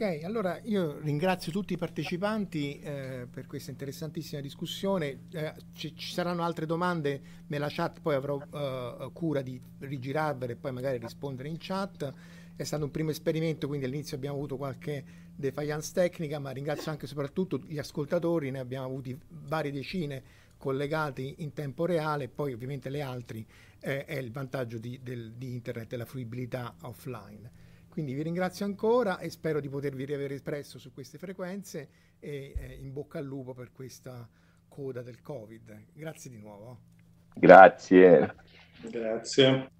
Ok, allora io ringrazio tutti i partecipanti eh, per questa interessantissima discussione. Eh, ci, ci, saranno altre domande nella chat, poi avrò uh, cura di rigirarvele e poi magari rispondere in chat. È stato un primo esperimento, quindi all'inizio abbiamo avuto qualche defiance tecnica, ma ringrazio anche e soprattutto gli ascoltatori, ne abbiamo avuti varie decine collegati in tempo reale, poi ovviamente le altre eh, è il vantaggio di, del, di internet e la fruibilità offline. Quindi vi ringrazio ancora e spero di potervi riavere presto su queste frequenze e eh, in bocca al lupo per questa coda del Covid. Grazie di nuovo. Grazie. Grazie.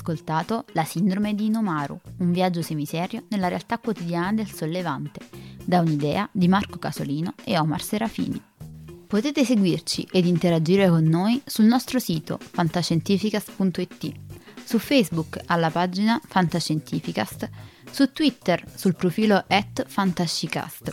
Ascoltato La sindrome di Inomaru, un viaggio semiserio nella realtà quotidiana del sollevante, da un'idea di Marco Casolino e Omar Serafini. Potete seguirci ed interagire con noi sul nostro sito fantascientificast.it, su Facebook alla pagina Fantascientificast, su Twitter sul profilo at fantascicast,